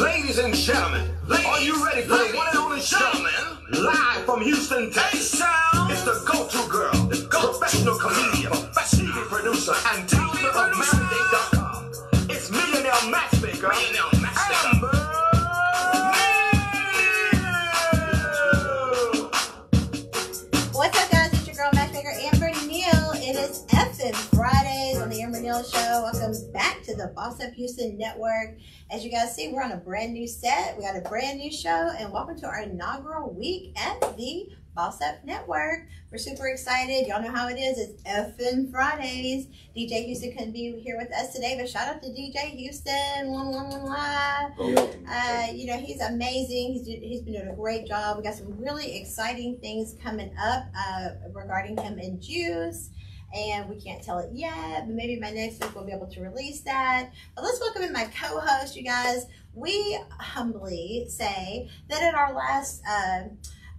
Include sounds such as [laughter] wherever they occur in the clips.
Ladies and gentlemen, are you ready for the one and only show? Live from Houston, Texas. It's the go-to girl, the professional comedian, TV producer, and teacher of Mandate.com. It's Millionaire Matchmaker. Millionaire Matchmaker. What's up, guys? It's your girl Matchmaker Amber Neal. It is effing Fridays on the Amber Neal Show. To the Boss Up Houston Network. As you guys see, we're on a brand new set. We got a brand new show, and welcome to our inaugural week at the Boss Up Network. We're super excited. Y'all know how it is. It's effing Fridays. DJ Houston couldn't be here with us today, but shout out to DJ Houston. One, one, one, one. Uh, you know, he's amazing. He's, he's been doing a great job. We got some really exciting things coming up uh, regarding him and Juice. And we can't tell it yet, but maybe by next week we'll be able to release that. But let's welcome in my co host, you guys. We humbly say that at our last uh,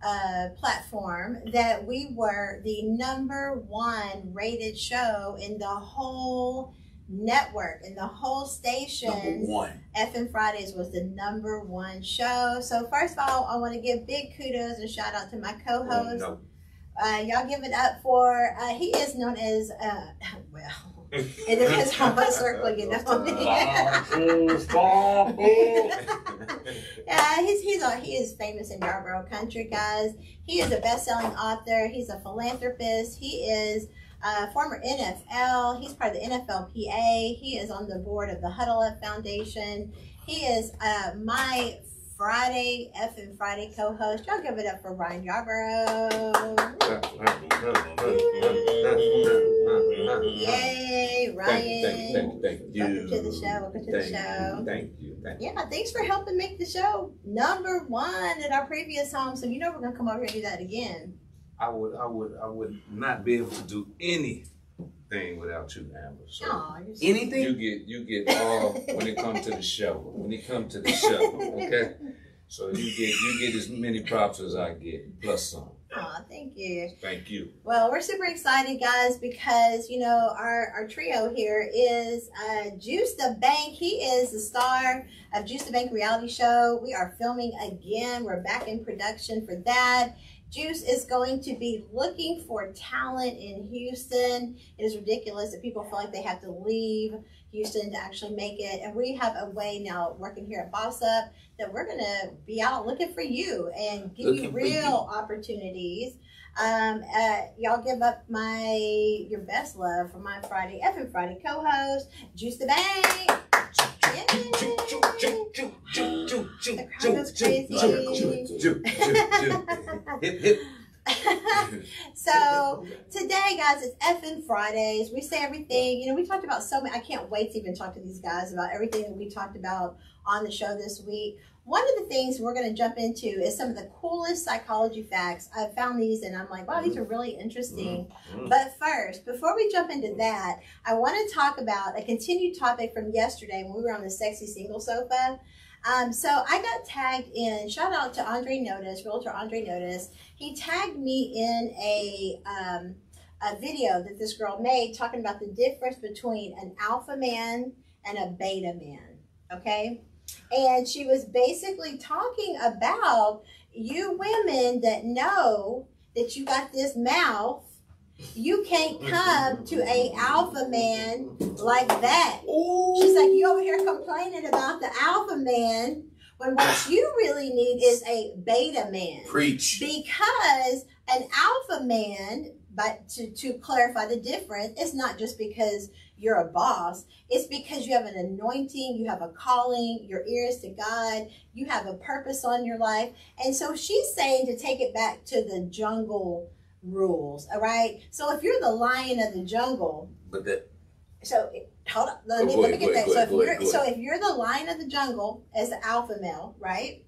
uh, platform that we were the number one rated show in the whole network, in the whole station. Number one. Fridays was the number one show. So first of all, I want to give big kudos and shout out to my co-host. No. Uh, y'all give it up for uh, he is known as uh, [laughs] well. It depends on what circle you know. yeah, [laughs] he's he's a, he is famous in Yarborough country, guys. He is a best-selling author. He's a philanthropist. He is a former NFL. He's part of the NFLPA. He is on the board of the Huddle Up Foundation. He is uh, my Friday F and Friday co-host. Y'all give it up for Ryan Yarborough. Yay, Ryan. Thank, thank, thank you. Welcome to the show. Welcome to the Thank show. you. Thank you. Thank you. Yeah, thanks for helping make the show number one at our previous home. So you know we're gonna come over here and do that again. I would, I would, I would not be able to do anything without you, Amber. So Aw, you're so- you get, you get all when it comes to the show. When it comes to the show, okay. So you get, you get as many props as I get, plus some. Aw, thank you. Thank you. Well, we're super excited, guys, because you know our, our trio here is uh, Juice the Bank. He is the star of Juice the Bank reality show. We are filming again. We're back in production for that. Juice is going to be looking for talent in Houston. It is ridiculous that people feel like they have to leave Houston to actually make it. And we have a way now working here at Boss Up that we're going to be out looking for you and give you Looking for real you. opportunities. Um, uh, y'all give up my your best love for my Friday F and Friday co-host, Juice the Bank. So today, guys, it's effing Fridays. We say everything. You know, we talked about so many. I can't wait to even talk to these guys about everything that we talked about on the show this week. One of the things we're going to jump into is some of the coolest psychology facts. I found these and I'm like, wow, these are really interesting. Mhm. But first, before we jump into that, I want to talk about a continued topic from yesterday when we were on the sexy single sofa. Um, so I got tagged in. Shout out to Andre Notice, Realtor Andre Notice. He tagged me in a um, a video that this girl made talking about the difference between an alpha man and a beta man. Okay, and she was basically talking about you women that know that you got this mouth. You can't come to a alpha man like that. She's like, you over here complaining about the alpha man when what you really need is a beta man. Preach. Because an alpha man, but to, to clarify the difference, it's not just because you're a boss, it's because you have an anointing, you have a calling, your ears to God, you have a purpose on your life. And so she's saying to take it back to the jungle rules, all right? So if you're the lion of the jungle, But that so hold on, let oh, me Go let me get go that. ahead, So if you're so if you're the lion of the jungle as the alpha male, right?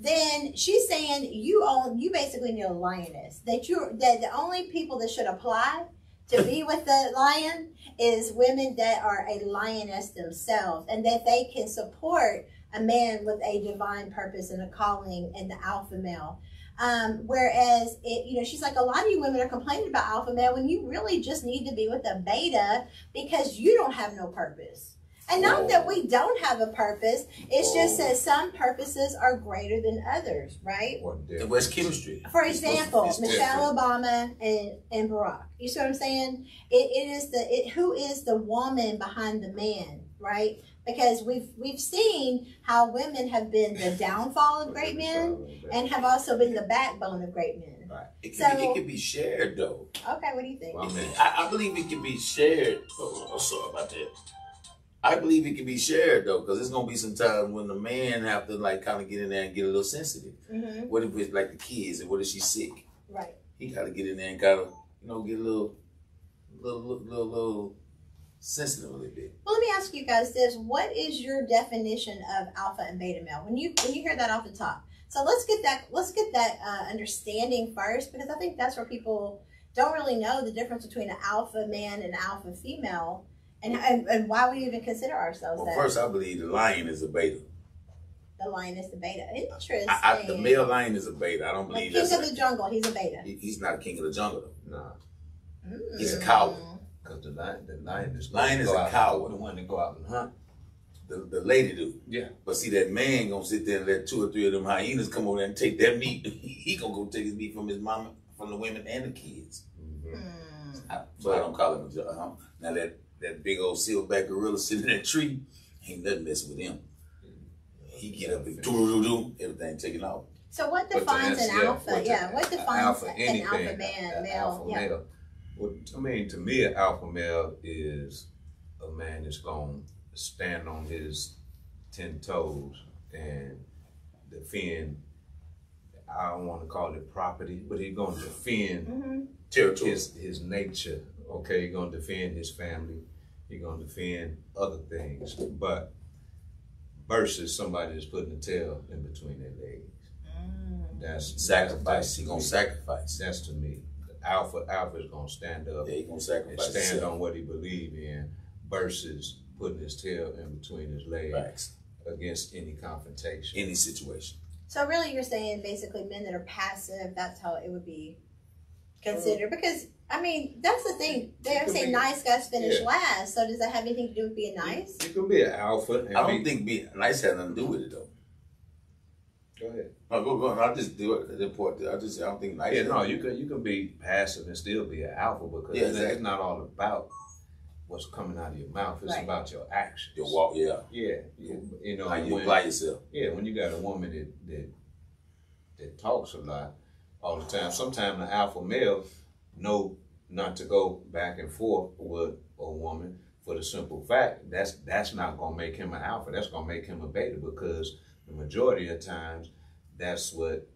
Then she's saying you own you basically need a lioness. That you that the only people that should apply to be [laughs] with the lion is women that are a lioness themselves and that they can support a man with a divine purpose and a calling and the alpha male. Um, whereas it, you know, she's like, a lot of you women are complaining about alpha male when you really just need to be with a beta because you don't have no purpose. And not that we don't have a purpose. It's just that some purposes are greater than others, right? What And difference? what's chemistry? For It's supposed to- example, it's Michelle different. Obama and, and Barack. You see what I'm saying? It, it is the it, who is the woman behind the man, right? Because we've we've seen how women have been the [laughs] downfall of great men and have also been the backbone of great men. It can, be, So- it can be shared though. Okay, what do you think? Well, I mean, I, I believe it can be shared. Oh, I'm sorry about that. I believe it can be shared though, because there's gonna be some times when the man have to like kind of get in there and get a little sensitive. hmm What if it's like the kids, and what if she's sick? Right. He got to get in there and gotta, you know, get a little, little, little, little, little sensitive a little bit. Well, let me ask you guys this: What is your definition of alpha and beta male? When you when you hear that off the top, so let's get that let's get that uh, understanding first, because I think that's where people don't really know the difference between an alpha man and an alpha female, and and, and why we even consider ourselves Well, that. first, I believe the lion is a beta. the lion is the beta. Interesting. I, I, the male lion is a beta. I don't The believe king that's. of A, the jungle, he's a beta. he- he's not a king of the jungle. though. Nah, He's a Mm. coward. because the lion, the lion is Lion is a out- coward. The one that go out and hunt. The, the lady do. Yeah. But see, that man gonna sit there and let two or three of them hyenas come over there and take that meat. [laughs] he gonna go take his meat from his mama, from the women and the kids. Mhm. Mm. I, so I don't call him a ju- uh, Now that that big old silverback gorilla sitting in that tree, ain't nothing messing with him. He get up and do do do, everything taken off. So what defines an alpha? what Yeah, what defines alpha an anything, alpha man, male? alpha Yeah. male. Well, I mean, to me, an alpha male is a man that's going to stand on his ten toes and defend. I don't want to call it property, but he's going to defend hmm Territory. his his nature. Okay, you're gonna defend his family. you're gonna defend other things, but versus somebody that's putting a tail in between their legs. Mm. That's sacrifice. He That's, gonna sacrifice. that's to me. The alpha alpha is gonna stand up Yeah, he gonna and sacrifice. stand himself. on what he believe in, versus putting his tail in between his legs Facts. against any confrontation. Any situation. So really, you're saying basically men that are passive. That's how it would be considered. Oh. Because I mean, that's the thing. They It always say be- nice guys finish yeah. last. So does that have anything to do with being nice? You, you can be an alpha. And I don't be, think being nice has nothing to do with it though. Go ahead. No, go go. I just do it. The point. I just I don't think nice. Yeah, no, you can you can be passive and still be an alpha because Yeah, it's- exactly. it's not all about what's coming out of your mouth. It's Right. about your actions. Your walk. Yeah. Yeah, you, you know How you when, apply yourself. yeah, when you got a woman that that that talks a lot all the time. Sometimes the alpha male know not to go back and forth with a woman for the simple fact that's that's not gonna make him an alpha. That's gonna make him a beta because the majority of times that's what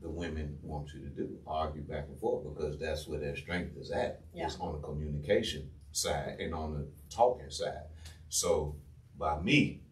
the women want you to do, argue back and forth because that's where their strength is at. Yeah. It's on the communication side and on the talking side. So by me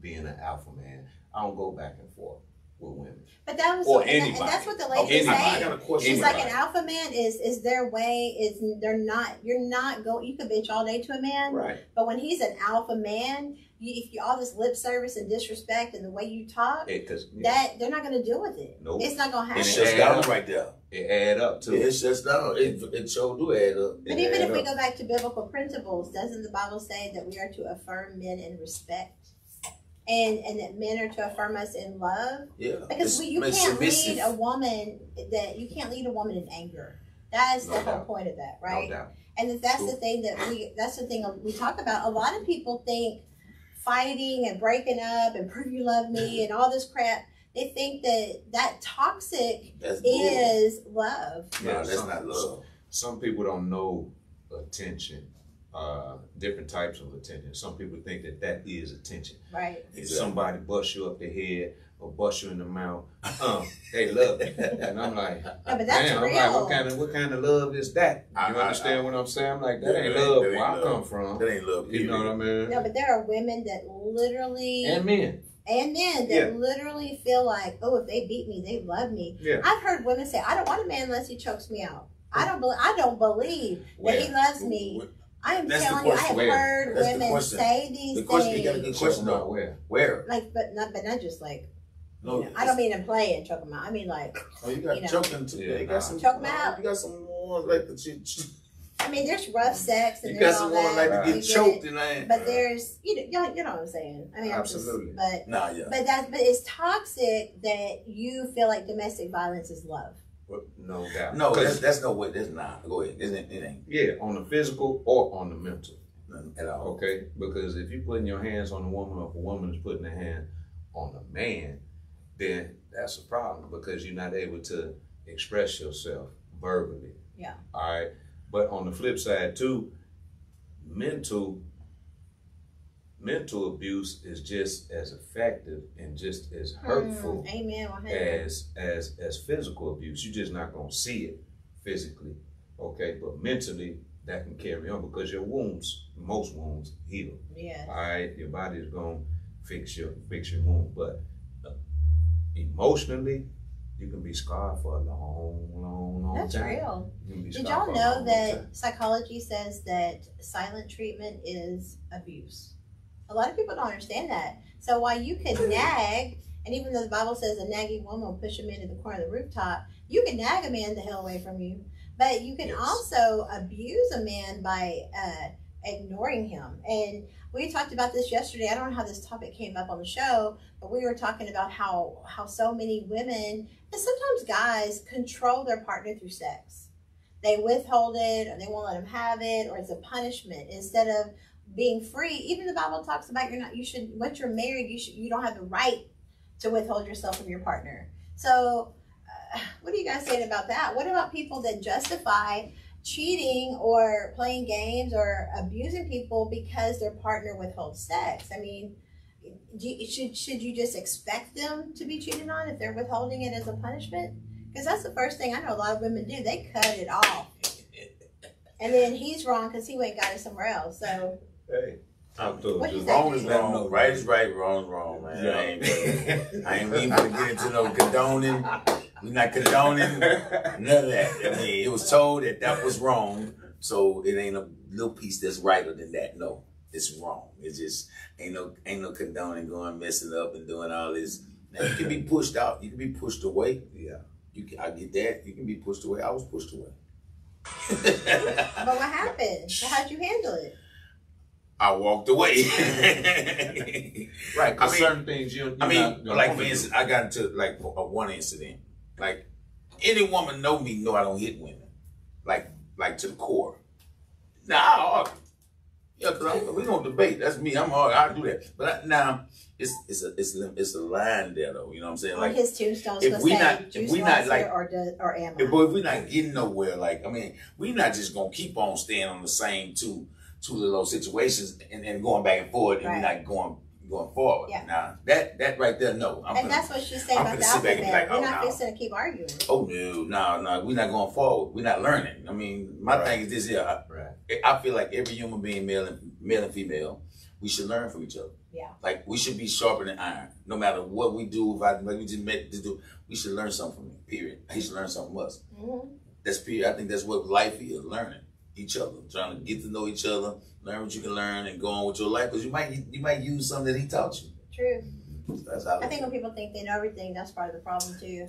being an alpha man, I don't go back and forth with women. But that was Or and, that- and that's what the Okay, lady is I, I saying. got a question. She's about like an alpha man is is their way is they're not you're not go you could bitch all day to a man Right. but when he's an alpha man you, if you all this lip service and disrespect and the way you talk Because that they're not going to deal with it Nope. it's not going to happen It It's shuts add down up. right there. it add up to It shuts down. It it sure do add up. but it even if add we go back to biblical principles doesn't the bible say that we are to affirm men in respect and and that men are to affirm us in love Yeah. because It's- we, you can't submissive. lead a woman that you can't lead a woman in anger that's No the whole point of that No right doubt. And if that's Cool. the thing that we that's the thing we talk about. A lot of people think fighting and breaking up and prove you love me and all this crap. They think that that toxic That's is love. No, that's some- not love. Some people don't know attention, uh, different types of attention. Some people think that that is attention. Right. If Exactly. somebody busts you up the head or busts you in the mouth, um, they love it. And I'm like, [laughs] No, but that's damn, real. I'm like, what kind of what kind of love is that? You I- I- understand I- what I'm saying? I'm like, that Yeah, ain't that ain't- love that where ain't I come from. That ain't love. You know what I mean? No, but there are women that literally And men. and men that Yeah. literally feel like, oh, if they beat me, they love me. Yeah. I've heard women say, I don't want a man unless he chokes me out. I don't believe I don't believe that he loves me. I am That's the telling you, I question. have Where? heard That's the women question. say these The question, you got a things. good question About though. where? Where? Like, but not, but not just like. No, you know, I don't mean to play and choke them out. I mean like, Oh, you got you know. choking too. Yeah, you nah. got some. Choke 'em uh, out. You got some ones like the. ch- ch- [laughs] I mean, there's rough sex and You there's got all someone that. like to we get get choked it. and I ain't. But there's, you know, you know, you know what I'm saying. I mean, I'm Absolutely. Just, but Nah, yeah. but that but it's toxic that you feel like domestic violence is love. No doubt. No, that's, that's no way. That's not. Go ahead. It ain't, it ain't yeah, on the physical or on the mental. nothing at all. Okay, because if you're putting your hands on a woman, or if a woman is putting her hand on a man, then that's a problem because you're not able to express yourself verbally. Yeah. All right, but on the flip side too, mental mental abuse is just as effective and just as hurtful Mm, amen. as as as physical abuse. You're just not gonna see it physically, okay? But mentally, that can carry on because your wounds, most wounds, heal. Yeah. All right, your body is gonna fix your fix your wound, but uh, emotionally, you can be scarred for a long, long, long That's time. real. You can be Did y'all know that psychology says that silent treatment is abuse? A lot of people don't understand that. So while you can [laughs] nag, and even though the Bible says a nagging woman will push a man to the corner of the rooftop, you can nag a man the hell away from you. But you can Yes. also abuse a man by uh, ignoring him. And we talked about this yesterday. I don't know how this topic came up on the show, but we were talking about how how so many women and sometimes guys control their partner through sex. They withhold it, or they won't let them have it, or it's a punishment instead of being free. Even the Bible talks about you're not. You should once you're married, you should you don't have the right to withhold yourself from your partner. So, uh, what are you guys saying about that? What about people that justify cheating or playing games or abusing people because their partner withholds sex? I mean, you, should should you just expect them to be cheated on if they're withholding it as a punishment? Because that's the first thing I know a lot of women do. They cut it off, and then he's wrong because he went got it somewhere else. So Hey, talk to What him. Just- Wrong is wrong. Right is right. Wrong is wrong, man. I ain't, I ain't even gonna get into no condoning. We're not condoning none of that. I mean, it was told that that was wrong, so it ain't a little piece that's righter than that. No, it's wrong. It just ain't no ain't no condoning going messing up and doing all this. Now you can be pushed out. You can be pushed away. Yeah. You can, I get that. You can be pushed away. I was pushed away. But what happened? How'd you handle it? I walked away. Right, [laughs] I because mean- certain things you. you're I mean, not like for instance, I got into like a one incident. Like any woman know me, know I don't hit women. Like like to the core. Now I argue. Yeah, cause we don't debate. That's me. I'm hard. I do that. But I, now it's it's a it's a, it's a line there though. You know what I'm saying? On Like, his tombstone, if we say, not- if "Juice we not, like- or do, or am I? if, but if we're not getting nowhere, like I mean, we're not just gonna keep on staying on the same two two of those situations and, and going back and forth and Right. not going going forward. Yeah. Now that that right there, no. I'm and gonna- that's what she's saying I'm about the gonna sit back and be alphabet. like, We're oh, not no. fixing to keep arguing. Oh no, no, no, we're not going forward. We're not learning. I mean, my Right. thing is this here. I, Right. I feel like every human being, male and male and female, we should learn from each other. Yeah. Like we should be sharper than iron. No matter what we do, if I like we just met to do, we should learn something from him. Period. He should learn something from us. Mhm. That's period. I think that's what life is: learning each other, trying to get to know each other, learn what you can learn, and go on with your life. Because you might you might use something that he taught you. True. That's how I think when people think they know everything, that's part of the problem too.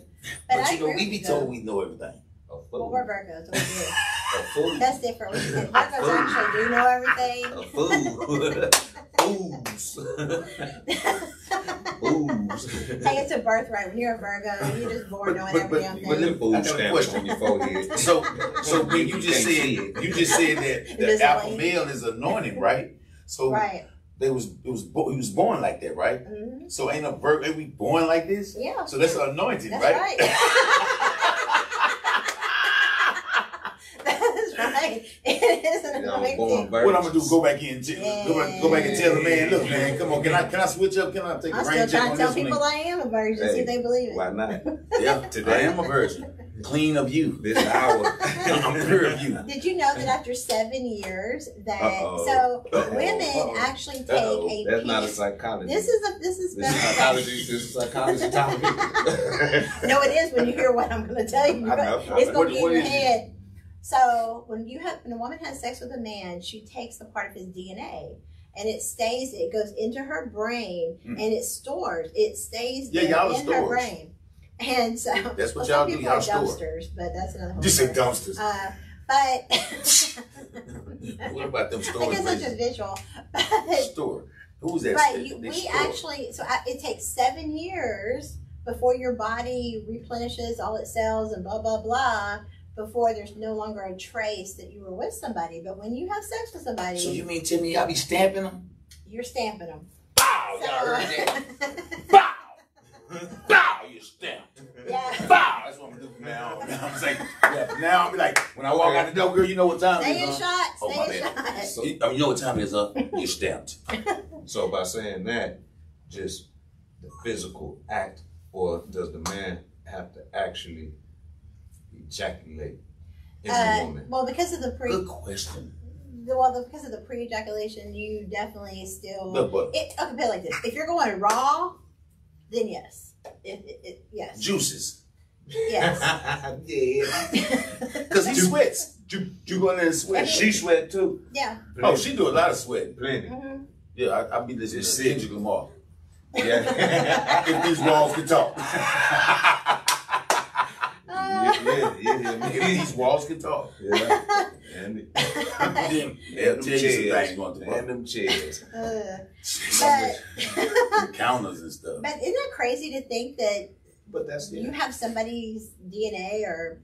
But, But, I you know, we be told though. we know everything. A Well, fool. we're Virgos. so we do. [laughs] That's different. We [laughs] Virgos actually do know everything. [laughs] A fool. Fools. Fools. Hey, it's a birthright. When you're a Virgo, you're just born But- knowing but- every but- damn but thing. let me- I Fool got a question. on your forehead. So, so when you just can't see said it. you just said that [laughs] the alpha male is anointing, [laughs] right? So right. they was it was bo- he was born like that, right? hmm So ain't a birth ain't we born like this? Yeah. So that's anointing, That's right? That's [laughs] [laughs] right. It is an Yeah, I was born what I'm gonna do? Go back in, and tell- go, back, go back and tell the man, look, man, come on, can I can I switch up? Can I take a I'm rain still check trying to tell people? I am a virgin, see if they believe it. Why not? [laughs] Yeah, Today. I am a virgin, clean of you. This hour. [laughs] I'm pure of you. Did you know that after seven years that Uh-oh. so Uh-oh. women Uh-oh. actually take Uh-oh. a That's not a psychology. This is a this is This is better- psychology. This is psychology topic. No, it is when you hear what I'm going to tell you. I know. It's going What- to be in your is it? head. So when you have when a woman has sex with a man, she takes a part of his DNA. And it stays. It goes into her brain, Mm. and it stores. It stays Yeah, there in her brain. And so That's what some y'all do. Y'all dumpsters, but that's another. You story. dumpsters. Uh, but [laughs] what about them I storage guess such a places? visual. Store. Who's that? But you, we store? actually, so I, it takes seven years before your body replenishes all its cells and blah blah blah before there's no longer a trace that you were with somebody. But when you have sex with somebody, So you mean tell me y'all be stamping them? you're stamping them. Bow! Y'all heard that? Uh, Bow! [laughs] Bow! You stamped. yeah. Bow! That's what I'm gonna do from now on. I'm saying, yeah, from now I'll be like, when I walk out the door, girl, you know what time Stay it in is. huh? shot. Oh, Stay my in bad. shot. So, You, I you know what time it is, huh? You stamped. [laughs] so by saying that, just the physical act, or does the man have to actually ejaculate in the Uh, woman? well, because of the pre, Good question. The, well, because of the pre-ejaculation, you definitely still. Look, but It, okay, put it like this: if you're going raw, then yes. It, it, it, yes. juices. Yes. [laughs] yeah. Because he [laughs] sweats. You, you go in there and sweat. She sweat too. yeah. Oh, she do a lot of sweat. Plenty. hmm Yeah, I, I be listening Just to sit. Kendrick Lamar. Yeah. [laughs] if these walls could talk. Yeah, yeah, yeah, if these [laughs] walls could talk. yeah. And, the- they'll and tell them you some chairs. things going to And them chairs. [laughs] Uh, But, but, [laughs] counters and stuff. but isn't it crazy to think that But that's you have somebody's DNA or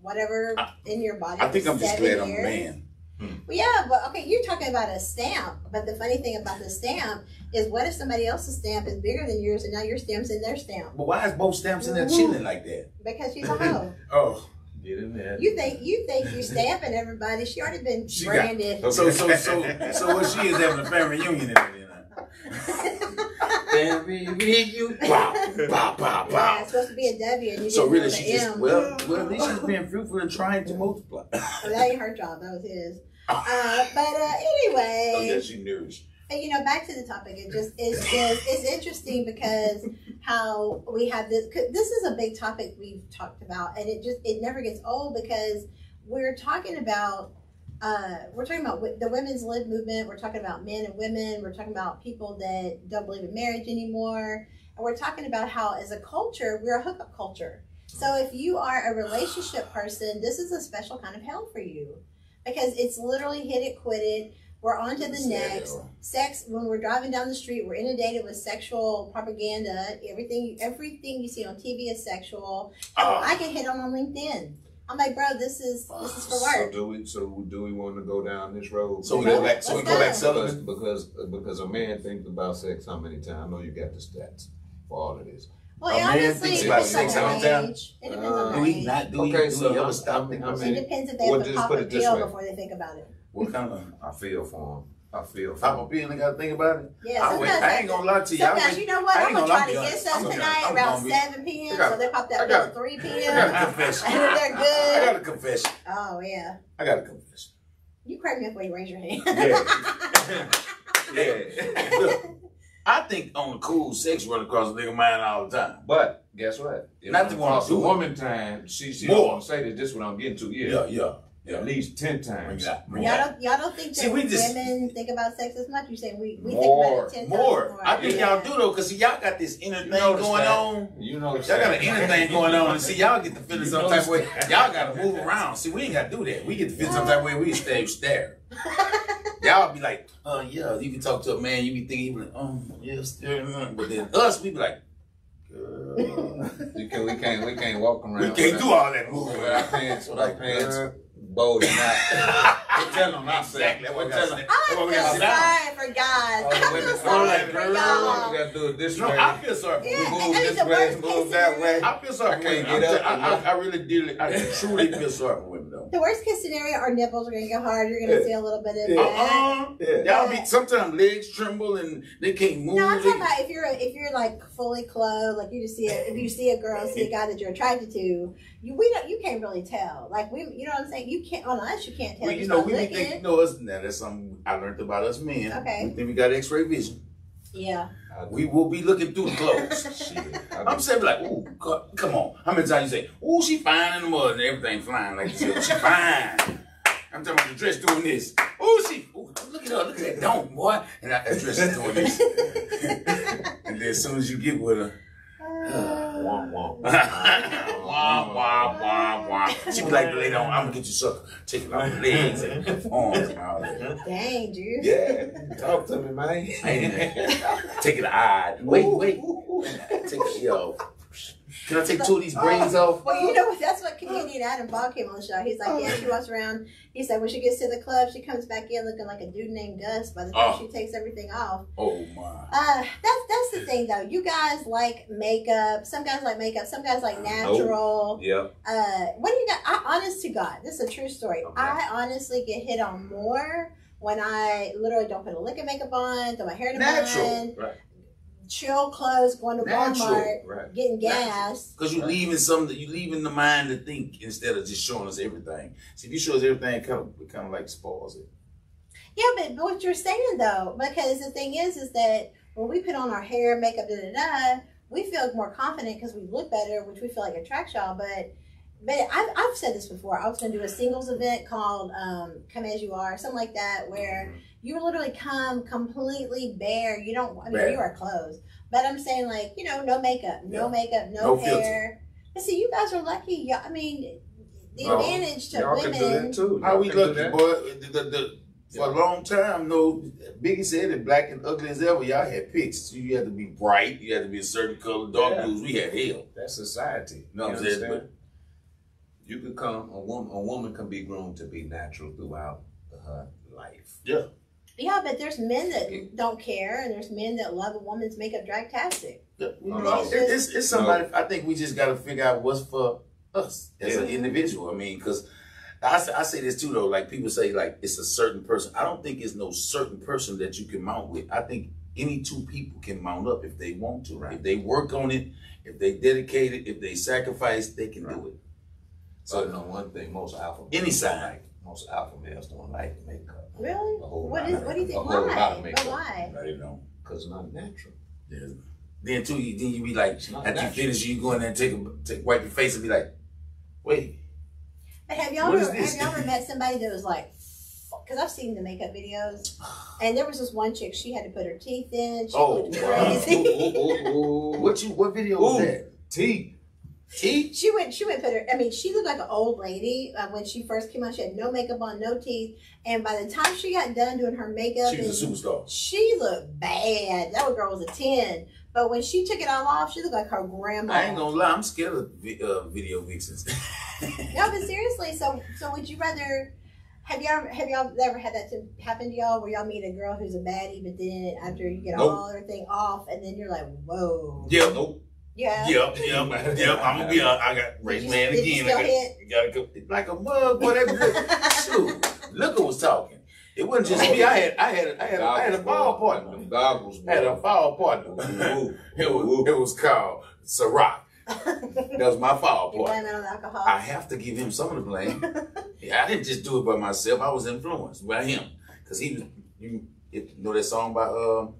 whatever I- in your body? I think I'm just seven glad I'm a years? man. Well, yeah, but okay, you're talking about a stamp. But the funny thing about the stamp is, what if somebody else's stamp is bigger than yours, and now your stamp's in their stamp But why is both stamps in there Mhm. chilling like that? because she's a hoe. Oh. Get in there. you think you think you're stamping everybody? She already been She got- branded. So, so, so, so what she is having a family reunion in there. [laughs] Family reunion. Wow, wow, wow, Yeah, wow. it's supposed to be a W, and you So didn't really, she the just M. well, well, at least she's being fruitful and trying to multiply. Oh, that ain't her job. That was his. Uh, but uh, anyway, Oh yeah, she nourished. You know, back to the topic. It just it's just it's interesting because how we have this. This is a big topic we've talked about, and it just it never gets old because we're talking about. Uh, we're talking about the women's lib movement. We're talking about men and women. We're talking about people that don't believe in marriage anymore. And we're talking about how, as a culture, we're a hookup culture. So if you are a relationship person, this is a special kind of hell for you because it's literally hit it, quit it. We're on to the next sex when we're driving down the street we're inundated with sexual propaganda everything everything you see on tv is sexual Oh, i get hit on on linkedin i'm like bro this is this is for So work do we? So do we want to go down this road? So we go back. So we go. go back because because because a man thinks about sex how many times? I know you got the stats for all of this. well A man honestly thinks it about depends on sex their all the time? age it depends Uh, on Do we age not? Do we? Okay, do so we ever I'm- stop I'm- thinking I'm it depends if they Well, have to just pop put a it pill before they think about it What kind of I feel for him. I feel for pop him. a pill and gotta think about it? yeah I, wait, sometimes I ain't gonna lie to you. I Sometimes wait- you know what? I I'm gonna gonna try to get you. some I'm gonna- tonight around gonna be- 7 p.m. Got- so they pop that got- pill at 3 I p.m. got a confession. and [laughs] they're good. I got a confession. Oh yeah. I got a confession. You crack me up when you raise your hand. Yeah. [laughs] Look, I think on the cool, sex run across a nigga mind all the time. But guess what? If Not the one costs do a it. woman time. She she More. don't say that. This is what I'm getting to. Yeah. Yeah, yeah, yeah. At least ten times. it out. Y'all don't, y'all don't think that See, we just- women think about sex as much? You say we, we More, think about it 10 More. times I think Yeah. y'all do though, cause see y'all got this inner thing going that. on. You know. Y'all got an inner thing going on, and see y'all get the feeling You some type of way. Y'all gotta move around. See, we ain't gotta do that. We get the feel some type of way. We stay stare. [laughs] Y'all be like, oh yeah. You can talk to a man. You be thinking, you be like, oh yeah, stare. But then us, we be like, girl. You can, we can't we can't walk around. we can't do all that our- moving. with our pants with our Like, pants uh, bulging out. [laughs] We're telling them not Exactly. We're I telling them. I feel gotta sit down. sorry for guys. All the I feel feel sorry like, for girl, We y'all. gotta do it this No, way. I feel sorry for Yeah, move this way, move that way. I feel sorry I for can't women. get I'm up t- I, I, I really do. I truly feel sorry for women though. The worst case scenario, our nipples are gonna get hard. You're gonna Yeah. feel a little bit of Uh that. uh Yeah. Y'all be sometimes legs tremble and they can't move. No, I'm talking about if you're if you're like fully clothed, like you just see a, if you see a girl, see a guy that you're attracted to, you we don't you can't really tell. Like we, you know what I'm saying? You can't on us, you can't tell. Well, you know, we looking. think, you know us. Now that's something I learned about us men. Okay. We think we got X-ray vision. Yeah. We will be looking through the clothes. [laughs] I'm saying like, ooh, God, come on. How many times you say, ooh, she fine in the mud and everything flying like said, she [laughs] fine. I'm talking about the dress doing this. Ooh, she, ooh, look at her, look at that dome, boy. And that, that dress is doing this. [laughs] and then as soon as you get with her, wah, wah. wah, wah, wah, wah. She be like, lay down, I'm gonna get you sucker. Take it off the legs and arms and all that. Dang, dude. Yeah, talk to me, man. Take it eye. Wait, wait. Take it, yo. Can I take two of these braids off? Well, you know? That's what comedian Adam Ball came on the show. He's like, yeah, she walks around. He said when she gets to the club, she comes back in looking like a dude named Gus. By the time Oh. she takes everything off, Oh my. uh, that's that's the thing though. You guys like makeup. Some guys like makeup. Some guys like natural. Yeah. Uh, what do you got? I, honest to God, this is a true story. Okay. I honestly get hit on more when I literally don't put a lick of makeup on, throw my hair in a Natural. bun, Right. Chill clothes, going to Natural. Walmart, Right. getting gas. Because you leaving some, you leaving the mind to think instead of just showing us everything. See, if you show us everything, it kind of, it kind of like spoils it. Yeah, but what you're saying though, because the thing is, is that when we put on our hair, makeup, da da da, we feel more confident because we look better, which we feel like attracts y'all. But, but I've, I've said this before. I was going to do a singles event called um, "Come as You Are," something like that, where you literally come completely bare. You don't. I mean, Bare. you are clothes, but I'm saying like you know, no makeup, no Yeah. makeup, no, No filter. hair. But see, you guys are lucky. Y'all, I mean, the No, advantage to Y'all can do women. that too. How Y'all we can lucky, boy? The, the, the, for a long time, no. Biggie said that black and ugly as ever, y'all had picks. You had to be bright. You had to be a certain color. Dark Yeah. blues, we had hell. That's society. No, you I'm saying, understand? You could come a woman. A woman can be groomed to be natural throughout her life. Yeah. Yeah, but there's men that mm. don't care, and there's men that love a woman's makeup dragtastic. Yeah, No, know, no. it- it's, it's somebody. I think we just got to figure out what's for us as an individual. I mean, because I, say- I say this too though. Like people say, like it's a certain person. I don't think it's no certain person that you can mount with. I think any two people can mount up if they want to. Right. If they work on it, if they dedicate it, if they sacrifice, they can do it. So you know one thing, most alpha Any males like most alpha males don't like makeup Really? A whole What lot is? of- What do you think? whole lot Why? of But makeup. why? I don't know. because it's not natural. Yeah. Then too, you, then you be like, It's not after you natural. finish, you go in there and take a take wipe your face and be like, wait, But have y'all What is ever, this? have y'all ever [laughs] met somebody that was like? Because I've seen the makeup videos, and there was this one chick. She had to put her teeth in. She Oh, looked wow. crazy. what you what video was Ooh. that? Teeth. Teeth? She went. She went. Put her. I mean, she looked like an old lady uh, when she first came out. She had no makeup on, no teeth, and by the time she got done doing her makeup, She was a superstar. She looked bad. That girl was a 10. But when she took it all off, she looked like her grandma. I ain't gonna lie, I'm scared of vi- uh, video vixens. No, but [laughs] seriously, so so would you rather have y'all have y'all ever had that to happen to y'all where y'all meet a girl who's a baddie, but then after you get Nope. all thing off and then you're like, whoa. Yep, nope. Yeah. Yep, yep, yep. [laughs] I'm gonna be. Uh, I got race you- man did you again. still I hit? got, gotta go like a mug. Boy, that good. [laughs] Shoot, look who was talking. It wasn't just me. I had, I had, I had, I had a fall partner. Goggles. I had a fall partner. [laughs] It was, it was called Ciroc. That was my fall You partner. blame it on alcohol. I have to give him some of the blame. yeah, I didn't just do it by myself. I was influenced by him because he was. You, you know that song by um,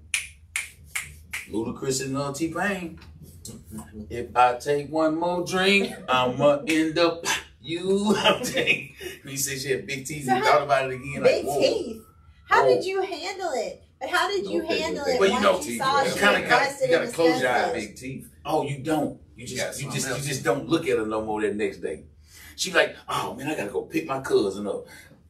Ludacris and uh, T Pain. If I take one more drink, I'ma end up you. [laughs] I'm taking. He said she had big teeth. So he how- thought about it again. Big like, teeth. How Whoa. did you handle it? But how did you No, handle it Well, you once know, you teeth, saw you kinda gotta- you gotta close your eyes. Big teeth. Oh, you don't. You You just got you just something you just don't look at her no more that next day. She like, oh man, I gotta go pick my cousin up.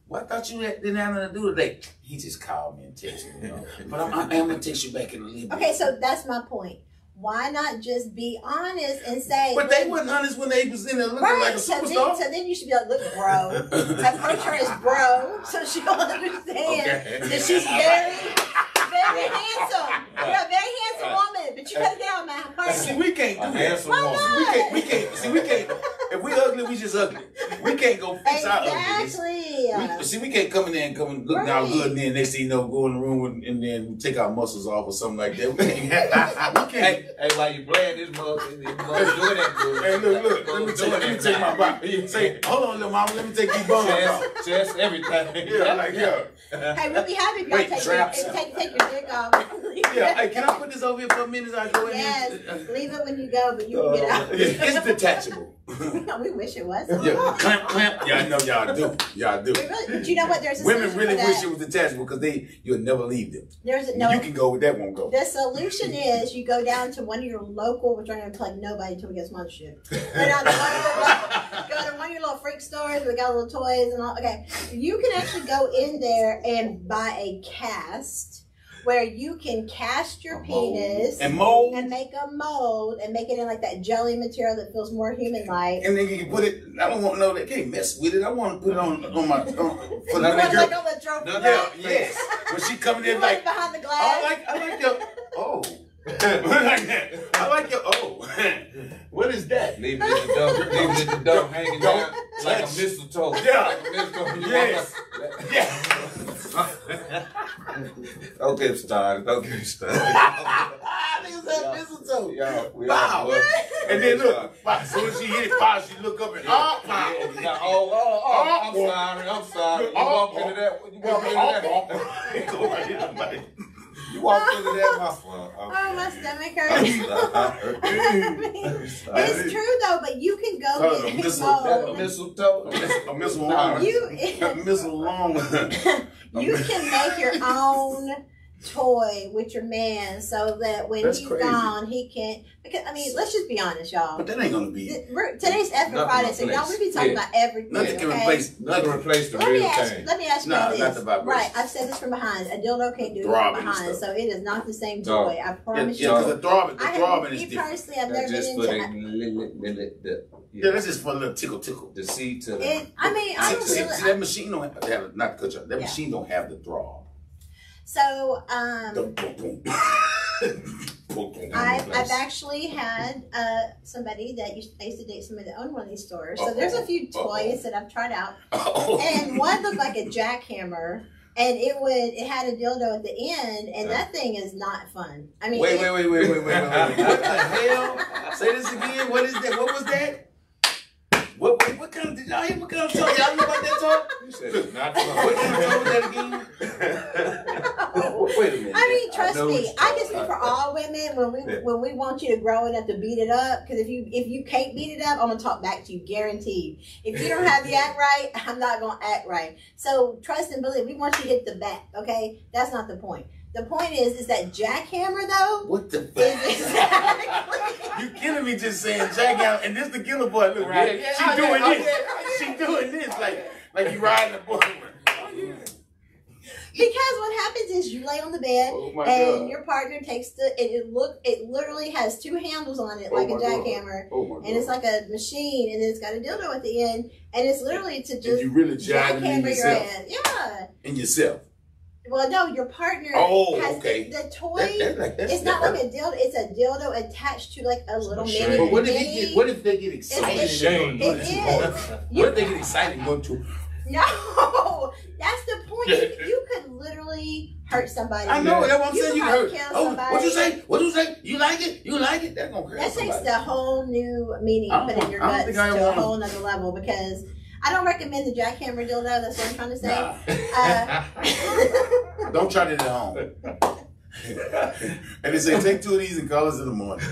Well, I thought you didn't have nothing to do today. He just called me and texted me. You know? But I'm, I'm, I'm gonna text you back in a little bit. Okay, so that's my point. Why not just be honest and say? But they weren't honest when they was in there looking Right, like a so then, so then you should be like, look, bro. Approach [laughs] her as bro, so she'll [laughs] understand Okay. that she's [laughs] very, very [laughs] handsome. You're a very handsome woman, but you gotta get out of my See, we can't do that. handsome Why woman. We can't. We can't. See, we can't. If we ugly, we just ugly. We can't go fix our ugliness. Exactly. We, see, we can't come in there and come and looking all Right. good, and then next thing you know, go in the room and, and then take our muscles off or something like that. We can't. [laughs] we can't. Hey, hey, while you playing this mug, this mug doing that good. Hey, look, look. Let me take, doing let me that take my now. body. Say, hold on, little mama. Let me take these bones off. Chest, chest, everything. Yeah, like yeah, Hey, we'll be happy if y'all Wait, take, your, traps. if take, take your dick off. [laughs] yeah. Hey, can I put this over here for a minute? I go in Yes, here. leave it when you go, but you can get oh. out. Yeah, it's [laughs] detachable. we wish it was. yeah, clamp, clamp. Yeah, I know y'all do. Y'all do. do. Really, but you know what? There's a Women really for wish it was detachable because they you'll never leave them. There's a, no. You can go with that, won't go. The solution is you go down to one of your local, which I'm going to plug nobody until we get sponsorship. Go down to one of your, go to one of your little freak stores. We got little toys and all. Okay, you can actually go in there and buy a cast where you can cast your A penis And mold, and make a mold and make it in like that jelly material that feels more human-like. and then you can put it. I don't want no. They can't mess with it. I want to put it on on my [laughs] on, for that girl. like on the trophy No, Yeah, yes. When she coming in like, behind the I glass? like I like your oh. Like [laughs] that. I like your oh. [laughs] what is that? Leave it at the door, leave it at the door hanging down like a mistletoe. Yeah. Like a mistletoe. Yes. Yeah. Don't get started. Don't get started. Niggas said mistletoe. Y'all, we Wow. And then look, as soon as she hit it, pow, she look up and oh, pow. Got- oh, oh, oh, oh, I'm oh. sorry, I'm sorry. You Oh, walk oh. oh. into that, you Oh, walk into oh, that, [laughs] oh. Go right in. You walk into that, my fault. Oh, my stomach hurts. sorry. [laughs] I mean, it's true though, but you can go Uh, get missile- That a mold. mistletoe? A missile. You [laughs] A missile long. [laughs] you can make your own toy with your man so that when That's he's crazy. gone, he can. Because I mean, let's just be honest, y'all. But that ain't gonna be. Th- we're- Today's effing Nothing Friday, so y'all replace. want to be talking Yeah. about everything. Nothing can replace Nothing nothing. replace the Let me real ask. thing. Let me ask you Nah, this. not the vibration. right, I've said this from behind. A dildo can't do it from behind, so it is not the same No. toy. I promise yeah, you. because the throbbing, the I throbbing have, is different. personally, I've never just been for into. the, li- li- li- li- the, Yeah, that's just for a little tickle, tickle. the seed to the. It, I mean, I See, don't see, really. see, that machine don't have, have not to cut you. off. That Yeah. machine don't have the throb. So, um. [laughs] I've, I've actually had uh, somebody that used, I used to date somebody that owned one of these stores. So there's a few toys that I've tried out, [laughs] and one looked like a [laughs] jackhammer, and it would it had a dildo at the end, and that thing is not fun. I mean, Wait, it- wait, wait, wait, wait, wait, wait, wait. What the hell? Say this again. What is that? What was that? What, what, what kind of, did y'all hear what kind of toy? Y'all know about that toy? You said it's not What kind of toy was that again? Wait a minute. I mean, trust know me. I tough. can speak for all women when we Yeah. when we want you to grow enough to beat it up. Because if you if you can't beat it up, I'm gonna talk back to you, guaranteed. If you don't have the act right, [laughs] I'm not gonna act right. So trust and believe. We want you to hit the back. Okay, that's not the point. The point is, is that jackhammer though What the is fuck? exactly. [laughs] You killing me just saying jack out, and this the killer boy. Look, right? Yeah, yeah, she oh, doing yeah, oh, this. yeah, She doing this like like you riding the boy. Oh, because what happens is you lay on the bed. Oh and god. your partner takes the and it look it literally has two handles on it Oh like a jackhammer Oh my god. and it's like a machine and then it's got a dildo at the end and it's literally to and just you really jiving in jackhammer your yourself. Yeah. In yourself. Well, no, your partner Oh, has okay. the, the toy. That, that, like, that's, it's not that, like a dildo. It's a dildo attached to like a little machine. mini. But what if mini. he get? What if they get excited? It's- and go it too is. hard? You- What if they get excited and go too? [laughs] No, that's the point. You, you could literally hurt somebody. I know that's what I'm You saying. You might heard? kill Oh, what you say? What do you say? You like it? You like it? That's gonna hurt That takes somebody. the whole new meaning I don't put in your I guts to a whole nother level because I don't recommend the jackhammer dildo. That's what I'm trying to say. Nah. Uh, [laughs] [laughs] Don't try that at home. and they say take two of these and call us in the morning.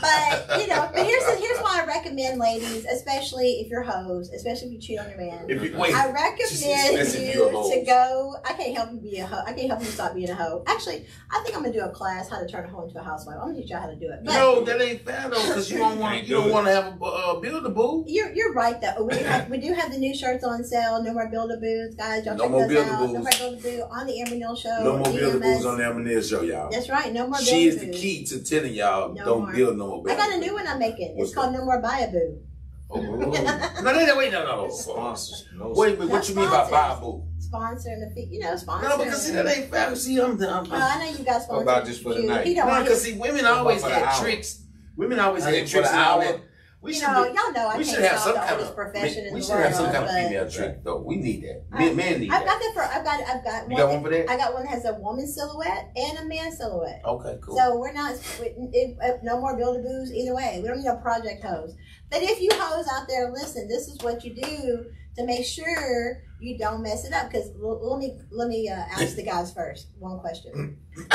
But you know, but here's here's why I recommend ladies, especially if you're hoes, especially if you cheat on your man. If you wait, I recommend you you're a hoe. to go. I can't help you be a hoe. I can't help you stop being a hoe. Actually, I think I'm gonna do a class how to turn a hoe into a housewife. I'm gonna teach y'all how to do it. But no, that ain't fair though, because you don't want you do don't want to have a uh, build a boo. You're, you're right though. We do, have, we do have the new shirts on sale. No more build a boos, guys. Y'all No check more those Build-A-Boos. out. No more build a boo on the Amber Neal show. No more build a EMS. boos on the Eminem show, y'all. That's right. No more She is the key to telling y'all No don't more. build no more. I got a new one I'm making. What's It's called No More Buy a Oh, oh, [laughs] oh. no, no, no, wait, no, no. Sponsors. No Wait, wait, what you mean by buy a sponsors. Sponsor the fee, you know, sponsor. No, because see that ain't fair. See, I'm, I'm, Well, I know you got sponsors. about just for the night? He don't no, want because see, women always about for the had tricks. Women always I had for tricks the and all hour. that. We you should know, be- y'all know I we can't should have some kind of profession we the should have some kind of female trick though. We need that. Men, men need I've got that. that for. I've got. I've got You one. got one for that? I got one that has a woman silhouette and a man silhouette. Okay, cool. So we're not. we- It, uh, no more build a boos either way. We don't need a project hose. But if you hoes out there, listen. This is what you do to make sure you don't mess it up. Because let me let me uh, ask the guys first. One question. [coughs]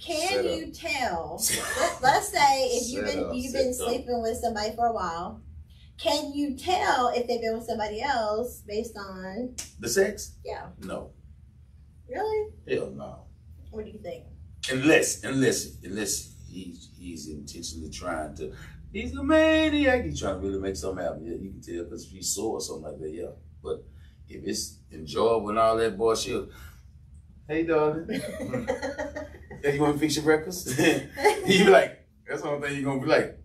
Can up. you tell? [laughs] Let, let's say if you've been up, you've been up. sleeping with somebody for a while. can you tell if they've been with somebody else based on The sex? yeah? No. Really? Hell no. What do you think? Unless, unless, unless he's he's intentionally trying to. He's a maniac. He's trying to really make something happen. Yeah, you can tell because if he's sore or something like that. Yeah, but if it's enjoyable and all that bullshit. Hey, darling. [laughs] Hey, you want to fix your breakfast? [laughs] you be like, that's the only thing you're gonna be like.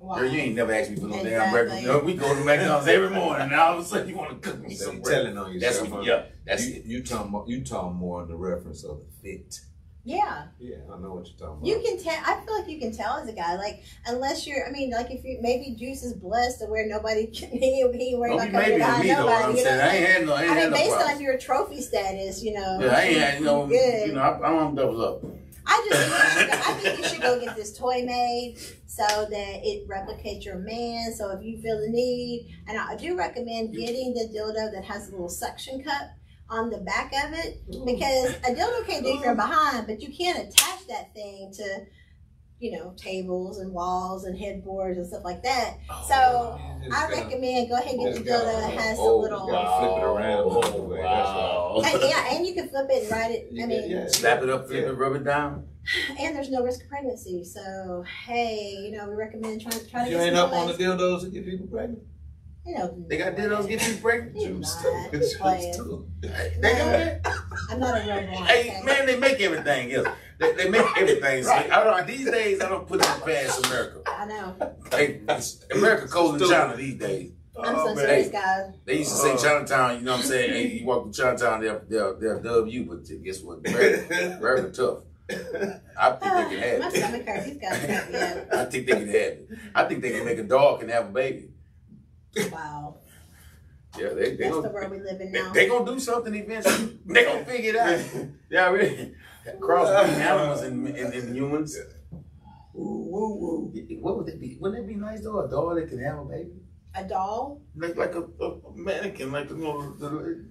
wow. Girl, you ain't never asked me for no damn breakfast. You know, we go to McDonald's every morning, and all of a sudden you want to cook me So some you breakfast. telling on That's yourself. what, huh? yeah. That's you, it. you talking more, you talking more in the reference of the fit. Yeah, Yeah, I know what you're talking about. you can tell. I feel like you can tell as a guy, like unless you're. I mean, like if you maybe Juice is blessed to where nobody [laughs] can. He, ain't worried about coming behind me though. nobody. I'm you know saying I ain't had no, I ain't I had mean, no based problem. on your trophy status, you know. Yeah, I ain't had, you know, Good. you know, I, I don't double up. I just think you should go, I think you should go get this toy made so that it replicates your man. So if you feel the need, and I do recommend getting the dildo that has a little suction cup on the back of it because a dildo can't do from behind, but you can't attach that thing to, you know, tables and walls and headboards and stuff like that. Oh, so I recommend go ahead and get the dildo that has a Oh, little. wow. flip it around Oh, all way, that's wow. And, yeah, and you can flip it and write it. I mean, Yeah. Slap it up, flip it, rub it down. and there's no risk of pregnancy. So hey, you know, we recommend trying to try to You get ain't some up on the toys. dildos to get people pregnant. You They got Dino's get you pregnant. You're too. not. [laughs] You're playing. They got that. I'm not a real one. Hey okay? man, they make everything else. They, they make everything. [laughs] So, I don't. These days, I don't put it past America. I know. Hey, America colder in China these days. I'm Oh, so man. serious, guys. They used to say uh-huh. Chinatown. You know what I'm saying? Hey, you walk to Chinatown, they'll they'll, they'll dub you. But guess what? America, America tough. I think they uh, can have it. stomach hurts. These guys cut me up. I think they can have it. I think they can make a dog and have a baby. Wow. Yeah, they they That's the gonna, world we live in now. they gonna do something eventually. [laughs] They gonna figure it out. [laughs] Yeah, really. Crossbreeding animals and, and, and humans. Woo, woo, woo. What would it be? Wouldn't it be nice though? A doll that can have a baby, A doll? like like a, a mannequin, like you know, the,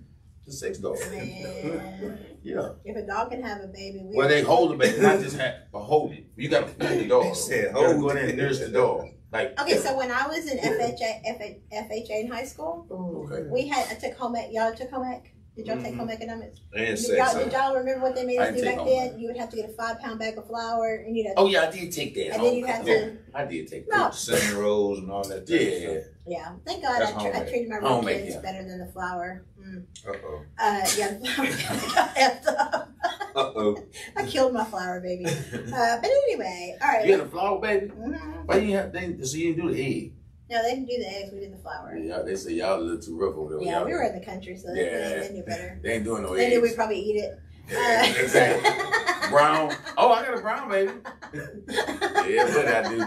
the sex doll. Man. [laughs] Yeah. If a dog can have a baby, we Where they hold the baby, not just have, but hold it. You gotta hold the dog. They said You gotta hold go in there it. and nurse the dog. Like Okay, so when I was in FHA, FHA, FHA in high school, okay. we had I took home ec. Y'all took home ec. Did y'all take Mhm. home economics? And Did y'all, did y'all remember what they made us do back take then? You would have to get a five pound bag of flour, and you'd have Oh yeah, I did take that. and then you had to. I did take No. that. Cinnamon rolls and all that. Yeah. stuff. Yeah, thank God I, tr- I treated my kids yeah. better than the flour. Mm. Uh-oh. Uh, yeah, [laughs] the flour got effed up. Uh-oh. [laughs] I killed my flower baby. [laughs] Uh, but anyway, all right. You had a flower baby? Mhm. Why you have they so you didn't do the egg? No, they didn't do the eggs. We did the flour. Yeah, they say y'all a little too rough over there. Yeah, we were in the country, so they, Yeah. they knew better. They ain't doing no They knew we'd probably eat it. Yeah, Uh, exactly. Brown. Oh, I got a brown baby. Yeah, but I do.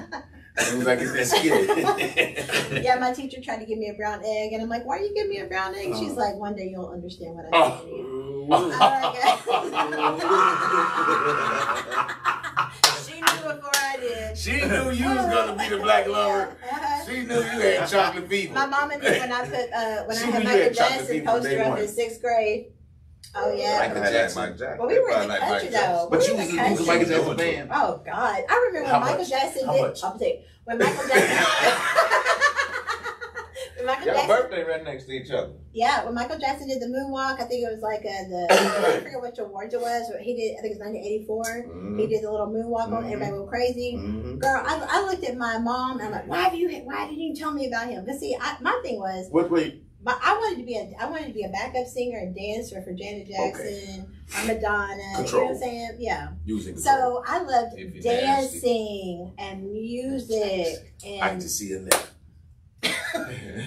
As soon as I get that skin. yeah, my teacher tried to give me a brown egg, and I'm like, "Why are you giving me a brown egg?" She's Uh. like, "One day you'll understand what I'm saying." Oh. [laughs] She knew before I did. she knew you was gonna be the black [laughs] lover. Yeah, uh-huh. She knew you had chocolate fever. My mama knew when I put uh, when She I had you Michael had chocolate Jackson fever from poster up in sixth grade. Oh yeah. Michael I like Jackson. Mike Jackson. Well, we were in the Everybody like country Mike though. But We you were was in you the was country. Michael Jackson fan. Oh God, I remember when Michael much? Jackson How did. much? I'm saying when Michael Jackson. [laughs] [laughs] when Michael Y'all Jackson, birthday right next to each other. yeah, when Michael Jackson did the moonwalk, I think it was like uh, the I [coughs] forget which awards it was. But he did. I think it was 1984. Mm-hmm. He did the little moonwalk on. Mhm. Everybody went crazy. Mhm. Girl, I, I looked at my mom and I'm like, why have you? Why didn't you tell me about him? Because see, I, my thing was, What wait? But I wanted to be a I wanted to be a backup singer and dancer for Janet Jackson or Madonna. You know what I'm saying? Yeah. Using So I loved dancing and music I and can see in there. [laughs]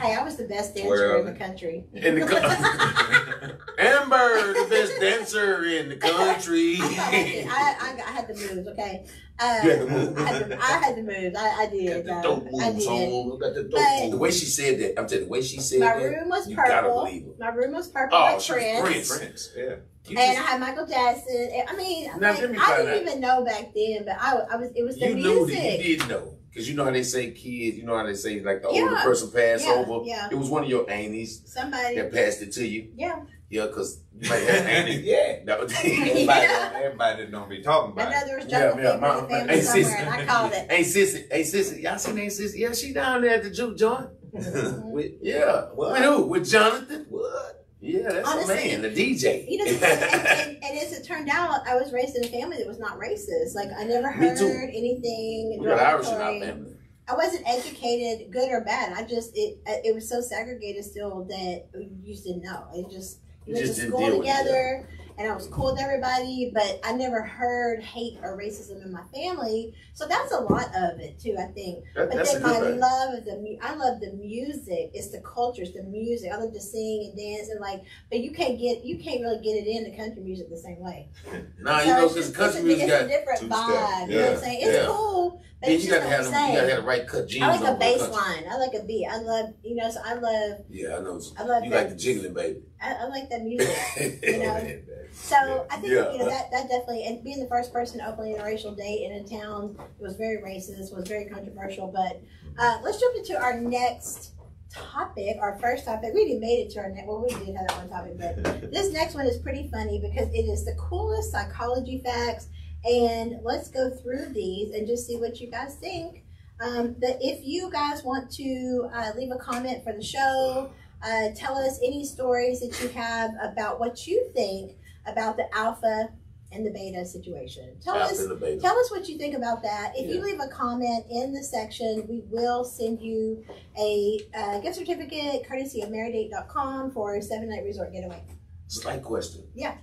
hey, I was the best dancer Where in the country. In the co- [laughs] Amber, the best dancer in the [laughs] country. I, I. I, I, I had the moves, okay. Uh, You had the moves. I had to, I had the moves. I, I did. Got uh, the dope I moves did. on. Got the dope But- moves. The way she said that, I'm telling you, the way she said it, My that, room was you gotta purple. believe her. My room was purple Oh, like she was Prince. Prince. Prince, yeah. You And I had Michael Jackson. I mean, Now, like, me I didn't out. even know back then, but I, I was. It was the you knew music. that you did know. Because you know how they say kids, you know how they say like the Yeah. older person passed Yeah, over. yeah. It was one of your aunties Somebody. that passed it to you. Yeah. Yeah, because you might have Andy. yeah. [laughs] That was Everybody, Yeah. don't, everybody don't be talking about know it. there was Yeah, jungle yeah, fever in my- the family hey, somewhere, sis. and I called it. Hey sissy, hey sissy, y'all seen Aunt Sissy? Yeah, she down there at the juke joint. Mm-hmm. With, Yeah. What? With who? With Jonathan? what? Yeah, that's Honestly, the man, the DJ. You know, and, and, and as it turned out, I was raised in a family that was not racist. Like I never Me heard too. anything we got Irish in our family. I wasn't educated, good or bad. I just it it was so segregated still that you just didn't know. It just we went just to school deal with it, together, and I was cool with everybody, but I never heard hate or racism in my family. So that's a lot of it too. I think. That, But then my thing. love of the I love the music. It's the culture, it's the music. I love to sing and dance and like, but you can't get you can't really get it in the country music the same way. [laughs] Nah, So you know, because country it's music it's a different vibe. You know what I'm saying? It's yeah. cool, but Yeah, you gotta have the you gotta have the right cut jeans I like a bass line. I like a beat. I love you know. So I love Yeah, I know. I love You like the jiggling, baby. I, I like that music. [laughs] you know? So I think Yeah. you know that that definitely and being the first person to openly interracial date in a town it was very racist, was very controversial. But uh, let's jump into our next topic, our first topic. We already made it to our next. Well, we did have that one topic, but [laughs] this next one is pretty funny because it is the coolest psychology facts. And let's go through these and just see what you guys think. Um, that if you guys want to uh, leave a comment for the show, uh, tell us any stories that you have about what you think about the alpha and the beta situation. Tell us the baby. tell us what you think about that. If you leave a comment in the section, we will send you a uh, gift certificate courtesy of marrieddate.com for a seven night resort getaway. Slight question. Yeah.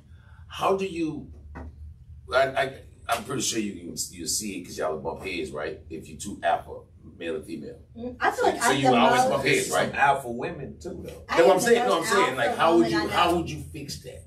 How do you? I, I I'm pretty sure you can you see it because y'all will bump heads, right? If you two alpha, male and female. Mm, I feel So- like so I'm you the always most, bump heads, right? Some alpha women too, though. I That's what I'm the saying. No, I'm saying like how would you how would you fix that?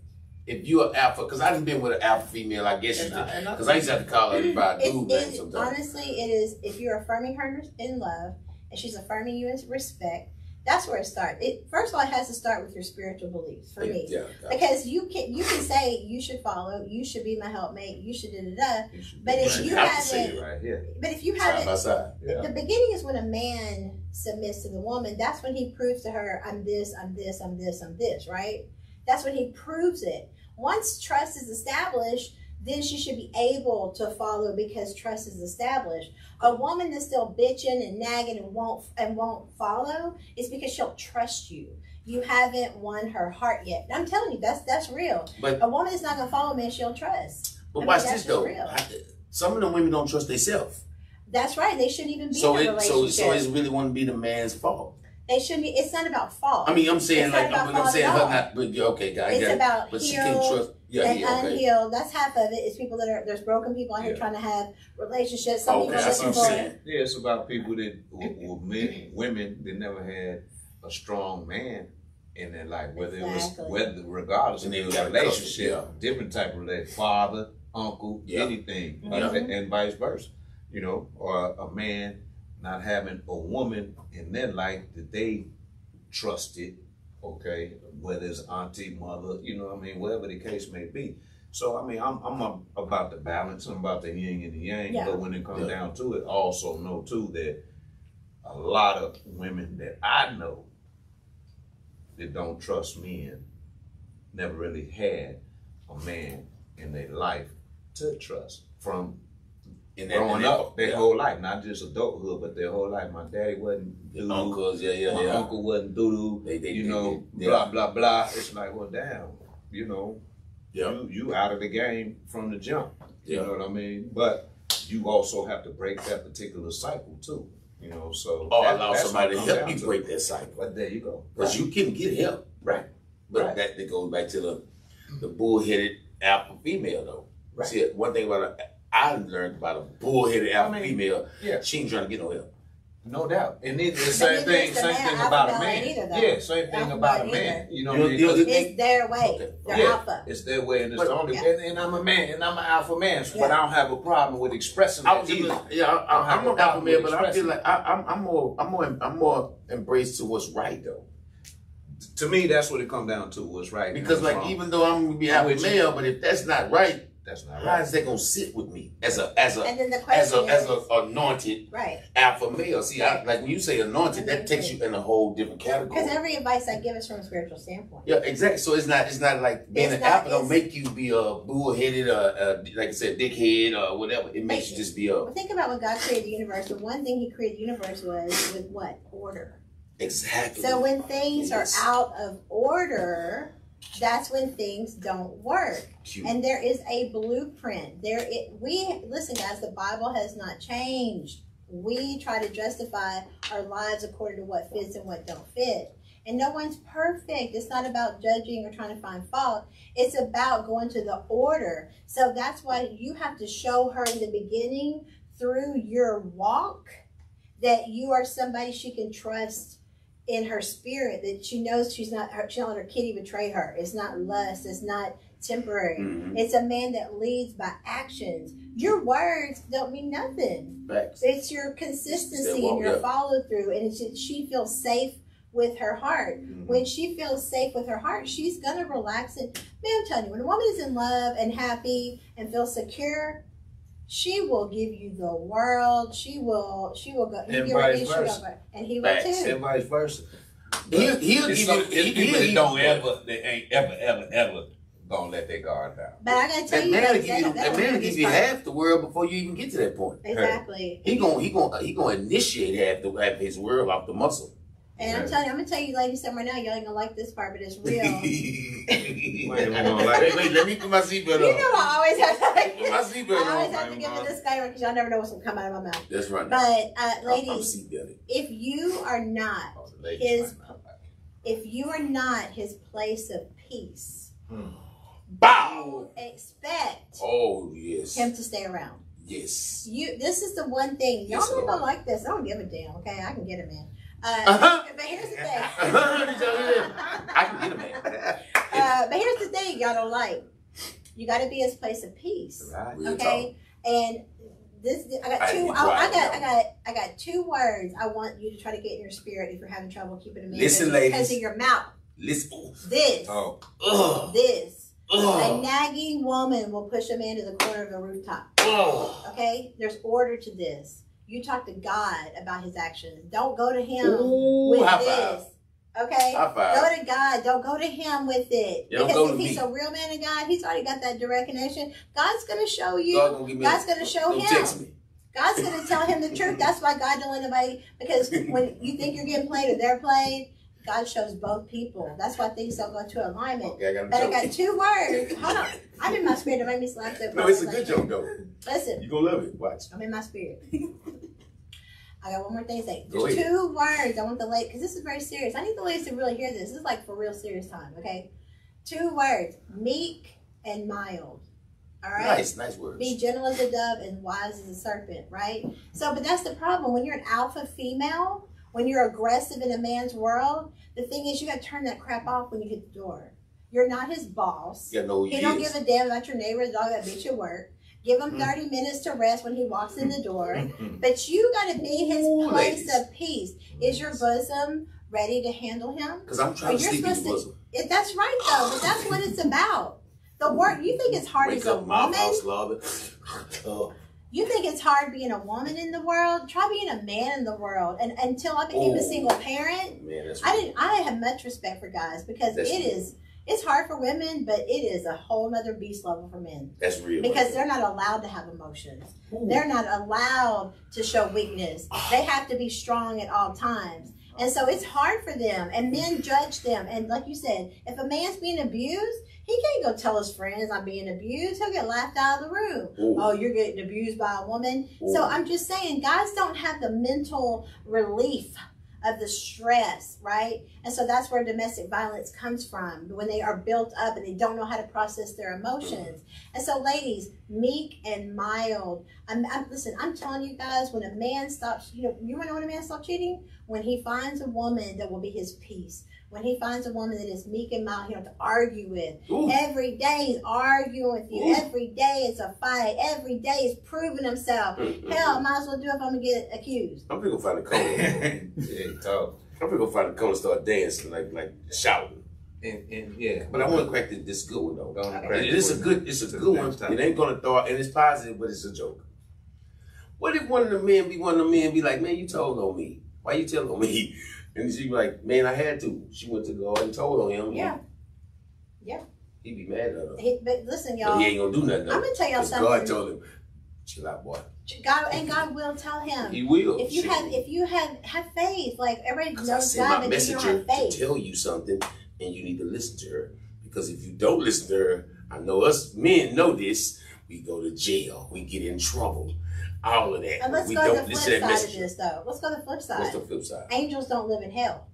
If you're an alpha, because I done been with an alpha female, I guess you And did. I- and I- Because I used to have to call everybody by It, dude name it, sometimes. honestly, it is if you're affirming her in love and she's affirming you in respect, that's where it starts. It first of all, it has to start with your spiritual beliefs for me. Yeah, yeah. Because you can you can say you should follow, you should be my helpmate, you should da da da. But if right. you have to say haven't- right here, But if you haven't yeah. the beginning is when a man submits to the woman. That's when he proves to her, I'm this, I'm this, I'm this, I'm this, right? That's when he proves it. Once trust is established, then she should be able to follow because trust is established. A woman that's still bitching and nagging and won't and won't follow is because she'll trust you. You haven't won her heart yet. I'm telling you, that's that's real. But- a woman that's not gonna follow me, she'll trust. But I mean, watch that's this though. real. I- Some of the women don't trust themselves. That's right. They shouldn't even be So in a it so relationship. so it's really want to be the man's fault. they shouldn't be. It's not about fault. I mean, I'm saying It's like I'm, I'm saying her not. But okay, I it's got about But she can't trust. Yeah, and yeah, okay. That's half of it. It's people that are there's broken people out here Yeah. trying to have relationships. Some Okay, people that's what I'm for saying. Yeah, it's about people that were, were men, women that never had a strong man in their life, whether Exactly. it was whether regardless And of then the relationship, custody, different type of relationship, father, uncle, Yeah. anything, Yeah. like and vice versa. You know, or a man not having a woman in their life that they trusted, okay, whether it's auntie, mother, you know what I mean, whatever the case may be. So I mean, I'm I'm a, about the balance. I'm about the yin and the yang. Yeah. But when it comes Yeah. down to it, also know too that a lot of women that I know that don't trust men never really had a man in their life to trust from In that- growing up their yeah. whole life, not just adulthood, but their whole life. My daddy wasn't doo-doo. uncles, yeah, yeah, My yeah. uncle wasn't doo they- you know, they- blah blah blah. It's like, well, damn, you know, Yeah. you you out of the game from the jump. You know what I mean? But you also have to break that particular cycle too. You know, so Or that- allow somebody to help you break that cycle. But there you go. Because you can get help. Right. But Right. that, that goes back to the the bullheaded alpha female though. Right. See, one thing about a, I learned about a bullheaded alpha mean, female, yeah. she ain't trying to get no help. No doubt. And it's the same neither thing, same thing about a man. either, yeah, same thing Alpha about a male man. either. You know what I mean? you- 'Cause It's their way. Okay. They're Yeah. alpha. It's their way, and it's But- the only. Yeah. And, and I'm a man, and I'm an alpha man, so, but I don't have a problem with expressing I that was either. just, yeah, I, I, I'm have an alpha problem male, but I feel like I, I'm, I'm more, I'm more, I'm more embraced to what's right though. To me, that's what it comes down to. What's right? Because like wrong. even though I'm gonna be alpha male, but if that's not right, That's not right. is that gonna sit with me as a as a And then the as question a as a anointed right? alpha male? See, I, like when you say anointed, that takes you in a whole different category. Because every advice I give is from a spiritual standpoint. Yeah, exactly. So it's not it's not like being It's an not- alpha don't make you be a bullheaded, uh, uh, like I said, dickhead or whatever. It makes you just be a Well, think about when God created the universe. The one thing He created the universe was with what order. exactly. So when things are out of order, that's when things don't work. And there is a blueprint. There, it, we listen, guys. The Bible has not changed. We try to justify our lives according to what fits and what don't fit. And no one's perfect. It's not about judging or trying to find fault. It's about going to the order. So that's why you have to show her in the beginning through your walk that you are somebody she can trust in her spirit that she knows she's not her, she don't let her kitty betray her. It's not lust. It's not temporary. Mhm. It's a man that leads by actions. Your words don't mean nothing. Facts. It's your consistency and your follow through, and it's just, she feels safe with her heart. Mhm. When she feels safe with her heart, she's gonna relax. And man, I'm telling you, when a woman is in love and happy and feels secure, she will give you the world. She will. She will go. you And give her vice this, versa. go- and he will Facts. too. And vice versa. He'll, he'll give some- you. He'll, people that he'll, don't ever, they ain't ever, ever, ever gonna let their guard down. But I gotta tell That you, man that, will give you. that, That man will give you half the world before you even get to that point. Exactly. He gonna he gonna he gonna initiate half the half his world off the muscle. And I'm telling you, I'm gonna tell you, ladies, somewhere now. Y'all ain't gonna like this part, but it's real. [laughs] wait, Wait, wait, let me put my seatbelt on. You know. I always have to. Put my seatbelt I always have to give a disclaimer because y'all never know what's gonna come out of my mouth. That's right. But uh, ladies, if you are not, Oh, His- might not like if you are not his place of peace, Bow. expect Oh yes, him to stay around. yes. You. This is the one thing. Y'all Yes. I like this. I don't give a damn. Okay, I can get him in. Uh, Uh-huh. But here's the thing. [laughs] Y'all? I can get him man. [laughs] Uh, but here's the thing y'all don't like. You got to be his place of peace. Right. Okay, and this I got two. be I, I got I got I got two words. I want you to try to get in your spirit if you're having trouble keeping them in. Listen, because ladies. of your mouth. Listen. Ooh. This, Oh, Ugh. this. A nagging woman will push a man to the corner of a rooftop. Ugh. Okay, there's order to this. You talk to God about his actions. Don't go to him Ooh, with this. five. Okay. High five. Go to God. Don't go to him with it. Don't because go if to he's me. a real man of God, he's already got that direct connection. God's gonna show you. God gonna God's a- gonna show him. God's gonna tell him the truth. That's why God don't let nobody because when [laughs] you think you're getting played or they're played, God shows both people. That's why things don't go to alignment. Okay, I But I got two words. [laughs] Hold on. I'm in my spirit. Don't make me slap that. No, it's a good joke though. Listen, You're gonna love it. Watch. I'm in my spirit. [laughs] I got one more thing to say. There's two words I want the ladies, because this is very serious. I need the ladies to really hear this. This is like for real serious time, okay? Two words meek and mild. All right? Nice, nice words. Be gentle as a dove and wise as a serpent, right? So, but that's the problem. When you're an alpha female, when you're aggressive in a man's world, the thing is you got to turn that crap off when you hit the door. You're not his boss. You gotta He he don't is. give a damn about your neighbor, the dog that beat you at work. Give him Mm. 30 minutes to rest when he walks in the door. But you got to be his place ladies. of peace. Is your bosom ready to handle him? Cause I'm trying to you're sleep in your bosom. It, that's right, though. But that's what it's about. The work you think it's hard Wake as a up, mouth woman. house lobby. [sighs] Oh, You think it's hard being a woman in the world? Try being a man in the world. And until I became a single parent, man, that's I didn't. I have much respect for guys because That's it real. is. It's hard for women, but it is a whole nother beast level for men that's real. because right they're not allowed to have emotions. there. They're not allowed to show weakness. Ah. They have to be strong at all times. And so it's hard for them. And men judge them. And like you said, if a man's being abused, he can't go tell his friends I'm being abused. He'll get laughed out of the room. Ooh, Oh, you're getting abused by a woman. So. I'm just saying, guys don't have the mental relief of the stress, right? And so that's where domestic violence comes from when they are built up and they don't know how to process their emotions. And so, ladies, meek and mild. I'm, I'm listen. I'm telling you guys, when a man stops, you know, you want to know when a man stops cheating? When he finds a woman that will be his peace. When he finds a woman that is meek and mild, he don't have to argue with. Ooh. Every day he's arguing with you. Ooh. Every day it's a fight. Every day he's proving himself. Hell, I might as well do it if I'm gonna get accused. I'm gonna go find a cola. [laughs] yeah, talk. I'm gonna go find a cola and start dancing like like shouting. And, and yeah. But I want to crack this, this good one though. Go on and Okay. crack It- it's a good, it's a To good one. time. It ain't gonna throw, and it's positive, but it's a joke. What if one of the men be one of the men be like, man, you told on me. Why you telling on me? [laughs] And she be like, man, I had to. She went to go and told on him. Yeah. Yeah. He be mad at her. He, but listen, y'all. he ain't gonna do nothing. though. I'm gonna tell y'all something. God told him, chill out, boy. God and God will tell him. He will. If you have, if you have, have faith. Like everybody knows God, but you don't messenger have faith. to tell you something, and you need to listen to her. Because if you don't listen to her, I know us men know this. We go to jail. We get in trouble. All of that. And let's we go to the flip side of this, though. Let's go to the flip side. What's the flip side? Angels don't live in hell.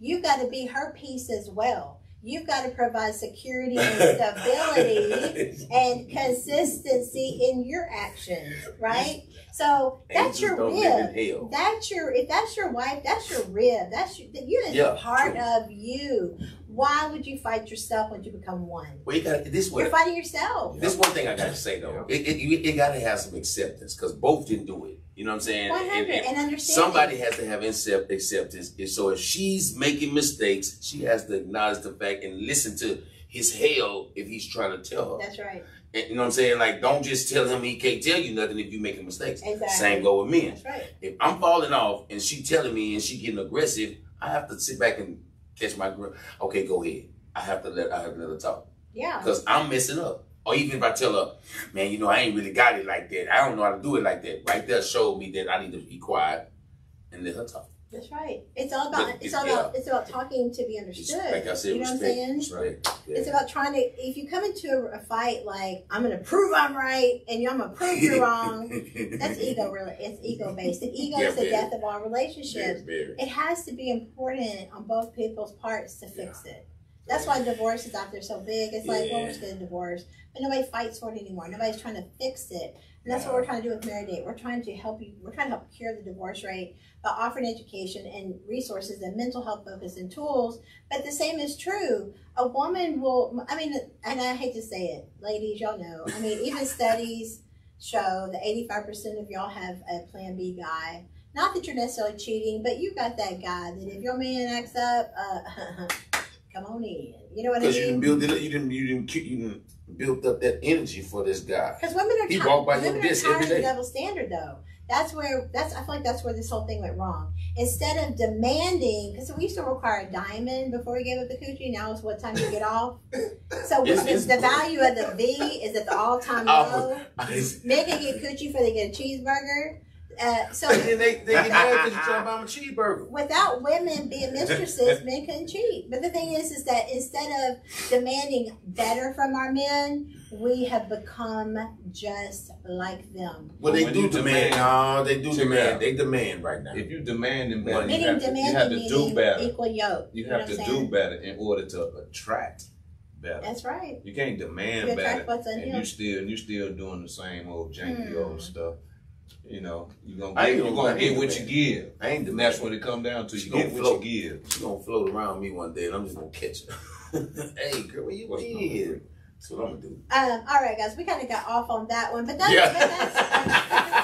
You've got to be her peace as well. You've got to provide security and [laughs] stability and [laughs] consistency in your actions, right? So that's Angels your rib. That's your if that's your wife, that's your rib. That's your you is Yeah, part true. of you. Why would you fight yourself when you become one? Well, you got this way. You're fighting yourself. This one thing I gotta say though, it, it, you- it gotta have some acceptance because both didn't do it. You know what I'm saying? One And- hundred and and understand. somebody has to have accept, acceptance. And so if she's making mistakes, she has to acknowledge the fact and listen to his hell if he's trying to tell her. That's right. And you know what I'm saying? Like, don't just tell him he can't tell you nothing if you're making mistakes. Exactly. Same go with men. That's right. If I'm falling off and she telling me and she getting aggressive, I have to sit back and catch my grip. Okay, go ahead. I have to let I have to let her talk Yeah. because I'm messing up. Or even if I tell her, man, you know, I ain't really got it like that. I don't know how to do it like that. Right there showed me that I need to be quiet and let her talk. That's right. It's all about it's it- all about it's about talking to be understood. like I said, you know respect. what I'm saying? Respect. Yeah. It's about trying to if you come into a, a fight like I'm gonna prove I'm right and you I'm gonna prove you're [laughs] wrong. That's [laughs] ego really it's ego based. The ego Yeah, is the death of all relationships. It has to be important on both people's parts to fix it. That's why divorce is out there so big. It's like, well, we're just getting divorced. But nobody fights for it anymore. Nobody's trying to fix it. And that's what we're trying to do with Married Date. We're trying to help you, we're trying to help cure the divorce rate by offering education and resources and mental health focus and tools. But the same is true. A woman will, I mean, and I hate to say it, ladies, y'all know. I mean, even [laughs] studies show that 85% of y'all have a plan B guy. Not that you're necessarily cheating, but you got that guy that if your man acts up, uh, [laughs] come on in. You know what I mean? Because you didn't build it up, you didn't, you didn't, you didn't build up that energy for this guy. Because women are He walk by your women are desk tired of double standard, though. That's where that's. I feel like that's where this whole thing went wrong. Instead of demanding, because we used to require a diamond before we gave up the coochie. Now it's what time you get off. [laughs] So It's- the, it's- the value of the V is at the all time low. [laughs] Men can get coochie before they get a cheeseburger. Uh, so And then they, they get mad because you trying to buy a [laughs] cheeseburger. without women being mistresses, men couldn't cheat. But the thing is, is that instead of demanding better from our men, we have become just like them. Well, But they do demand. demand- No, they do Check demand. out. They demand right now. If you demanding better, you have, to, you have to do better. equal yoke. You know have to do better in order to attract better. That's right. You can't demand You better, what's and you still you still doing the same old janky Hmm. old stuff. You know, you gonna I get, you gonna- gonna get ain't what you gonna- give, I ain't and demanding. that's what it come down to. She You gonna get what float. you give. She gonna float around me one day, and I'm just gonna catch her. [laughs] hey, girl, where you What's been? That's what I'm gonna do. Um, all right, guys, we kind of got off on that one, but that's, but [laughs]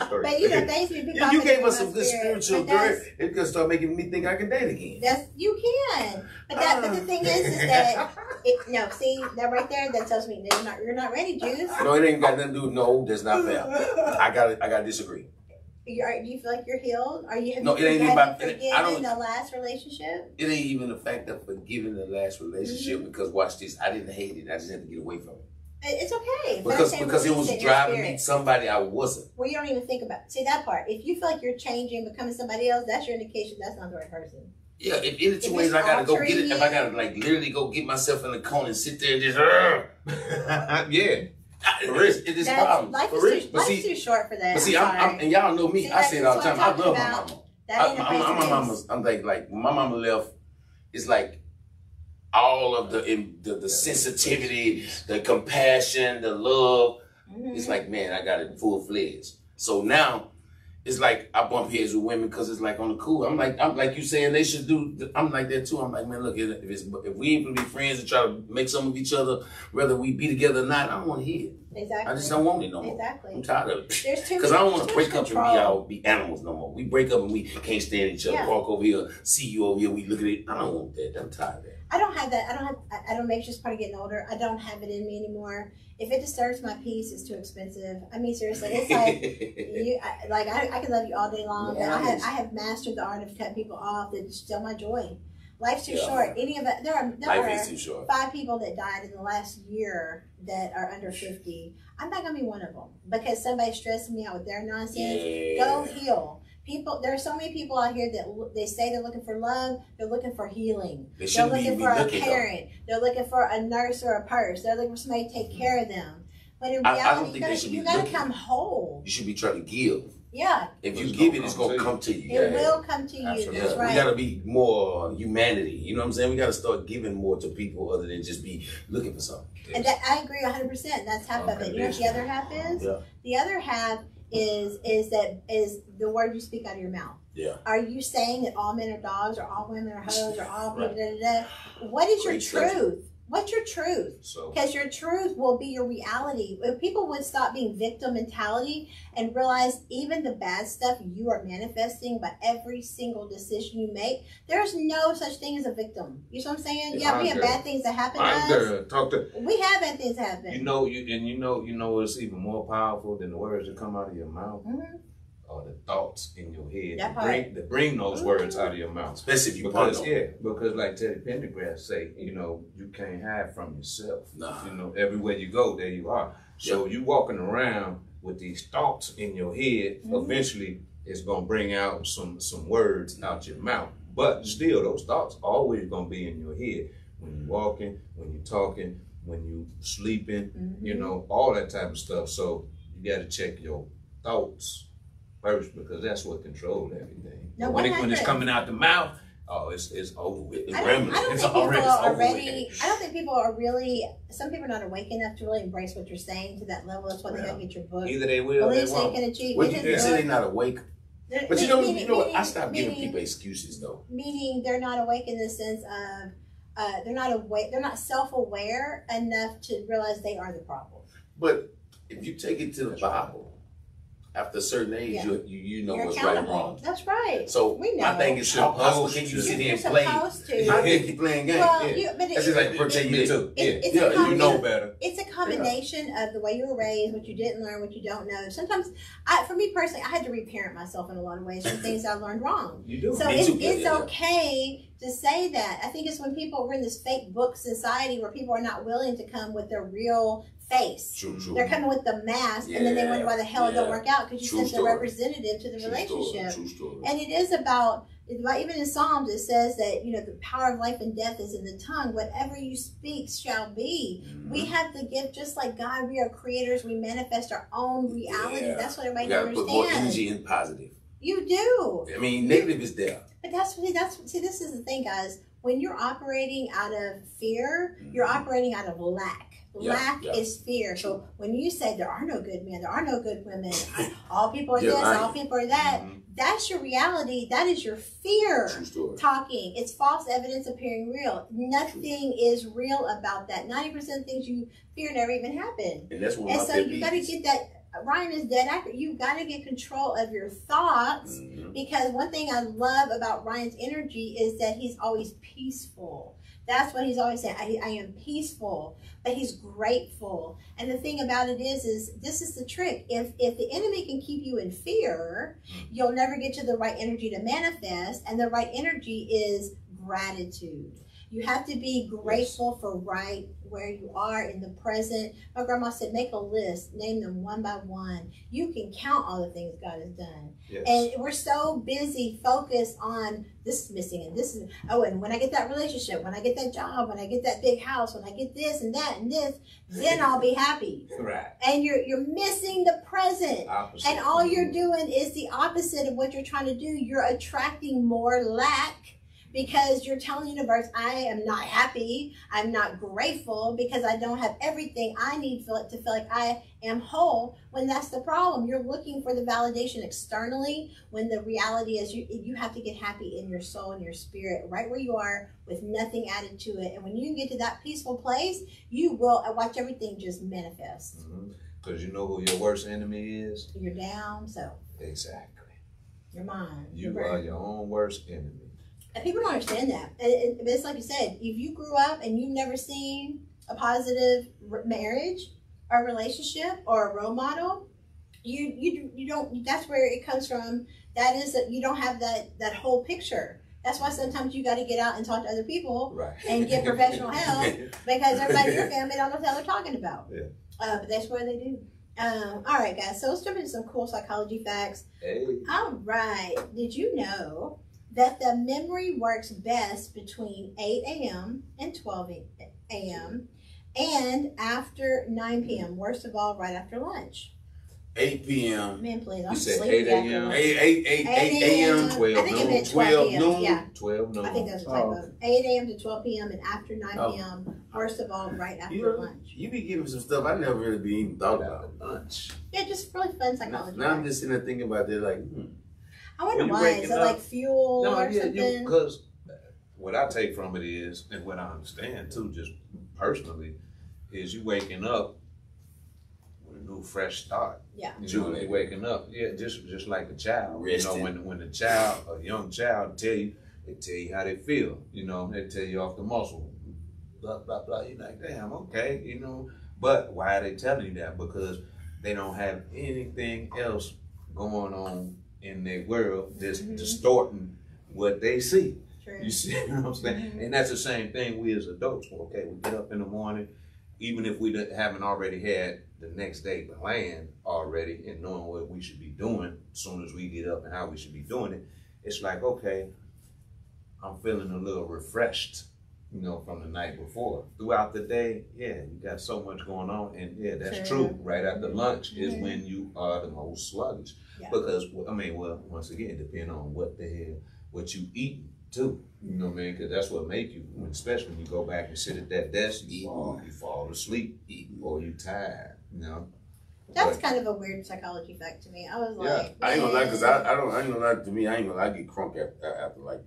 you know, things we pick Yeah, up you gave us some good spiritual but dirt. It's gonna start making me think I can date again. That's you can, but that but the thing is, is that [laughs] it, no, see that right there that tells me that you're not you're not ready, Juice. No, it ain't got nothing to do. No, that's not fair. I gotta, I gotta disagree. You are, do you feel like you're healed? Are you have No, you, it ain't about- it- I don't- the last relationship? It ain't even the fact of forgiving the last relationship Mm-hmm. because watch this. I didn't hate it. I just had to get away from It- It's okay. because saying because it was driving me somebody I wasn't. Well, you don't even think about see that part. If you feel like you're changing, becoming somebody else, that's your indication that's not the right person. Yeah, if any two ways I gotta go get it, if I gotta like literally go get myself in the corner and sit there and just, uh, [laughs] yeah, it is it is That's- problem. life For is, too, But life's see, too short for that. but see, I'm I'm, I'm, and y'all know me. See, I say it all the time. I I'm love my talking mama. that I, ain't a my, my, my mama's. I'm like, like when my mama left. It's like all of the the, the sensitivity, the compassion, the love. It's mm-hmm. like, man, I got it full fledged. So now, it's like I bump heads with women because it's like on the cool. I'm like, I'm like you saying they should do. I'm like that too. I'm like, man, look, if it's if we ain't gonna be friends and try to make some of each other, whether we be together or not, I don't want to hear it. Exactly. I just don't want it no more. Exactly. I'm tired of it. There's too [laughs] Because I don't want to too much break up and be control. all be animals no more. We break up and we can't stand each other. Yeah. Walk over here, see you over here. We look at it. I don't want that. I'm tired of that. I don't have that. I don't have. I- I don't. Maybe it's just part of getting older. I don't have it in me anymore. If it disturbs my peace, it's too expensive. I mean, seriously, it's like [laughs] you. I, like I, I can love you all day long, but I have. I have mastered the art of cutting people off that steal my joy. Life's too Yeah. short. Any of it. There are. There Life are is too short. five people that died in the last year that are under fifty. I'm not gonna be one of them because somebody's stressing me out with their nonsense. Yeah. Go heal. People, there are so many people out here that they say they're looking for love. They're looking for healing. They They're shouldn't be, looking be for a looking though. parent. They're looking for a nurse or a purse. They're looking for somebody to take mm-hmm. care of them. But in I- I don't reality, think you they gotta, you gotta come whole. You should be trying to give. Yeah, If you give it, it's gonna to come to you. it Yeah. will come to you. Absolutely. That's Yeah, right. we gotta be more humanity. You know what I'm saying? We gotta start giving more to people other than just be looking for something. And that, I agree 100%. That's half of it. You know what the other half is? Yeah. The other half is is that is the word you speak out of your mouth. Yeah. Are you saying that all men are dogs or all women are hoes or all people Right. da, da, da? What is your Great statement. truth? What's your truth? So Because your truth will be your reality. If people would stop being victim mentality and realize even the bad stuff you are manifesting by every single decision you make, there's no such thing as a victim. You know what I'm saying? Yeah, Yeah, we have agree. bad things that happen to us. talk to We have bad things happen. you know you and you know you know it's even more powerful than the words that come out of your mouth Mhm. Or the thoughts in your head That that bring, that bring those Mhm. words out of your mouth. Especially if you Because partner. yeah, because like Teddy Pendergrass say, you know, you can't hide from yourself. Nah. You know, everywhere you go, there you are. So you walking around with these thoughts in your head, Mhm. eventually it's gonna bring out some some words out your mouth. But still, those thoughts always gonna be in your head when you walking, when you talking, when you sleeping. Mhm. You know, all that type of stuff. So you got to check your thoughts first because that's what controls everything. No, when, it, when it's coming out the mouth, oh, it's it's over with. It's I don't. I don't It's think people already- are over ready. with. I don't think people are really. Some people are not awake enough to really embrace what you're saying to that level. That's why they Yeah. gotta get your book. Either they will or they Believe so you won't. can achieve. What you, you say they're not awake? They're- But you know, meaning- you know what? I meaning- stopped giving meaning- people excuses though. meaning they're not awake in the sense of uh, they're not awake. They're not self-aware enough to realize they are the problem. But if you take it to the Bible, after a certain age, Yeah. you, you you know You're what's right and wrong. That's right. So We know. my thing is, how possible Supposed can you to. sit here You're and play? supposed to. I think you playing games. Well, yeah. you, but That's it, just like protect Me you. too. It- Yeah. it's Yeah, a you You know better. it's a combination of the way you were raised, what you didn't learn, what you don't know. Sometimes, I, for me personally, I had to reparent myself in a lot of ways for things I learned wrong. [laughs] You do. So Me it's, too, it's yeah, yeah. okay to say that. I think it's when people we're in this fake book society where people are not willing to come with their real face. True, true. They're coming with the mask, and then they wonder why the hell it don't work out because you True sent the representative to the True relationship. Story, story. And it is about, even in Psalms, it says that, you know, the power of life and death is in the tongue. Whatever you speak shall be. Mhm. We have the gift, just like God, we are creators. We manifest our own reality. Yeah. That's what You everybody gotta don't put more energy in positive. You do. I mean, negative is there. But that's see, that's see, this is the thing, guys. When you're operating out of fear, you're Mhm. operating out of lack. Yeah, lack yeah. is fear. So when you say there are no good men, there are no good women, [laughs] all people are Yeah, this, right. all people are that, Mhm. that's your reality. That is your fear talking. It's false evidence appearing real. Nothing is real about that. 90% of things you fear never even happen. And that's of And so you got to get that. Ryan is dead accurate. You got to get control of your thoughts Mhm. because one thing I love about Ryan's energy is that he's always peaceful. That's what he's always saying. I, I am peaceful, but he's grateful. And the thing about it is, is this is the trick. If if the enemy can keep you in fear, you'll never get to the right energy to manifest. And the right energy is gratitude. You have to be grateful for right where you are in the present. My grandma said, make a list, name them one by one. You can count all the things God has done. Yes. And we're so busy focused on this is missing and this is oh and when I get that relationship, when I get that job, when I get that big house, when I get this and that and this, then I'll be happy. right. And you're you're missing the present. Opposite. And all you're mm-hmm. doing is the opposite of what you're trying to do. You're attracting more lack because you're telling the universe, I am not happy, I'm not grateful because I don't have everything I need to feel like I am whole. When that's the problem, you're looking for the validation externally. When the reality is, you you have to get happy in your soul and your spirit, right where you are, with nothing added to it. And when you get to that peaceful place, you will uh, watch everything just manifest. Because you know who your worst enemy is? You're down, so Exactly. your mind. You your are your own worst enemy. And people don't understand that. And it, it's like you said, if you grew up and you've never seen a positive marriage or relationship or a role model, you you you don't. That's where it comes from. That is that you don't have that that whole picture. That's why sometimes you got to get out and talk to other people Right. and get professional help [laughs] because everybody in your family don't know what they're talking about. Yeah. Uh, but that's what they do. Um, all right, guys. So let's jump into some cool psychology facts. Hey. All right. Did you know that the memory works best between 8 a.m. and 12 a.m. and after 9 p.m.? Worst of all, right after lunch. 8 p.m. Man, please, I'm You said 8 a.m.? lunch. 8, 8, 8, 8 a.m. 12 I think noon, 12 12 noon. Yeah, 12 noon. I think that's a Oh. typo. 8 a.m. to 12 p.m. and after 9 Oh. p.m. Worst of all, right after You know, lunch. you be giving some stuff I never really be even thought about. lunch. Yeah, just really fun Now, psychology. now I'm just sitting there thinking about it like, hmm. I wonder why. waking Is it up- like fuel No, or yeah, something? because what I take from it is, and what I understand too, just personally, is you waking up with a new fresh start. Yeah. You know, you waking up, yeah, just just like a child. You know, when when a child, a young child, tell you, they tell you how they feel. You know, they tell you off the muscle, blah blah blah. You're like, damn, okay, you know. But why are they telling you that? Because they don't have anything else going on in their world that's Mhm. distorting what they see. True. You see [laughs] what I'm saying? Mhm. And that's the same thing we as adults. Okay, we get up in the morning, even if we haven't already had the next day planned already and knowing what we should be doing as soon as we get up and how we should be doing it, it's like, okay, I'm feeling a little refreshed, you know, from the night before. Throughout the day, yeah, you got so much going on. And yeah, that's True. true. Right after lunch is Mhm. when you are the most sluggish. Yeah. Because, I mean, well, once again, depending on what the hell, what you eat too. You know what I mean? Because that's what make you, when, especially when you go back and sit at that desk, you fall, you fall asleep, eating, or you tired. You know. That's But- kind of a weird psychology fact to me. I was Yeah. like, I ain't gonna lie, cause I, I don't, I ain't gonna lie to me. I ain't gonna lie, I get crunk after, after like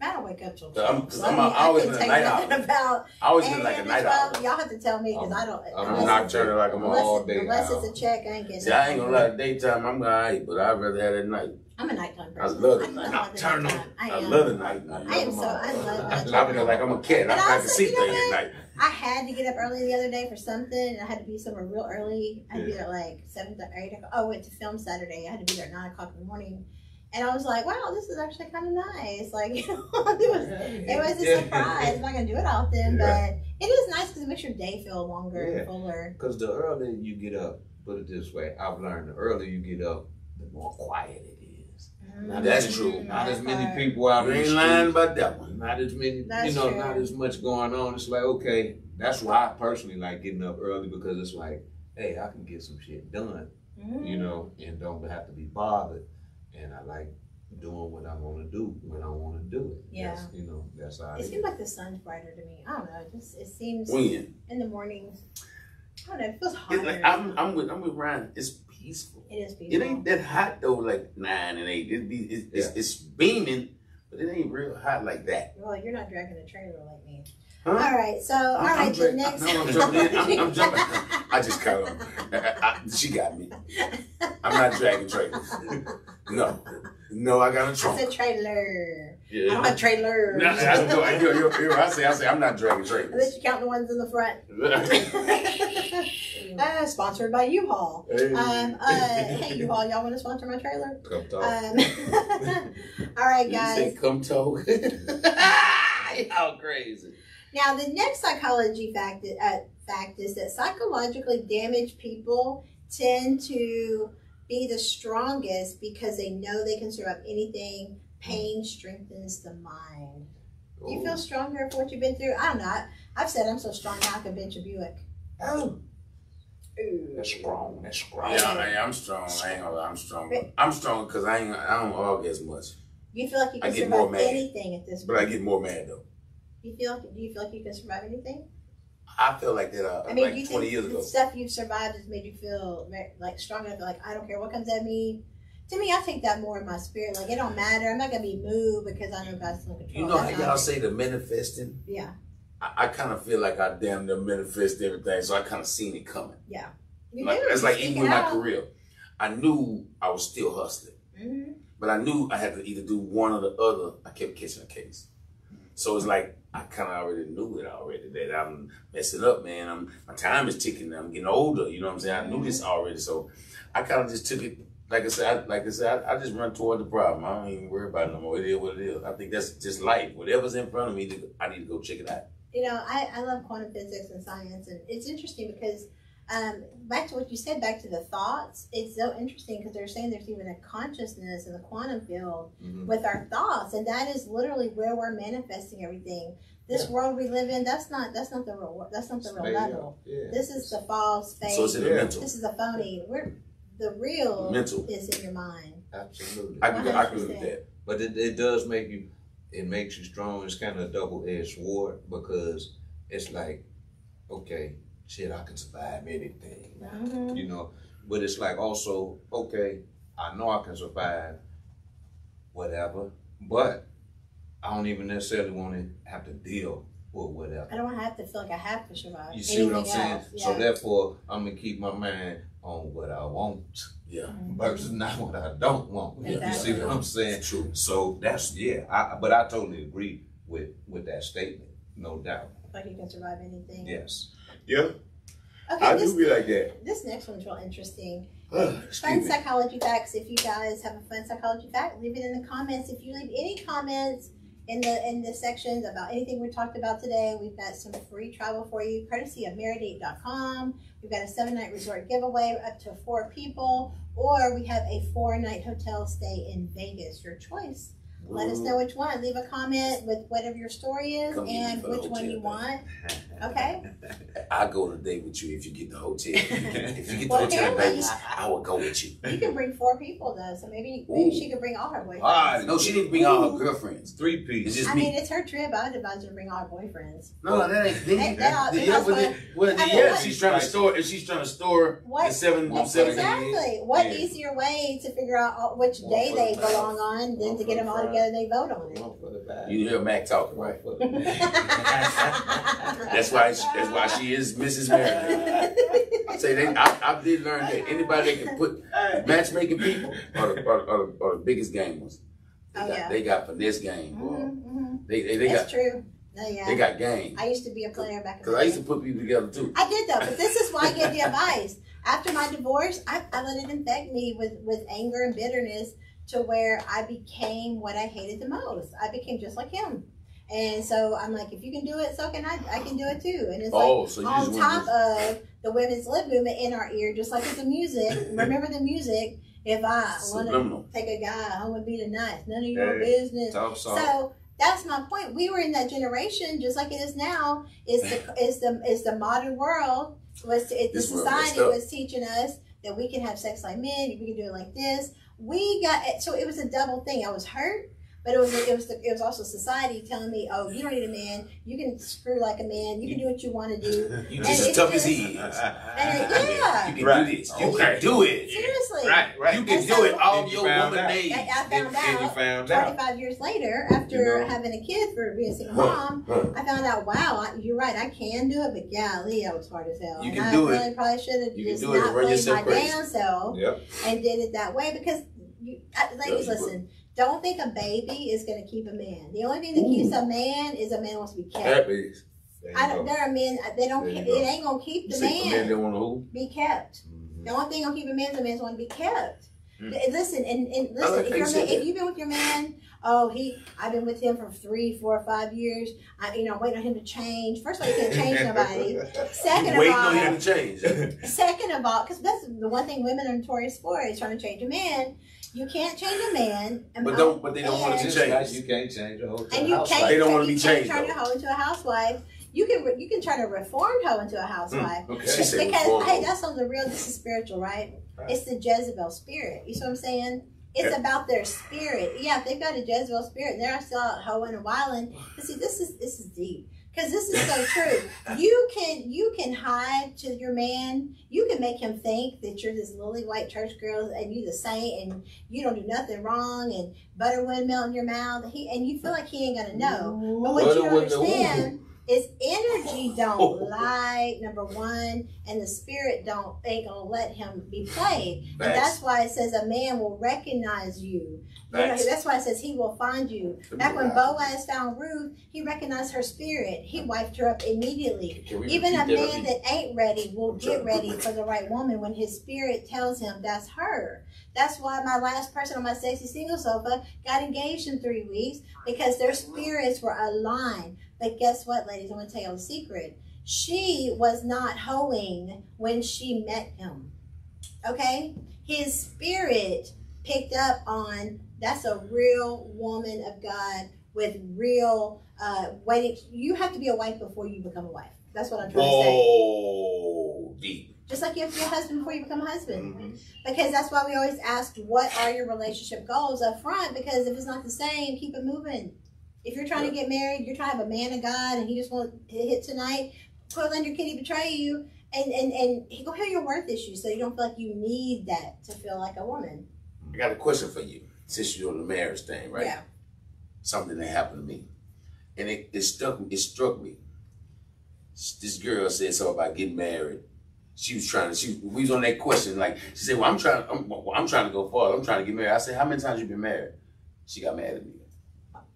12. I don't wake up till So I'm- cause So I'm I, a- mean, I I always can been a night owl. about I always AM been like a night 12. owl. Y'all have to tell me because I'm- don't. I'm I'm unless, nocturnal like I'm unless, all all day unless owl. it's a check, I ain't getting See, I ain't gonna lie, daytime, I'm gonna alright, but I'd rather have it at night. I'm a nighttime I person. love the I night. love the Nocturnal. nighttime. I, I love the night. I am so. I love I nighttime. feel like I'm a cat. And I, I to also, see you things at night. I had to get up early the other day for something, and I had to be somewhere real early. I had to be there like seven to eight. o'clock. Oh, I went to film Saturday. I had to be there at nine o'clock in the morning, and I was like, "Wow, this is actually kind of nice." Like, you [laughs] know, it was it was a Yeah. surprise. I'm not gonna do it often, Yeah. but it is nice because it makes your day feel longer Yeah. and fuller. Because the earlier you get up, put it this way, I've learned the earlier you get up, the more quiet it is. Mm, That's true. Not as many part. people out You in the ain't lying about that one. Not as many, That's you know, true. not as much going on. It's like, okay, that's why I personally like getting up early because it's like, hey, I can get some shit done, Mm. you know, and don't have to be bothered. And I like doing what I want to do when I want to do it. Yeah. That's, you know, that's how It it seems like the sun's brighter to me. I don't know. It just it seems When? in the mornings. I don't know. It feels It's like, I'm, I'm with I'm with Ryan. It's peaceful. it is peaceful. It ain't that hot though, like nine and eight. It be it's, it's, it's beaming, but it ain't real hot like that. Well, you're not dragging a trailer like me. Huh? All right, so all I'm- right, I'm the next. no, I'm jumping in. [laughs] I'm- I'm jumping. I just caught on. I- I- she got me. I'm not dragging trailers. No, no, I got a trunk. said trailer. I Yeah. don't have trailers. No, I, I, you, you, you, I say, I say, I'm not dragging trailers. Unless you count the ones in the front. [laughs] uh, sponsored by U-Haul. Hey. Um, uh, hey U-Haul, y'all want to sponsor my trailer? Come talk. Um, [laughs] all right, You guys. say, come talk. How crazy. Now, the next psychology fact, uh, fact is that psychologically damaged people tend to be the strongest because they know they can survive anything. Pain strengthens the mind. Do you feel stronger for what you've been through? I'm not. I, I've said I'm so strong now I can bench a Buick. Oh, Ooh. that's strong. That's strong. Yeah, I, I'm strong. I ain't gonna lie, I'm strong. I'm strong because I ain't. I don't argue as much. You feel like you I can get more survive mad. anything at this Point. But? I get more mad though. You feel? Like, Do you feel like you can survive anything? I feel like that uh, I mean, like do you 20 years the ago. stuff you've survived has made you feel like strong enough? Like I don't care what comes at me. To me, I take that more in my spirit. Like it don't matter. I'm not gonna be moved because I know God's in control. You know how y'all say the manifesting? Yeah, I, I kind of feel like I damn near manifest everything, so I kind of seen it coming. you Like, do. that's like even with my career. I knew I was still hustling, Mhm. but I knew I had to either do one or the other. I kept catching a case. So it's like I kind of already knew it already that I'm messing up, man. I'm my time is ticking. I'm getting older. You know what I'm saying? I knew this mm-hmm. already, so I kind of just took it. Like I said, I, like I said, I, I just run toward the problem. I don't even worry about it no more. It is what it is. I think that's just life. Whatever's in front of me, I need to go check it out. You know, I, I love quantum physics and science, and it's interesting because um, back to what you said, back to the thoughts. It's so interesting because they're saying there's even a consciousness in the quantum field Mhm. with our thoughts, and that is literally where we're manifesting everything. This world we live in, that's not that's not the real wor- that's not the real made level. Yeah. This is the false fake. So it's in the mental. this is a phony. We're the real Mental. is in your mind. Absolutely. I can, I agree with that. But it, it does make you, it makes you strong. It's kind of a double edged sword because it's like, okay, shit, I can survive anything. Mhm. You know, but it's like also, okay, I know I can survive whatever, but I don't even necessarily want to have to deal with whatever. I don't have to feel like I have to survive. You see what I'm Anything saying? else, So therefore, I'm gonna keep my mind on what I want Yeah, versus not what I don't want. You see what I'm saying? it's true. So that's yeah. I, but I totally agree with with that statement, no doubt. like you can survive anything. Yes. Yeah, Okay, I this, do be like that. this next one's real interesting. Excuse Fun me. psychology facts. If you guys have a fun psychology fact, leave it in the comments. If you leave any comments in the in the sections about anything we talked about today, we've got some free travel for you, courtesy of marrieddate.com. We've got a seven night resort giveaway up to four people, or we have a four night hotel stay in Vegas. Your choice. Let us know which one. Leave a comment with whatever your story is Come and which one you want. [laughs] Okay. I go today with you if you get the hotel. [laughs] if you get the Well, hotel in Vegas, I will go with you. You can bring four people though, so maybe maybe Ooh. she could bring all her boyfriends. Ah, no, she didn't bring all her girlfriends. Three It's piece. just I me. mean, it's her trip. I'd advise her to bring all her boyfriends. no, that ain't. They, That- that- the- that's yeah, but the- well, I mean, yeah, what- she's trying to store. If she's trying to store What- the seven, One seven. Exactly. What Yeah. easier way to figure out which day they belong on than to get them all front. Together? They vote on it. One for the back. You hear Mac talking, One right? for the That's why. She, that's why she is Mrs. Maryland. I say they. I, I did learn that anybody that can put matchmaking people are the, are, are, are the biggest gamers. They Oh, got, yeah. they got finesse game, boy. Mhm, mhm. They they, they That's got true. No, yeah. they got game. I used to be a player back in Cause the I used to put people together too. I did though, but this is why I give the advice. After my divorce, I, I let it infect me with, with anger and bitterness to where I became what I hated the most. I became just like him. And so I'm like, if you can do it, so can I. I can do it too. And it's like Oh, so on top of the women's lib movement in our ear, just like with the music. [laughs] Remember the music. If I want to take a guy home and beat a knife, none of your Hey, business. So that's my point. We were in that generation, just like it is now. Is the [laughs] is the is the modern world was it, the This world messed society was teaching us that we can have sex like men, we can do it like this. We got so it was a double thing. I was hurt, but it was it was the, it was also society telling me, oh, you don't need a man. You can screw like a man. You can do what you want to do. You And just as it's tough as he is. [laughs] And yeah, You can Right. do this. You Okay. can do it. seriously. right, right. You can And do so- it all you your woman out. days. I, I And, found and you out. found out. 25 years later, after You know? having a kid for being a single mom, huh. I found out, wow, I, you're right, I can do it, but golly, I was hard as hell. You and can I do it. really probably should have You can just do it and not run played my crazy. damn self Yep. and did it that way because, you, uh, ladies, Yeah, you listen, don't think a baby is going to keep a man. The only thing that keeps a man is a man wants to be kept. Is. There I don't, there are men, uh, they don't, it go. ain't going to keep You the say for men man to be kept. Mhm. The only thing gonna keep a man is a man's want to be kept. Mm. Th- Listen and, and listen. like if you you're man, if you've been with your man, oh he, I've been with him for three, four, five years. I, you know, I'm waiting on him to change. First of all, you can't change [laughs] nobody. Second of Waiting on all, him to change. [laughs] second of all, because that's the one thing women are notorious for is trying to change a man. You can't change a man. and- But don't. But they don't want to and- Just like change. you can't change a whole and you can't. They don't wanna be changed, Turn though. a hoe into a housewife. You can you can turn a reformed hoe into a housewife. Hmm, she Okay. said Because reform. hey, that's on the real. This is spiritual, right? Right. It's the Jezebel spirit. You see what I'm saying? It's about their spirit. Yeah, if they've got a Jezebel spirit and they're still out hoeing and wilding. But see, this is this is deep because this is so true. You can you can hide to your man. You can make him think that you're this lily white church girl and you the saint and you don't do nothing wrong and butter wouldn't melt in your mouth. He and you feel like he ain't gonna know. But what you Butter don't wouldn't- understand is energy don't lie. Number one, and the spirit don't ain't gonna let him be played. And that's why it says a man will recognize you. You know, that's why it says he will find you. Back when Boaz found Ruth, he recognized her spirit. He wiped her up immediately. Even a man that ain't ready will get ready for the right woman when his spirit tells him that's her. That's why my last person on my sexy single sofa got engaged in three weeks because their spirits were aligned. But guess what, ladies? I'm going to tell you a secret. She was not hoeing when she met him. Okay? His spirit picked up on that's a real woman of God with real uh waiting. You have to be a wife before you become a wife. That's what I'm trying to say. Whoa, deep. Just like you have to be a husband before you become a husband. Mhm. Because that's why we always ask, what are your relationship goals up front? Because if it's not the same, keep it moving. If you're trying to get married, you're trying to have a man of God and he just won't hit tonight, quit letting your kitty betray you and, and, and he go heal your worth issues so you don't feel like you need that to feel like a woman. I got a question for you. Since you're on the marriage thing, right? Yeah. Something that happened to me, and it, it struck it struck me. This girl said something about getting married. She was trying to. She we was on that question like she said, "Well, I'm trying. I'm, well, I'm trying to go far. I'm trying to get married." I said, "How many times you been married?" She got mad at me.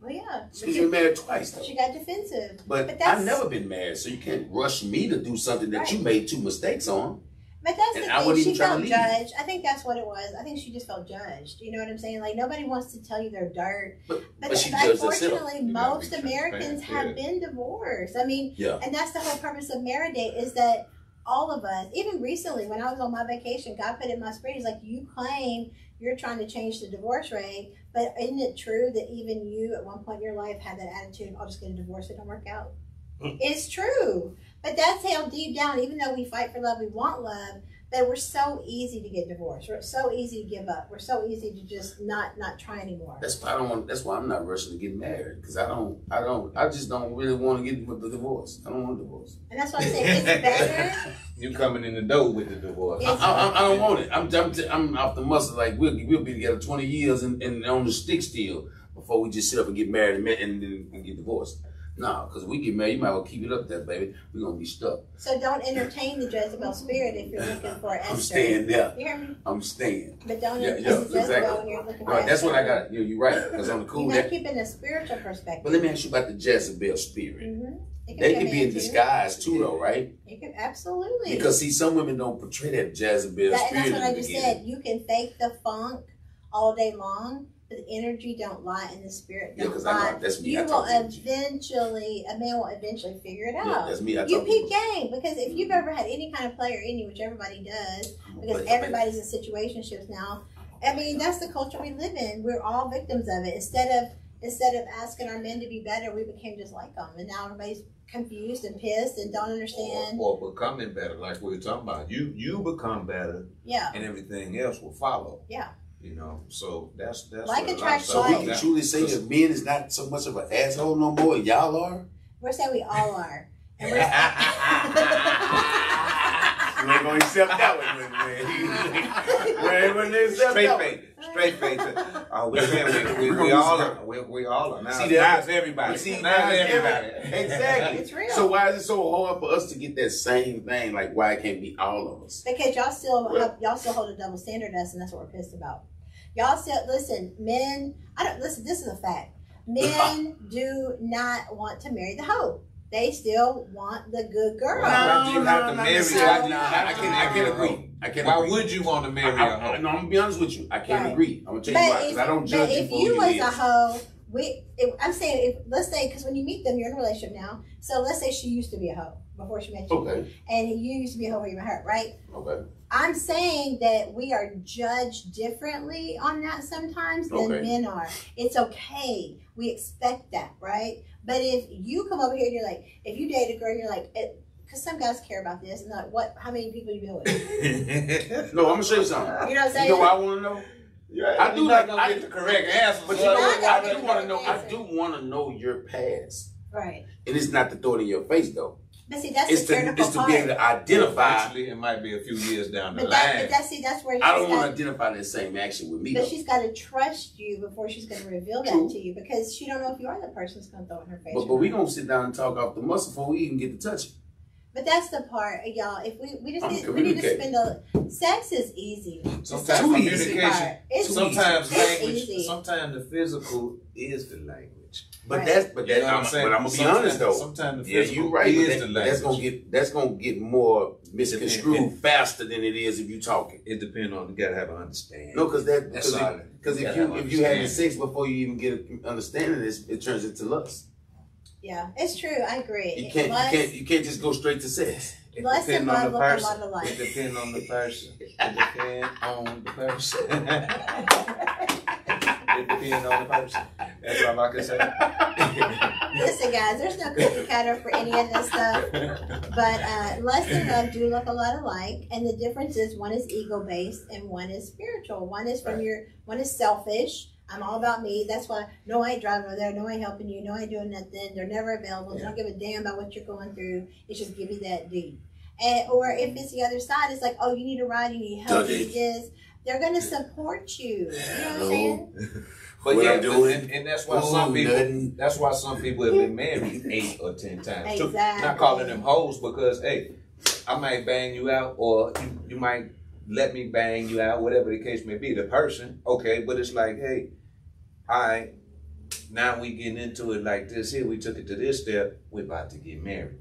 Well, yeah. She's been married twice though. She got defensive. But, But that's- I've never been married, so you can't rush me to do something that you made two mistakes on. But that's And the I thing. wasn't She trying felt to leave. judged. I think that's what it was. I think she just felt judged. You know what I'm saying? Like nobody wants to tell you they're dirt. But, But, but she unfortunately, most Americans transparent, have been divorced. I mean, Yeah. and that's the whole purpose of Marriage Day is that all of us, even recently when I was on my vacation, God put in my spirit, He's like, you claim you're trying to change the divorce rate, but isn't it true that even you at one point in your life had that attitude, I'll just get a divorce, it don't work out? Hmm. It's true. But that's how deep down, even though we fight for love, we want love, that we're so easy to get divorced. We're so easy to give up. We're so easy to just not not try anymore. That's why I don't want. That's why I'm not rushing to get married because I don't. I don't. I just don't really want to get with the divorce. I don't want a divorce. And that's why I say it's better. [laughs] You coming in the door with the divorce. I, I, I don't want it. I'm, I'm, I'm off the muscle. Like we'll, we'll be together 20 years and, and on the stick still before we just sit up and get married and, and and get divorced. No, because we get married, you might as well keep it up there, baby. We're gonna be stuck. So don't entertain the Jezebel spirit if you're looking for Esther. [laughs] I'm staying there. You hear me? I'm staying. But don't Yeah, entertain yeah, Jezebel exactly. when you're looking for Right, that's Esther. what I got. You you're right. Because on the cool, You gotta that, keep it in a spiritual perspective. but let me ask you about the Jezebel spirit. hmm They can be in disguise too, though, right? You can absolutely. Because see, some women don't portray that Jezebel that, and spirit that's what I just beginning. said. You can fake the funk all day long, the energy don't lie and the spirit Yeah, don't because I lie. know that's me. you I will talk to you. eventually, a man will eventually figure it Yeah, out. that's me. I you peep game because if you've mm-hmm. ever had any kind of player in you, which everybody does, because everybody's in situationships now. I mean, that's the culture we live in. We're all victims of it. Instead of instead of asking our men to be better, we became just like them, and now everybody's confused and pissed and don't understand. Or, or becoming better, like we were talking about. You you become better, Yeah, and everything else will follow. Yeah. You know, so that's that's Like what a lot attracts So stuff we can that- truly say that men is not so much of an asshole no more. Y'all are. we're saying we all are. And you we're, ain't gonna accept that one, man. [laughs] You ain't gonna accept Straight that face, straight face. Uh, we saying we, we, we [laughs] all are. We, we all are. Now, See see that? now it's everybody. See, now now it's it's everybody. Exactly. it's real. So why is it so hard for us to get that same thing? Like why it can't be all of us? because y'all still Well- have, y'all still hold a double standard to us, and that's what we're pissed about. Y'all said, listen, men. I don't listen. This is a fact. Men [coughs] do not want to marry the hoe. They still want the good girl. Why do you have to marry- why do you I, have I can't. I can't agree. I can't Why agree. would you want to marry I, a I, hoe? no, I'm gonna be honest with you. I can't Right. agree. I'm gonna tell you why. Because I don't but judge you if for you who was you a hoe, we, if, I'm saying, if, let's say, because when you meet them, you're in a relationship now. So let's say she used to be a hoe before she met you, Okay. and you used to be a hoe even her, right? Okay. I'm saying that we are judged differently on that sometimes than Okay. men are. It's okay. We expect that, right? But if you come over here and you're like, if you date a girl, you're like, because some guys care about this, and like, what? How many people you been with? [laughs] [laughs] No, I'm gonna show you something. You know what I'm saying? You know what I want to know? Yeah, I do you're like- not I- get the correct answer. But you know what? I gonna do want to the know. I do want to know your past, Right. and it's not to throw it in your face though. But see, that's It's the to critical it's to be able to identify. Eventually, it might be a few years down the but that, line. but that, see, that's where I don't want to identify that same action with me. but Though. she's got to trust you before she's going to reveal that True. to you because she don't know if you are the person that's going to throw in her face. But, or but we not. gonna sit down and talk off the muscle before we even get to touch it. But that's the part, uh, y'all. If we we just need, we need to spend a sex is easy. Sometimes Too is the easy. easy communication. It's sometimes It's language. easy. Sometimes the physical is the language. But Right. that's but You that, know what I'm, I'm saying? but I'm gonna be honest though. Sometimes the Yeah, you're right. is But the language. that's gonna get that's gonna get more misconstrued faster than it is if you talking. It depends on you gotta have an understanding. No, because that That's because all. because You if you have if you having sex before you even get an understanding this, it turns into lust. Yeah, it's true. I agree. You can't Lust- you can't you can't just go straight to sex. It Lust and depends on the look a person. lot alike. It depends on the person. [laughs] It depends on the person. [laughs] it depends on the person. That's all I can say. [laughs] Listen, guys, there's no cookie cutter for any of this stuff. But uh, lust and love do look a lot alike, and the difference is one is ego based and one is spiritual. One is from your one is selfish. I'm all about me. That's why no, I ain't driving over there. No, I ain't helping you. No, I ain't doing nothing. They're never available. They don't give a damn about what you're going through. It's just give me that D. And or if it's the other side, it's like, oh, you need a ride. You need help. You need this. They're gonna support you. You know what I'm saying? [laughs] But What yeah, I'm doing? and, and that's why Ooh, some people nothing. that's why some people have been married eight or ten times. too. Exactly. Not calling them hoes because hey, I might bang you out or you, you might let me bang you out, whatever the case may be. The person, okay, but it's like, hey, all right, now we getting into it like this here. We took it to this step. We're about to get married.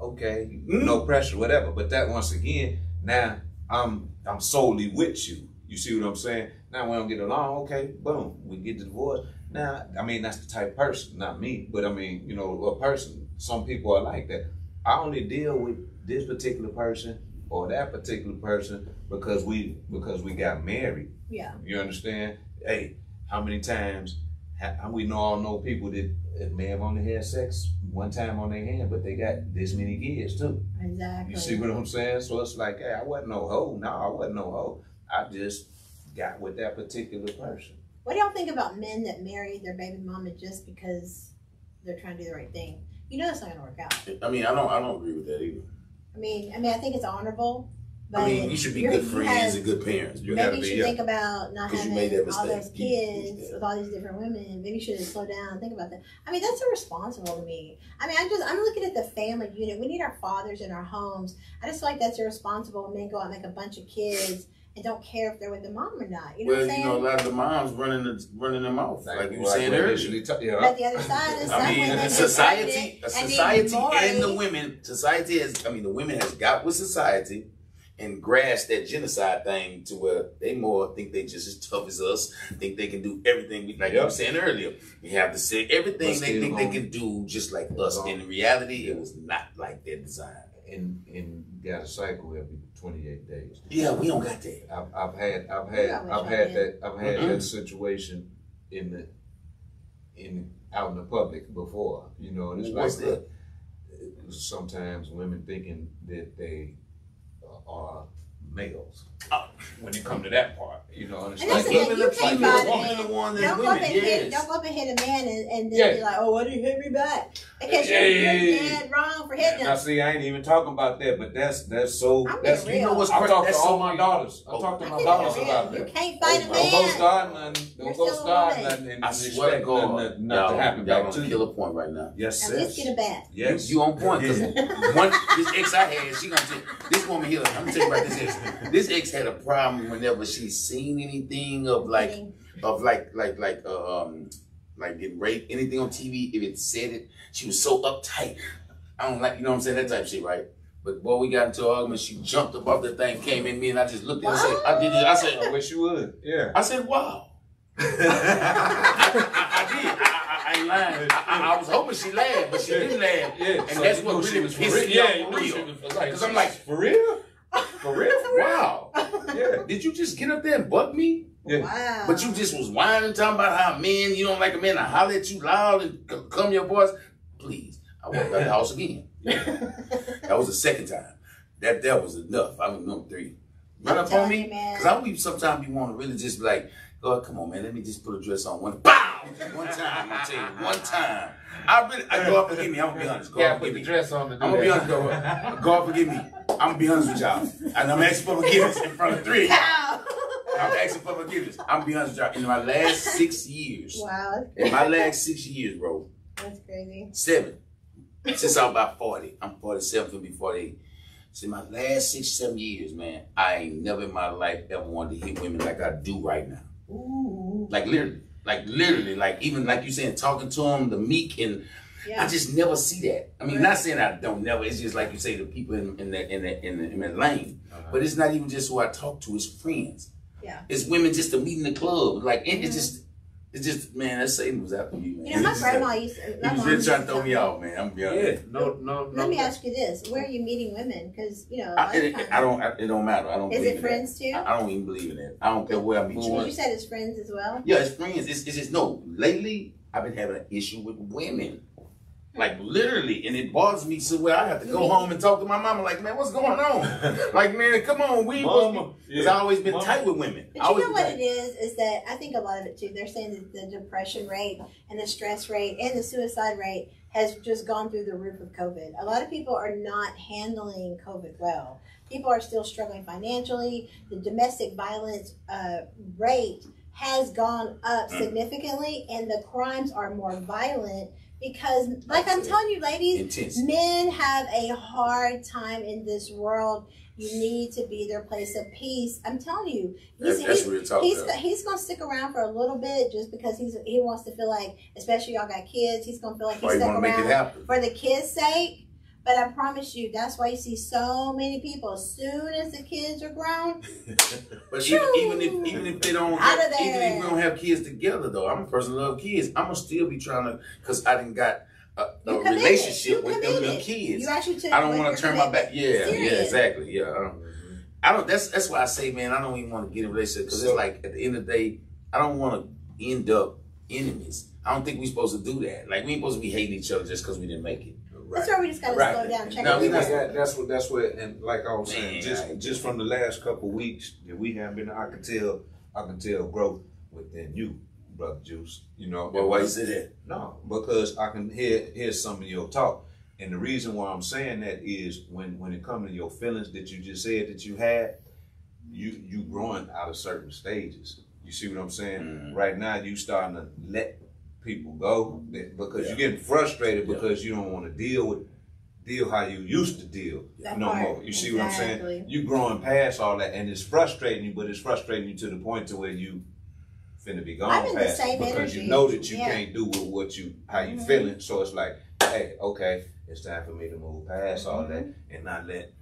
Okay, hmm? no pressure, whatever. But that once again, now I'm I'm solely with you. You see what I'm saying? Now we don't get along. Okay, boom, we get divorced. Now, I mean that's the type of person, not me, but I mean you know a person. Some people are like that. I only deal with this particular person or that particular person because we because we got married. Yeah. You understand? Hey, how many times ha- we know all know people that, that may have only had sex one time on their hand, but they got this many kids too. Exactly. You see what I'm saying? So it's like, hey, I wasn't no hoe. No, I wasn't no hoe. I just got with that particular person. What do y'all think about men that marry their baby mama just because they're trying to do the right thing? You know it's not gonna work out. I mean, I don't I don't agree with that either. I mean, I mean, I think it's honorable, but I mean, you should be good friends and good parents. You maybe you be, should yeah. think about not having all those kids with all these different women. Maybe you should slow down think about that. I mean, that's irresponsible to me. I mean, I'm just I'm looking at the family unit. We need our fathers in our homes. I just feel like that's irresponsible when men go out and make a bunch of kids and don't care if they're with the mom or not. You know Well, what I'm saying? you know, a lot of the moms running the, running them off, like, you were like saying we earlier. initially ta- yeah. But the other side is some I mean, women the society, pregnant the and society, and the women, society has. I mean, the women has got with society and grasped that genocide thing to where they more think they just as tough as us, think they can do everything. We, like you Yep. were saying earlier, we have to say everything But they still think they can do just like us. In reality, it was not like their design. and and got a cycle every 28 days. Yeah, we don't got that. I've, I've had I've had got what I've y'all had did. that I've had that situation in the in out in the public before. You know, and it's What's like that? uh, sometimes women thinking that they are males Oh. When it come to that part. You know, and it's And like that's the thing, even you the can't even buy the the woman, man. the one Don't that's go, up women, and hit, don't go up and hit a man and, and then Yeah. be like, oh, why did you hit me back? Because Yeah, you're, yeah, you're yeah, dead wrong for hitting Now, him. see, I ain't even talking about that, but that's that's so. I'm that's being real. what's I cra- talk to that's all my weird. daughters. I talk to my keeping daughters it real. about You can't fight a Oh, Don't go man. start nothing. You're Don't go a start woman. nothing and I swear to God, nothing not to happen y'all back on to a you. killer point right now. Yes, Now sis. let's get a bat. Yes. You, you on point because one this ex I had, she gonna tell this woman here. I'm gonna tell you about this ex. This ex had a problem whenever she seen anything of like of like like like uh, um like getting raped, anything on TV. If it said it, she was so uptight. I don't like you know what I'm saying that type of shit, right? But boy, we got into an argument. She jumped above the thing, came in me, and I just looked at her. and said, I did it. I said, I wish you would. Yeah. I said, wow. I, [laughs] I, I did. I, I, I ain't lying. I, I, I was hoping she laughed, but she didn't laugh. Yeah. And so that's what really was for pissing real. me Yeah, off for real. Because was like, 'Cause I'm like, for real? [laughs] For real? Wow. Yeah. Did you just get up there and bug me? Yeah. Wow. But you just was whining, talking about how men, you don't like a man to holler at you loud and c- come your voice. Please, I walked out of the house again. [laughs] That was the second time. That that was enough. I was number three. Run up on me, man. cause I would sometimes you want to really just be like, God, come on, man, let me just put a dress on one, bow, one time. I tell you, one time. I really, I, God forgive me. I'm gonna be honest. God Yeah, forgive put the me. dress on to do I'm gonna be that. honest, God. God forgive me. I'm gonna be honest with y'all, and I'm asking for forgiveness in front of three. of y'all. I'm asking for forgiveness. I'm gonna be honest with y'all. In my last six years, wow, in my last six years, bro, that's crazy. seven. Since I'm about 40. I'm 47, gonna be 48. So in my last six, seven years, man, I ain't never in my life ever wanted to hit women like I do right now. Ooh, Like literally. Like literally. Like even like you saying, talking to them, the meek and I just never see that. I mean, Right. not saying I don't never. It's just like you say, the people in, in the in the in the, in the lane. Uh-huh. But it's not even just who I talk to. It's friends. Yeah. It's women just to meet in the club. Like it, it's mm-hmm. just, it's just man. That Satan was after me, man. You know, my He grandma used to. He my was mom really trying to to throw me off, man. I'm be honest. Yeah, no, no, no. Let me ask you this: Where are you meeting women? Because you know, a I, lot it, I don't. I, it don't matter. I don't. Is believe it in friends too? I, I don't even believe in that. I don't care where I meet you. you said it's friends as well. Yeah, it's friends. It's, it's just no. Lately, I've been having an issue with women, like literally, and it bothers me so where I have to go home and talk to my mama. Like, man, what's going on? [laughs] like, man, come on, we. Mama, Because yeah. I always been Mama. tight with women. But I you know what tight. it is? Is that I think a lot of it too. They're saying that the depression rate and the stress rate and the suicide rate has just gone through the roof of COVID. A lot of people are not handling COVID well. People are still struggling financially. The domestic violence uh, rate has gone up significantly, and the crimes are more violent because, like I'm telling you, ladies, Intense. Men have a hard time in this world. You need to be their place of peace. I'm telling you, he's, that's he's, talk. he's, he's gonna stick around for a little bit just because he's he wants to feel like, especially y'all got kids. He's gonna feel like he's stuck want to make it around for the kids' sake. But I promise you, that's why you see so many people. As soon as the kids are grown, [laughs] But even, even if even if they don't Out have, of even if there. we don't have kids together though, I'm a person who love kids. I'm gonna still be trying to because I didn't got a, a relationship with them little committed. kids. You actually took. I don't want to turn my back. Yeah, serious. yeah, exactly. Yeah, I don't, mm-hmm. I don't. That's that's why I say, man, I don't even want to get in a relationship because So- it's like at the end of the day, I don't want to end up enemies. I don't think we're supposed to do that. Like we ain't supposed to be hating each other just because we didn't make it. That's why we just gotta Right. slow down. Check No, our we not- that, that's what that's what and like I was saying, Man, just I- just from the last couple weeks that we have been, I can tell I can tell growth within you, brother Juice. You know, Well, why you say that? No, because I can hear hear some of your talk, and the reason why I'm saying that is when when it comes to your feelings that you just said that you had, you you growing out of certain stages. You see what I'm saying? Mhm. Right now, you starting to let people go that- because Yeah. you're getting frustrated Yeah. because you don't want to deal with deal how you used to deal That no part. more. You see what I'm saying? You're growing past all that, and it's frustrating you, but it's frustrating you to the point to where you finna be gone I'm in the past same because energy. you know that you Yeah. can't do with what you how you Mhm. feeling. So it's like, hey, okay, it's time for me to move past all that Mm-hmm. and not let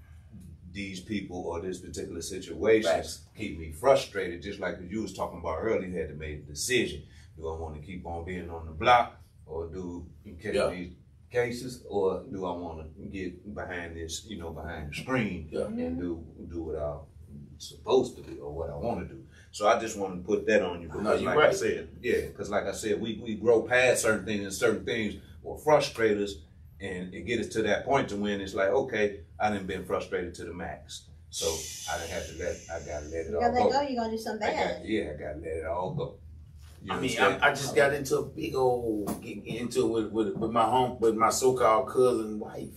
these people or this particular situation Facts. keep me frustrated. Just like you was talking about earlier, you had to make a decision. Do I want to keep on being on the block, or do you catch Yeah. these cases, or do I want to get behind this, you know, behind the screen Yeah. and do do what I'm supposed to do or what I want to do? So I just want to put that on you because, No, you're like I said, yeah, because like I said, we we grow past certain things and certain things will frustrate us, and it get us to that point to when it's like, okay, I done been frustrated to the max, so I didn't have to let I gotta let it You all gotta go. let go. You're gonna do something I bad. got, yeah, I gotta let it all go. You I mean. I, I just got into a big old get into it with, with with my home with my so called cousin wife.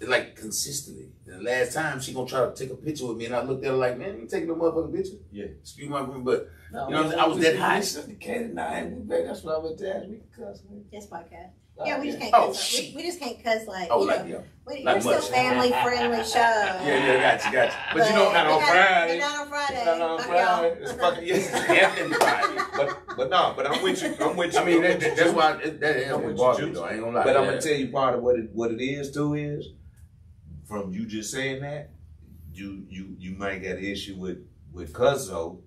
Like consistently. And the last time she gonna try to take a picture with me, and I looked at her like, man, you taking no motherfucking picture? Yeah. Excuse my but No, You know what I'm saying? I was that high. Sophisticated now, ain't we, baby? That's what I was ask. We can cuss. man. This podcast. Yeah, we just can't. Oh, cuss. shit. We, we just can't cuss like. oh you like know, yeah. we, not we're still family friendly [laughs] show. Yeah, yeah, got you, got you. But, you know, But not on not- Friday. Not on Friday. Not on Fuck Friday. y'all. It's fucking yeah. Definitely [laughs] Friday. but but no, but I'm with you. I'm with you. I mean, that, that, that's why it, that I'm helped with me you, bother me too. though. I ain't gonna lie. But I'm gonna tell you part of what it what it is too is from you just saying that you you you might get an issue with with Cuzzo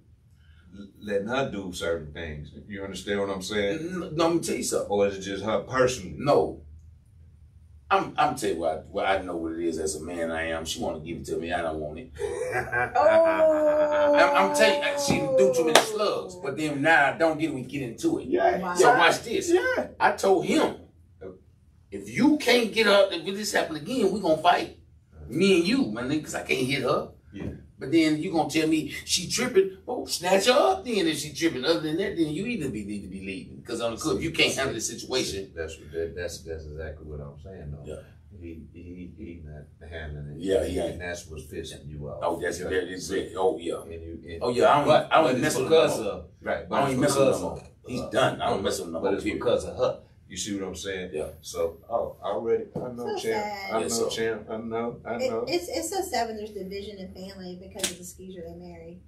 letting her do certain things. You understand what I'm saying? No, no, let me tell you something. Or is it just her personally? No. I'm I'm tell you what, what I know what it is as a man I am. She wanna give it to me, I don't want it. Oh. [laughs] I'm, I'm telling you, she do too many slugs. But then now I don't get it, we get into it. Yeah. Wow. So watch this. Yeah. I told him, if you can't get up, if this happen again, we gonna fight. Me and you, my nigga, because I can't hit her. Yeah. But then you gonna tell me she tripping? Oh, snatch her up then if she tripping. Other than that, then you either be need to be leading because on the clip you can't handle the situation. That's that, that's that's exactly what I'm saying though. Yeah. He he he not handling it. Yeah, yeah. And that's what's pissing you off. Oh, that's yeah. that is it. Oh yeah. And you, and, Oh yeah. I don't. But, I don't but mess with no because more. of right. But I don't mess with no more. He's done. I don't mess with him no But it's period. because of her. You see what I'm saying? Yeah. So oh, already I know So champ. sad. I Yeah, know so- champ. I know. I It, know. it's it's so sad when there's division in family because of the skeezer they marry.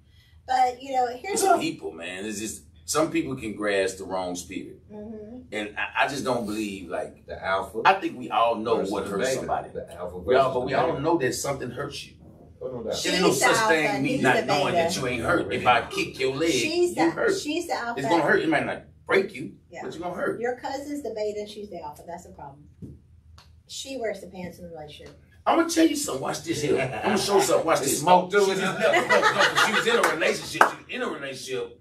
But you know, here's Some what. people, man. It's just some people can grasp the wrong spirit, Mhm. and I, I just don't believe. Like the alpha. I think we all know what the hurts beta. somebody. The alpha. We all, but the we all know that something hurts you. Oh, no doubt. She- There ain't no She's such the thing alpha, me he's not the knowing beta. that you ain't hurt. If I kick your leg, She's you the hurt. she's the alpha. It's gonna hurt. It might not break you, Yeah. but you're gonna hurt. Your cousin's the beta, and she's the alpha. That's the problem. She wears the pants in the relationship. I'm gonna tell you something. Watch this here. I'm gonna show something. Watch this. Smoke She too. was, no, no, no, she was in a relationship. She was in a relationship,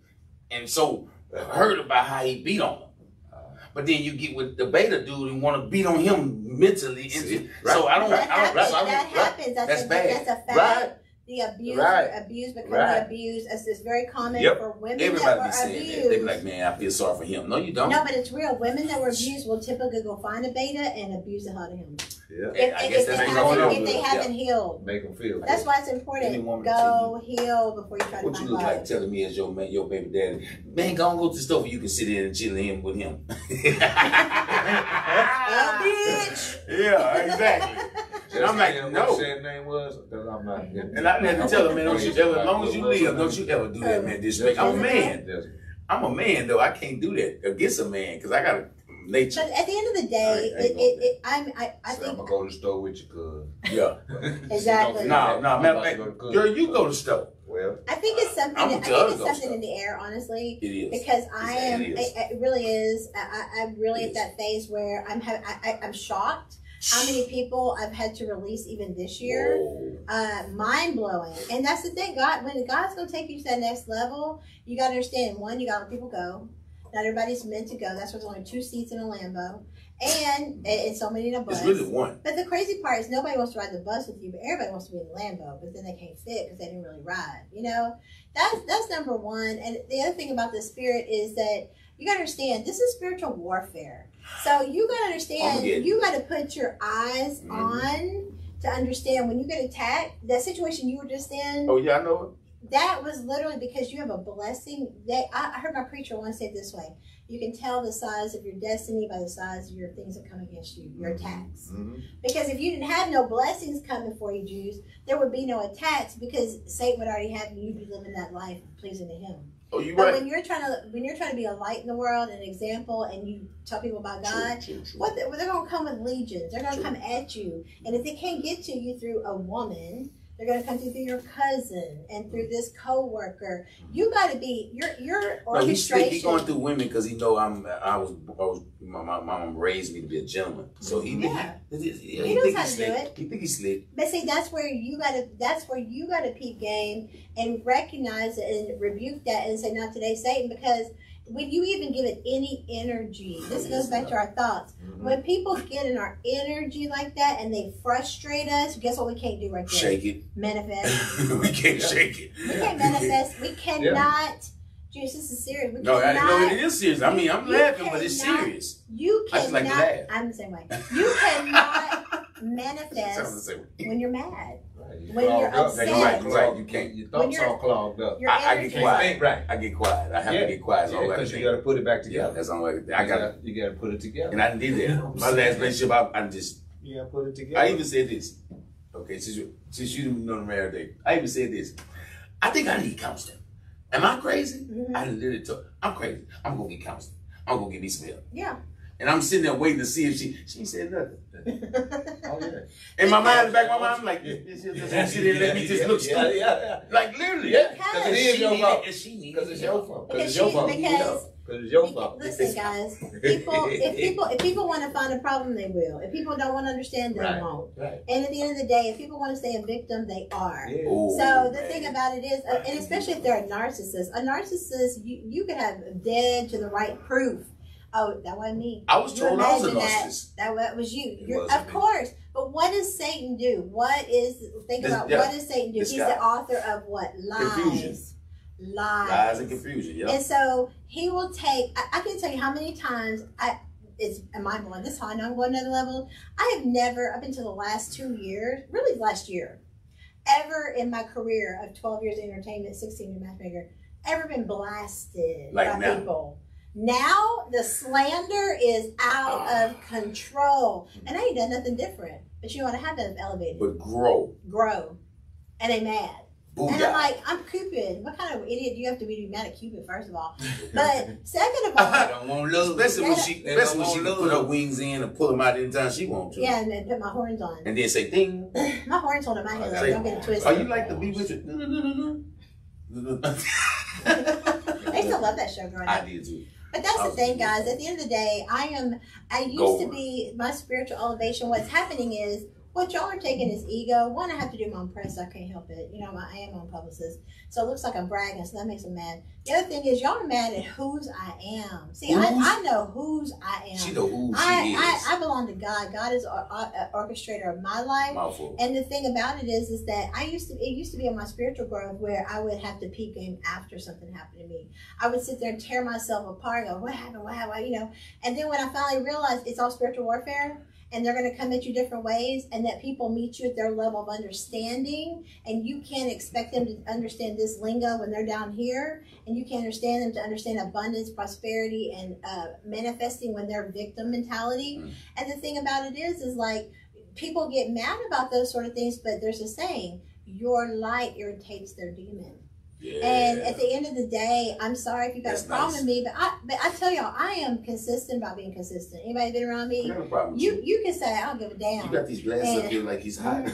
and so heard about how he beat on her. Uh. But then you get with the beta dude and want to beat on him mentally. And See, So I don't. That I don't. happens. I don't- that right. happens. That's, That's a, bad. That's a fact. Right. The abuse, Right. abuse becoming Right. abuse. It's, it's very common Yep. for women Everybody that be were saying abused. that. They be like, man, I feel sorry for him. No, you don't. no, but it's real. Women that were abused will typically go find a beta and abuse the hell out of him. Yeah. If, I if, guess if that's they what's haven't, going on if they haven't healed. Make them feel. That's why it's important. Any woman Go heal before you try to What you look love. like telling me as your man, your baby daddy? Man, go and go to the store. You can sit in and chill in with him. [laughs] Oh, bitch. [laughs] Yeah, exactly. [laughs] And I'm like, What no. you said name was? I'm not. And I had to tell him, man, don't you ever, as long as you live, don't you ever do that, man. Disrespect. I'm a man. I'm a man, though. I can't do that against a man because I got a nature. But at the end of the day, I it, it, it, I'm, I, I So I'm gonna go to the store with you, cuz. Yeah. [laughs] Exactly. No, no, I'm man. about to go to man cuz. girl, you go to the store. Well, I think it's something. I'm I think it's something stuff. in the air, honestly. It is. Because I It am, it, it really is. I, I- I'm really It at is. that phase where I'm, ha- I, I, I'm shocked how many people I've had to release even this year. Uh, mind blowing, and that's the thing. God, when God's gonna take you to that next level, you gotta understand. One, you gotta let people go. Not everybody's meant to go. That's why there's only two seats in a Lambo, and and so many in a bus. It's really one. But the crazy part is nobody wants to ride the bus with you, but everybody wants to be in the Lambo. But then they can't fit because they didn't really ride. You know, that's that's number one. And the other thing about the spirit is that you got to understand this is spiritual warfare. So you got to understand you got to put your eyes Mhm. on to understand when you get attacked. That situation you were just in, Oh, yeah, I know that was literally because you have a blessing. That I, I heard my preacher once say it this way: you can tell the size of your destiny by the size of your things that come against you, your attacks. mhm. Because if you didn't have no blessings coming for you, Jews, there would be no attacks because Satan would already have you. You'd be living that life pleasing to him. Oh, you But right. when you're trying to when you're trying to be a light in the world, an example, and you tell people about God, True, true, true. what the, they're gonna come with legions. They're gonna come at you, and if they can't get to you through a woman. They're gonna come through through your cousin and through this coworker. You got to be your your No, he's orchestration. He going through women because he know I'm. I was. I was. My, my mom raised me to be a gentleman. So he. Yeah. He, he, he, knows think how to do slick. it. He think he's slick. But see, that's where you gotta that's where you gotta peep game and recognize it and rebuke that and say, Not today, Satan, because when you even give it any energy, this goes back to our thoughts. Mhm. When people get in our energy like that and they frustrate us, guess what we can't do right there? Shake it. Manifest. [laughs] we can't Yeah. shake it. We can't manifest. We [laughs] cannot. Jesus, this is serious. We No, I cannot. know it is serious. I mean, I'm laughing, but it's serious. You cannot. I just like to laugh. I'm the same way. [laughs] You cannot manifest when you're mad. Right, you When you're clogged up. upset. You're right, you're right, you can't. Your When thoughts all clogged up. I, I energy. get quiet. Think right. I get quiet. I have Yeah. to get quiet. So Yeah, because you gotta put it back Yeah, together. that's all I got. I You got. gotta- You got to put it together. And I did that. [laughs] My last relationship, I, I just. You got put it together. I even said this. Okay, since you since you didn't know the married day, I even said this. I think I need counseling. Am I crazy? Mhm. I literally told I'm crazy. I'm gonna get counseling. I'm gonna get me some help. Yeah. And I'm sitting there waiting to see if she she said nothing. [laughs] Oh, yeah. In my mind, in the back of my mind, I'm like, this is just gonna sit let me just look yeah, stupid. yeah, yeah. Like literally. Yeah, Because because it she your needed- fault. and she Because it's your fault. Because Because it's your she- fault. because Because it's your fault. Listen, guys. [laughs] People, if people, if people want to find a problem, they will. If people don't want to understand, they Right. won't. Right. And at the end of the day, if people want to stay a victim, they are. Yeah. Oh, So the man. thing about it is, uh, and especially if they're a narcissist, a narcissist, you, you could have dead to the right proof Oh, that wasn't me. I was told I was a imagine that. That was you. Of me. course. But what does Satan do? What is think This- about yeah, what does Satan do? He's guy. the author of what? Lies. Confusion. Lies. Lies and confusion. Yep. And so he will take. I, I can tell you how many times I. It's mind blowing. This is how I know I'm going to another level. I have never, up until the last two years, really last year, ever in my career of 12 years in entertainment, 16 year matchmaker, ever been blasted Like by now. people. Now the slander is out of control, and I ain't done nothing different. But you know what? I have been elevated, But grow. grow, and they mad. And I'm like, I'm Cupid. What kind of idiot do you have to be to be mad at Cupid? First of all, [laughs] but second of all, [laughs] I don't want love. Especially when she, especially when she want can put her wings in and pull them out anytime she wants to. yeah, and then put my horns on. And then say ding. [laughs] My horns on in my head. Say, Don't get it twisted. Oh, you like to be with it? No, no, no, no, no. I used to love that show growing I did too. But that's the thing, guys. At the end of the day, I am. I used Go to be my spiritual elevation. What's happening is what y'all are taking is ego. One, I have to do my own press. I can't help it. You know, I am my own publicist, so it looks like I'm bragging. So that makes them mad. The other thing is y'all are mad at whose I am. See, I, I know whose I am. She know who she I, is. I, I belong to God. God is our, our, orchestrator of my life. Mouthful. And the thing about it is, is that I used to, it used to be in my spiritual growth where I would have to peep game after something happened to me. I would sit there and tear myself apart, and go, what happened, what happened, you know. And then when I finally realized it's all spiritual warfare, and they're going to come at you different ways, and that people meet you at their level of understanding, and you can't expect them to understand this lingo when they're down here, and you can't understand them to understand abundance, prosperity, and uh, manifesting when they're victim mentality. Mm. And the thing about it is, is like people get mad about those sort of things, but there's a saying: your light irritates their demon. Yeah. And at the end of the day, I'm sorry if you got That's a problem nice. with me, but I but I tell y'all, I am consistent about being consistent. Anybody been around me? got no problem with You you can say I don't give a damn. You got these glasses up here like he's hot. [laughs]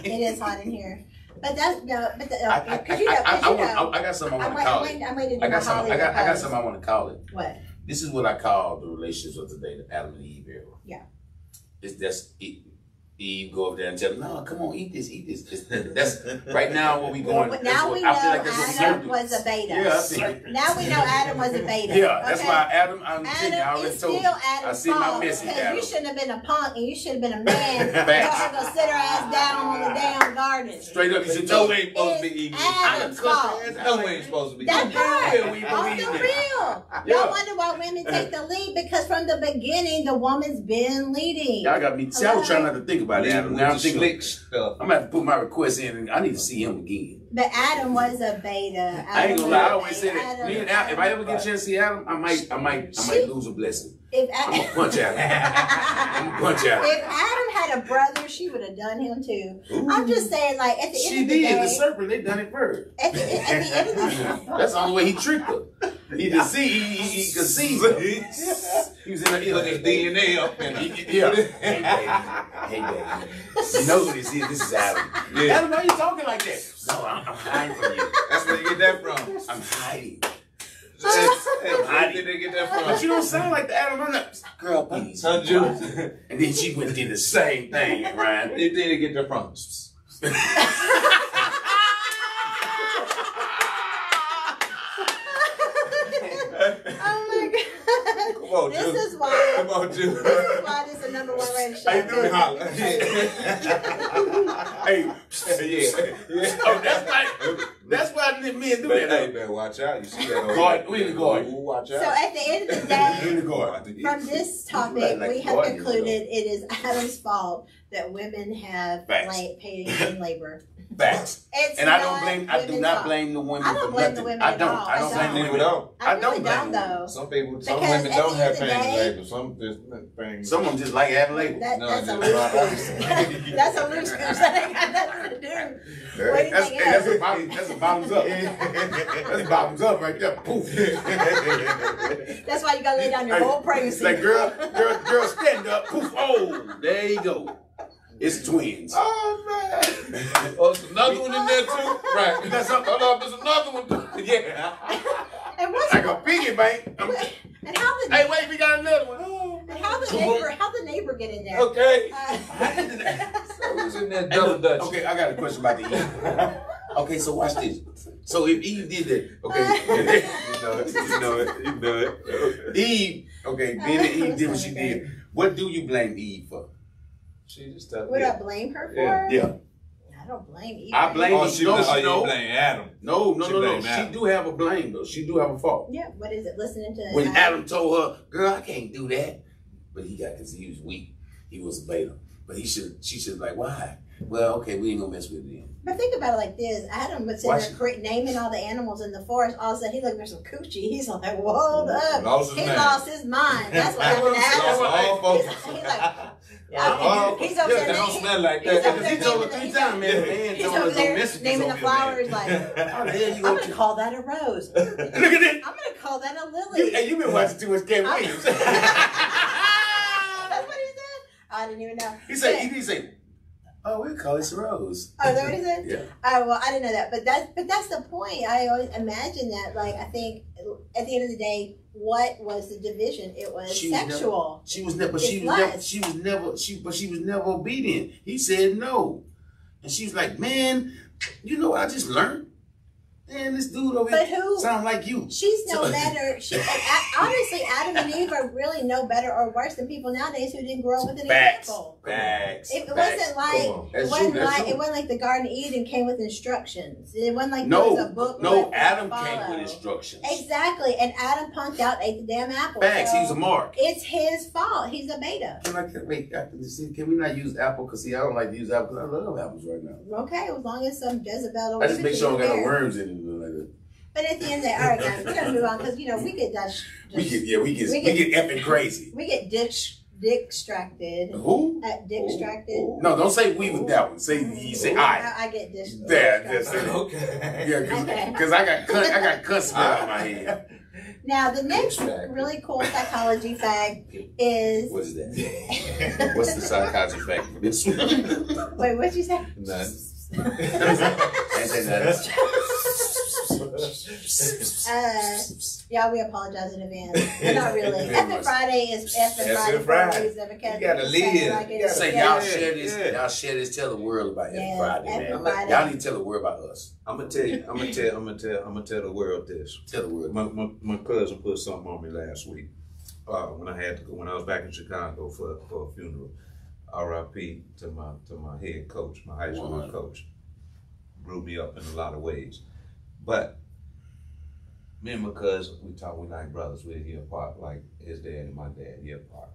[laughs] It is hot in here, but that's no, but the, I, I, uh, because you know, I, I, I, you know, I, got something I want to waiting, call I'm it. waiting, I'm waiting to I got something. I got, I got something I want to call it. What? This is what I call the relationships of today, the Adam and Eve era. Yeah. It's that's Eve, Eve go over there and tell them, no, come on, eat this, eat this. It's, [laughs] that's right now what we going. Well, now what- we know I feel like that's what we Adam do. was a beta. Yeah, I think. Now we know Adam was a beta. [laughs] Yeah, that's okay? why Adam. I'm telling you, I Adam already is told still you. Adam's I see my message, Adam. you shouldn't have been a punk and you should have been a man. Facts. [laughs] Y'all gonna sit her ass down on the damn garden. Straight up, you should No, know. we ain't supposed to be eating. Adam's fault. No, we ain't supposed to be That eating. part, Yeah, we on the real. Yeah. Y'all wonder why women take the lead because from the beginning the woman's been leading. Y'all got me. See, I was trying not to think about it, Adam. With Now I'm thinking. slick stuff. I'm gonna have to put my request in, and I need to see him again. But Adam was a beta. I ain't gonna lie. I always say beta. that. Adam Me and Adam, if I ever get a chance to see Adam, I might, I might, I She- might lose a blessing. If I'm Adam, punch Adam. I'm punch Adam. if Adam had a brother, she would have done him too. I'm just saying, like at the She end of the day. She did. day, The serpent, they done it first. at the, at the end of the [laughs] That's the only way he tricked her. He could see, he, he, he could see. her. [laughs] He was in her Put his. DNA up in her. [laughs] Yeah. Hey, baby. Hey, baby. You know who this is. This is Adam. Yeah. Adam, why are you talking like that? No, I'm, I'm hiding from you. That's where you get that from. I'm hiding. Hey, [laughs] did they get that But you don't sound like the Adam. I'm. Girl, please. Huh, Jude? [laughs] And then she went and did the same thing, right? Where did they get that from? [laughs] why Come on, Jude. this is why this is the number one rated show. How you doing, Holla. [laughs] Hey, yeah. yeah. oh, that's why. That's why I didn't men do But, that. hey, man, watch out. You see that? over Guard, there. we in the guard. Ooh, watch So at the end of the day, In the guard. from this topic, Like- like we have concluded it is Adam's fault that women have Facts. la- paid in [coughs] labor. Facts. It's And I don't blame. I do not fault. blame the women I don't for blame the nothing. women I don't. I don't I blame the don't. People women. don't. I, I don't blame don't though. Some people, some Because women don't have end of the pain day- labor. Some just pain. Some of them just like having labor. That, No, that's a just loose goose. [laughs] [laughs] that's a loose goose. [laughs] That ain't got nothing to do. What do you That's, think hey, that's, a bottom, that's a bottoms up. that's bottoms up right there. Poof. That's why you gotta lay down your whole pregnancy. Like girl, girl, girl, stand up. Poof. Oh, there you go. It's twins. Oh man! Oh, there's another one in there too. Right. [laughs] That's up. Hold on, there's another one. [laughs] Yeah. and what's Like a piggy bank. I'm- and how the Hey, wait, we got another one. and how the neighbor how the neighbor get in there? Okay. Uh, [laughs] Who's in that double look, dutch? Okay, I got a question about the Eve. Okay, so watch this. So if Eve did that, okay, you know it. You know it. You know it. Eve, okay, being that Eve did what she did. What do you blame Eve for? She just stuck. Would Yeah. I blame her for? Yeah. Yeah. I don't blame Eve. I blame Oh, she No, bl- she oh, no. blame Adam. No, no, She no, no. blame She Adam. do have a blame though. She do have a fault. Yeah, what is it? Listening to When Adam told her, "Girl, I can't do that," but he got because he was weak. He was a beta. But he should. She should like, why? Well, okay, we ain't gonna mess with him. But think about it like this: Adam was Why sitting there cre- naming all the animals in the forest. All of a sudden, he looked for some coochie. He's like, "Hold up!" Lost He man. lost his mind. That's what [laughs] happened to Lost Adam. all [laughs] He's, he's like, Oh, he's over yeah, there. don't smell like he's that. Because he there told her naming three the- times, man. Man He's over there naming the flowers. Like, [laughs] the you I'm gonna gonna call that a rose. [laughs] Look at this. I'm gonna call that a You, lily. hey, you've been watching too much Katt Williams. [laughs] That's what he said. I didn't even know. he said, he say, oh, we call this a rose. Oh, that what he said? Yeah. Oh well, I didn't know that, but that's but that's the point. I always imagine that. Like I think at the end of the day, what was the division? It was She was sexual. She was never. It's She was never. She was never. She but she was never obedient. He said no, and she was like, "Man, you know what I just learned? Man, this dude over But here who? sound like you." She's no [laughs] So- better. She honestly, Adam and Eve are really no better or worse than people nowadays who didn't grow up with an Facts. example. Facts. It, it Facts. wasn't like it wasn't true. Like true. it wasn't like the Garden of Eden came with instructions. It wasn't like No, there was a book. no. left Adam came with instructions. Exactly, and Adam punked out, ate the damn apple. Facts. so He was a mark. It's his fault. He's a beta. Can I can, wait? I can, see, can we not use apple? Cause see, I don't like to use apple. 'cause I love apples right now. Okay, as long as some Jezebel don't I just make sure I don't got you no worms in it. Or Like. But at the end of the day, all right, guys, we're gonna move on because you know we get that. sh- We get yeah, we get we we get- get, effing crazy. we get dick dick extracted. Who? Uh, dick extracted. No, don't say we with that one. Say you say I. I, I get dick. There, dick that's it. Okay. Yeah, cause, Okay. 'cause I got cunt, I got cunt smell on my head. Now the next Extracted. really cool psychology fact [laughs] is What is that? [laughs] What's the psychology fact for this one? wait, what'd you say? None. [laughs] Ain't that Uh, yeah, we apologize in advance. [laughs] Not really. Very Effing. Friday is effing Effing Friday for a Friday. reason because You gotta we say it live. like You gotta is. Say Yeah. y'all share this, Yeah. y'all share this. Tell the world about Yeah, every Friday, every man. Friday. Y'all need to tell the world about us. I'm gonna tell you. I'm gonna tell. I'm gonna tell. I'm gonna tell the world this. Tell the world. My, my, my cousin put something on me last week uh, when I had to go, when I was back in Chicago for, for a funeral. R.I.P. to my to my head coach, my high school Wow. coach. Grew me up in a lot of ways, but me and my cousin, we talk. We like brothers. We're here apart, like his dad and my dad here apart.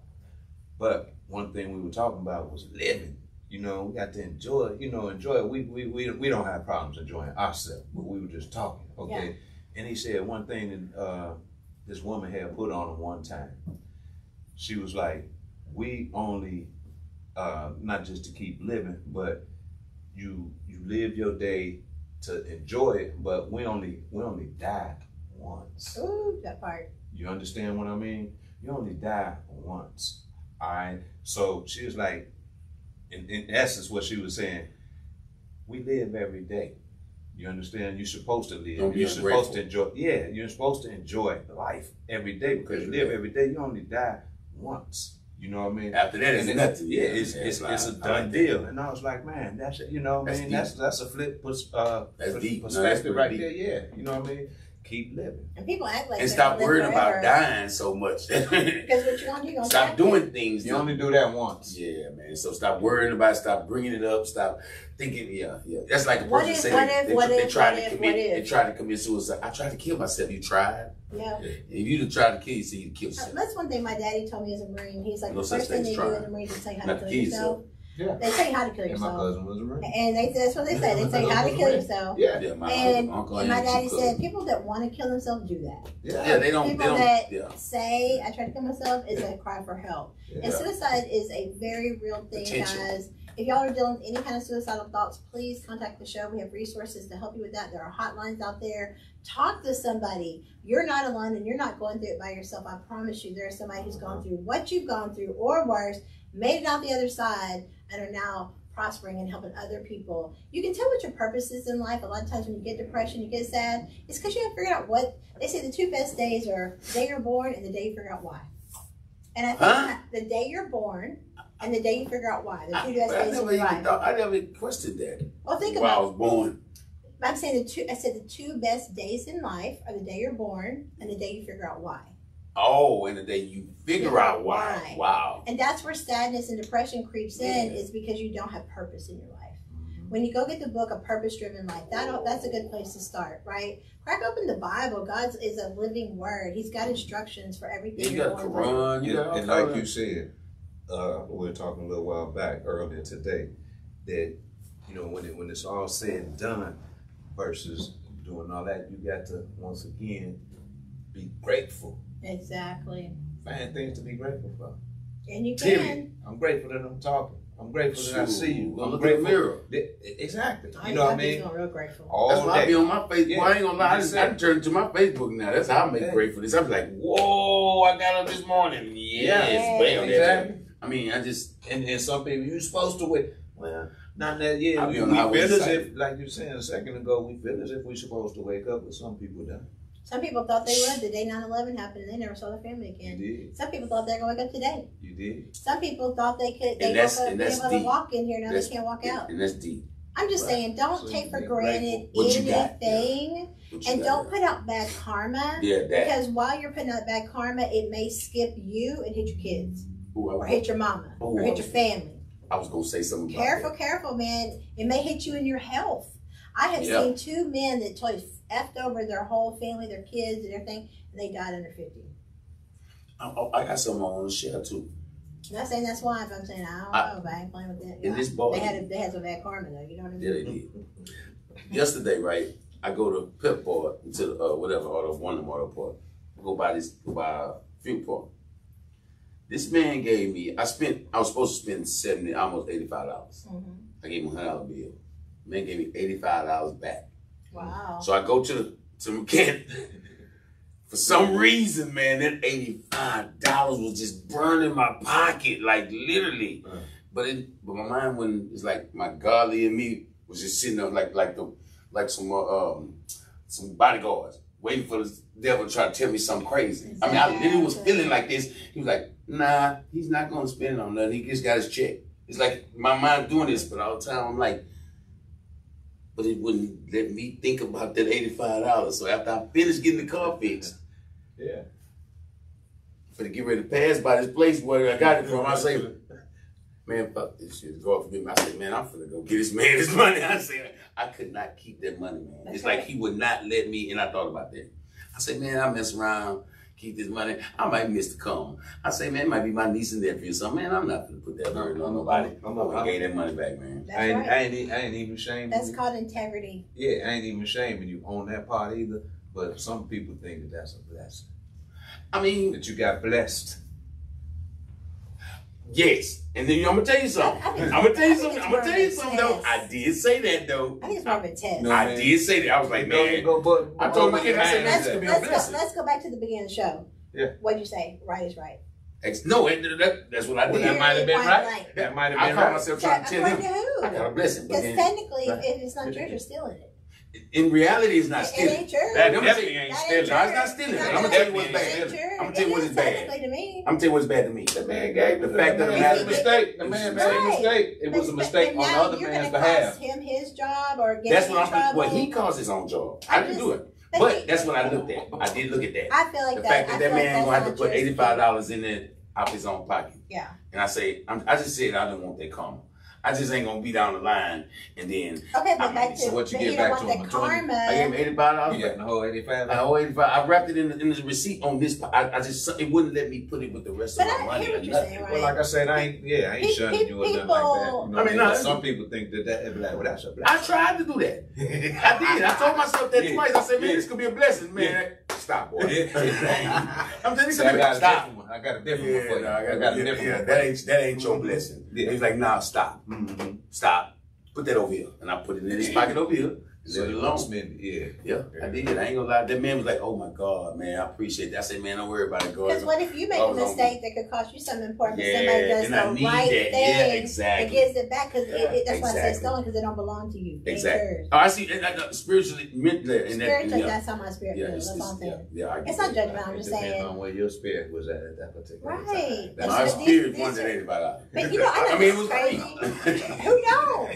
But one thing we were talking about was living. You know, we got to enjoy. You know, enjoy. it. We we we we don't have problems enjoying ourselves, but we were just talking. Okay. And he said one thing that uh, this woman had put on him one time. She was like, "We only, uh, not just to keep living, but you you live your day to enjoy it, but we only we only die once. Ooh, that part. You understand what I mean? You only die once. All right. So she was like, in, in essence, what she was saying, we live every day. You understand? You're supposed to live. Don't You're supposed to enjoy. Yeah, you're supposed to enjoy life every day because you live every day. You only die once. You know what I mean? After that, it's And it- nothing. Yeah, it's, Yeah, it's, it's a I like done that. deal. And I was like, man, that's. You know, what I mean, deep. that's that's a flip. pers- Uh, That's pers- deep. No, that's Perspective right deep. there. Yeah, you know what I mean. Keep living. And people act like And stop worrying about dying so much. [laughs] Because what you want to do? You gonna stop die? doing things. You only do that once. Yeah, man. So stop worrying about. it. Stop bringing it up. Stop thinking. Yeah, yeah. That's like a person saying what they, if- they, what they if- tried what to if- commit. They tried to commit suicide. I tried to kill myself. You tried. Yeah. If you tried to kill yourself, you kill Uh, yourself. That's one thing my daddy told me as a Marine. He's like, No the first thing thing they as do in the Marines is tell you how Not to to kill kill yourself. Yeah. They tell you how to kill And my yourself. cousin was a Marine. And they that's what they say. They tell you how to kill yourself. Yeah. Yeah, my And, uncle, uncle and my daddy said people that want to kill themselves do that. Yeah, they don't. They People don't. that Yeah. say I tried to kill myself is a cry for help. And suicide is a very real thing, Potential. guys. If y'all are dealing with any kind of suicidal thoughts, please contact the show. We have resources to help you with that. There are hotlines out there. Talk to somebody. You're not alone and you're not going through it by yourself. I promise you, there's somebody who's gone uh-huh. through what you've gone through or worse, made it out the other side, and are now prospering and helping other people. You can tell what your purpose is in life. A lot of times when you get depression, you get sad, it's because you haven't figured out what they say the two best days are the day you're born and the day you figure out why. And I think Huh? the day you're born and the day you figure out why. The I, two best I days of never your life. thought. I never questioned that Well, think while I was born. I'm saying the two. I said the two best days in life are the day you're born and the day you figure out why. Oh, and then you figure Yeah, out why. why. Wow. And that's where sadness and depression creeps in, Yeah. is because you don't have purpose in your life. Mm-hmm. When you go get the book, A Purpose Driven Life, that that's a good place to start, right? Crack open the Bible. God is a living word. He's got instructions for everything. You you're got going Quran. You And, got and like you said, uh, we were talking a little while back earlier today that you know when it when it's all said and done versus doing all that, you got to once again be grateful. Through. Exactly. Find things to be grateful for. And you Period. can. I'm grateful that I'm talking. I'm grateful that I see you. I'm look in the grateful. mirror. that- exactly. I You know what I I'd be mean? feeling real grateful. All That's why I be on my Facebook. Yeah. I ain't gonna lie. I Just just, I say- turn to my Facebook now. That's how I make Yeah. gratefulness. I'm like, whoa, I got up this morning. Yes, Yeah. bam. Exactly. I mean, I just, And and some people you supposed to wait. Well, not that yeah. I'll We, we feel as if, like you were saying a second ago, we feel as if we're supposed to wake up, but some people don't. Some people thought they would the day 9-11 happened and they never saw their family again. You did. Some people thought they were going to wake up today. You did. Some people thought they could they woke up and be able to walk in here, now That's- they can't walk out. and that's deep. I'm just Right. saying, don't So take for granted What you got, anything you and don't put out bad karma. Yeah, that. Because while you're putting out bad karma, it may skip you and hit your kids, Ooh, or hit your mama, Ooh, or hit your family. I was gonna say something. Careful, careful, man. It may hit you in your health. I have Yeah. seen two men that totally effed over their whole family, their kids, and everything, and they died under 50. I, I got something I want to share too. I'm not saying that's why, but I'm saying I don't I- know, but I ain't playing with that. In this ball, They had a, they had some bad karma though. You know what I mean? Yeah, they did. Yesterday, right? I go to Pep Boys to uh, whatever auto one of them auto part. Go buy this, go buy a fuel part. This man gave me. I spent. I was supposed to spend seventy, almost eighty five dollars. Mhm. I gave him a hundred dollar bill. Man gave me eighty five dollars back. Wow. So I go to the to [laughs] the. For some reason, man, that eighty five dollars was just burning my pocket, like literally. Uh. But it, but my mind when it's like my godly and me was just sitting up like like the like some uh, um some bodyguards waiting for the devil to try to tell me something crazy. I mean, I literally was feeling like this. He was like, "Nah, he's not gonna spend it on nothing. He just got his check." It's like my mind doing this, but all the time I'm like, but it wouldn't let me think about that eighty-five dollars. So after I finished getting the car fixed, [laughs] Yeah. for to get ready to pass by this place where I got it from, I say, [laughs] man, fuck this shit. Go God forgive me. I said, man, I'm finna go get this man his money. [laughs] I said, I could not keep that money, man. It's like he would not let me, and I thought about that. I said, man, I mess around, keep this money. I might miss the come. I say, man, it might be my niece and nephew or something. Man, I'm not gonna put that burden on nobody. I'm- I'm I'm- gonna gave that money back, man. That's I ain't, right. I ain't, I ain't even ashamed. That's you. called integrity. Yeah, I ain't even ashamed of you on that part either. But some people think that that's a blessing. I mean, That you got blessed. Yes. And then I'm gonna tell you something. I- I think- I'm gonna tell you something. I'm gonna tell you something though. I did say that though. I think it's more of a test. No, I man. did say that. I was like, Go- man. go, but, I told but- my kid, I said, let's, this could be a let's, go, let's go back to the beginning of the show. Yeah. What'd you say? Right is right. Ex- No, it, that, that's what I Well, did. that might have been right. blank. That might have I been found right. myself trying to tell According to him, I got a who? blessing. Because technically, Right. if it's not yours, you're stealing it. In reality, it's not It, it stealing. ain't yours. That definitely ain't That stealing. ain't No, it's not yours. stealing. Not I'm gonna tell you what's bad. I'm gonna tell you what is is bad. to me. I'm gonna tell you what's bad to me. The man gave the fact that That it man was a mistake. The man made a mistake. It was a mistake on the other man's behalf. him his job or get That's what I'm. trouble. Well, he caused his own job. I I didn't do it, but but that's what I looked at. I did look at that. I feel like The fact that that man that's gonna have to put eighty five dollars in it out of his own pocket. Yeah. And I say, I'm, I just said I didn't want that karma. I just ain't gonna be down the line and then Okay, but I back mean, to so what you but give you don't back to him, karma. I gave him eighty five dollars. You got the whole 85 I owe 85. I wrapped it in the, in the receipt on this. I, I just it wouldn't let me put it with the rest But of my I money. hear or what you're nothing. saying, Well, like I said, I ain't, yeah, I ain't Pe- shunning you or nothing like that. You know I mean, I mean, no, some people think that that, be like, well, that's a I blessing. I tried to do that. I did. I told myself that Yeah. twice. I said, man, Yeah. this could be a blessing, man. Stop, boy. [laughs] I'm telling you, See, I got stop. I got a different one for you. no, I got a yeah, different yeah, one. that ain't that ain't your blessing. Yeah. He's like, nah, stop, Mhm. stop. Put that over here, and I put it in his pocket over here. So Leave it you alone. don't spend it, yeah. Yeah, I did. I ain't gonna lie. That man was like, "Oh my god, man, I appreciate that." I said, "Man, don't worry about it, God." Because what if you make I a was mistake that could cost you something important, but Yeah, somebody does the right that. thing Yeah, and gives it back? Because it, it, that's why I say stolen because they don't belong to you. Exactly. Oh, I see. And, and, uh, spiritually, mentally, and that, Spiritually, yeah, that's how my spirit yeah, feels. That's all I'm yeah, saying. yeah, I It's not that. judgmental. I'm It just depends saying. on where your spirit was at at that particular Right. time. That's My spirit these wanted are- anybody out. But you know, I [laughs] know I mean, it was is crazy. Who knows?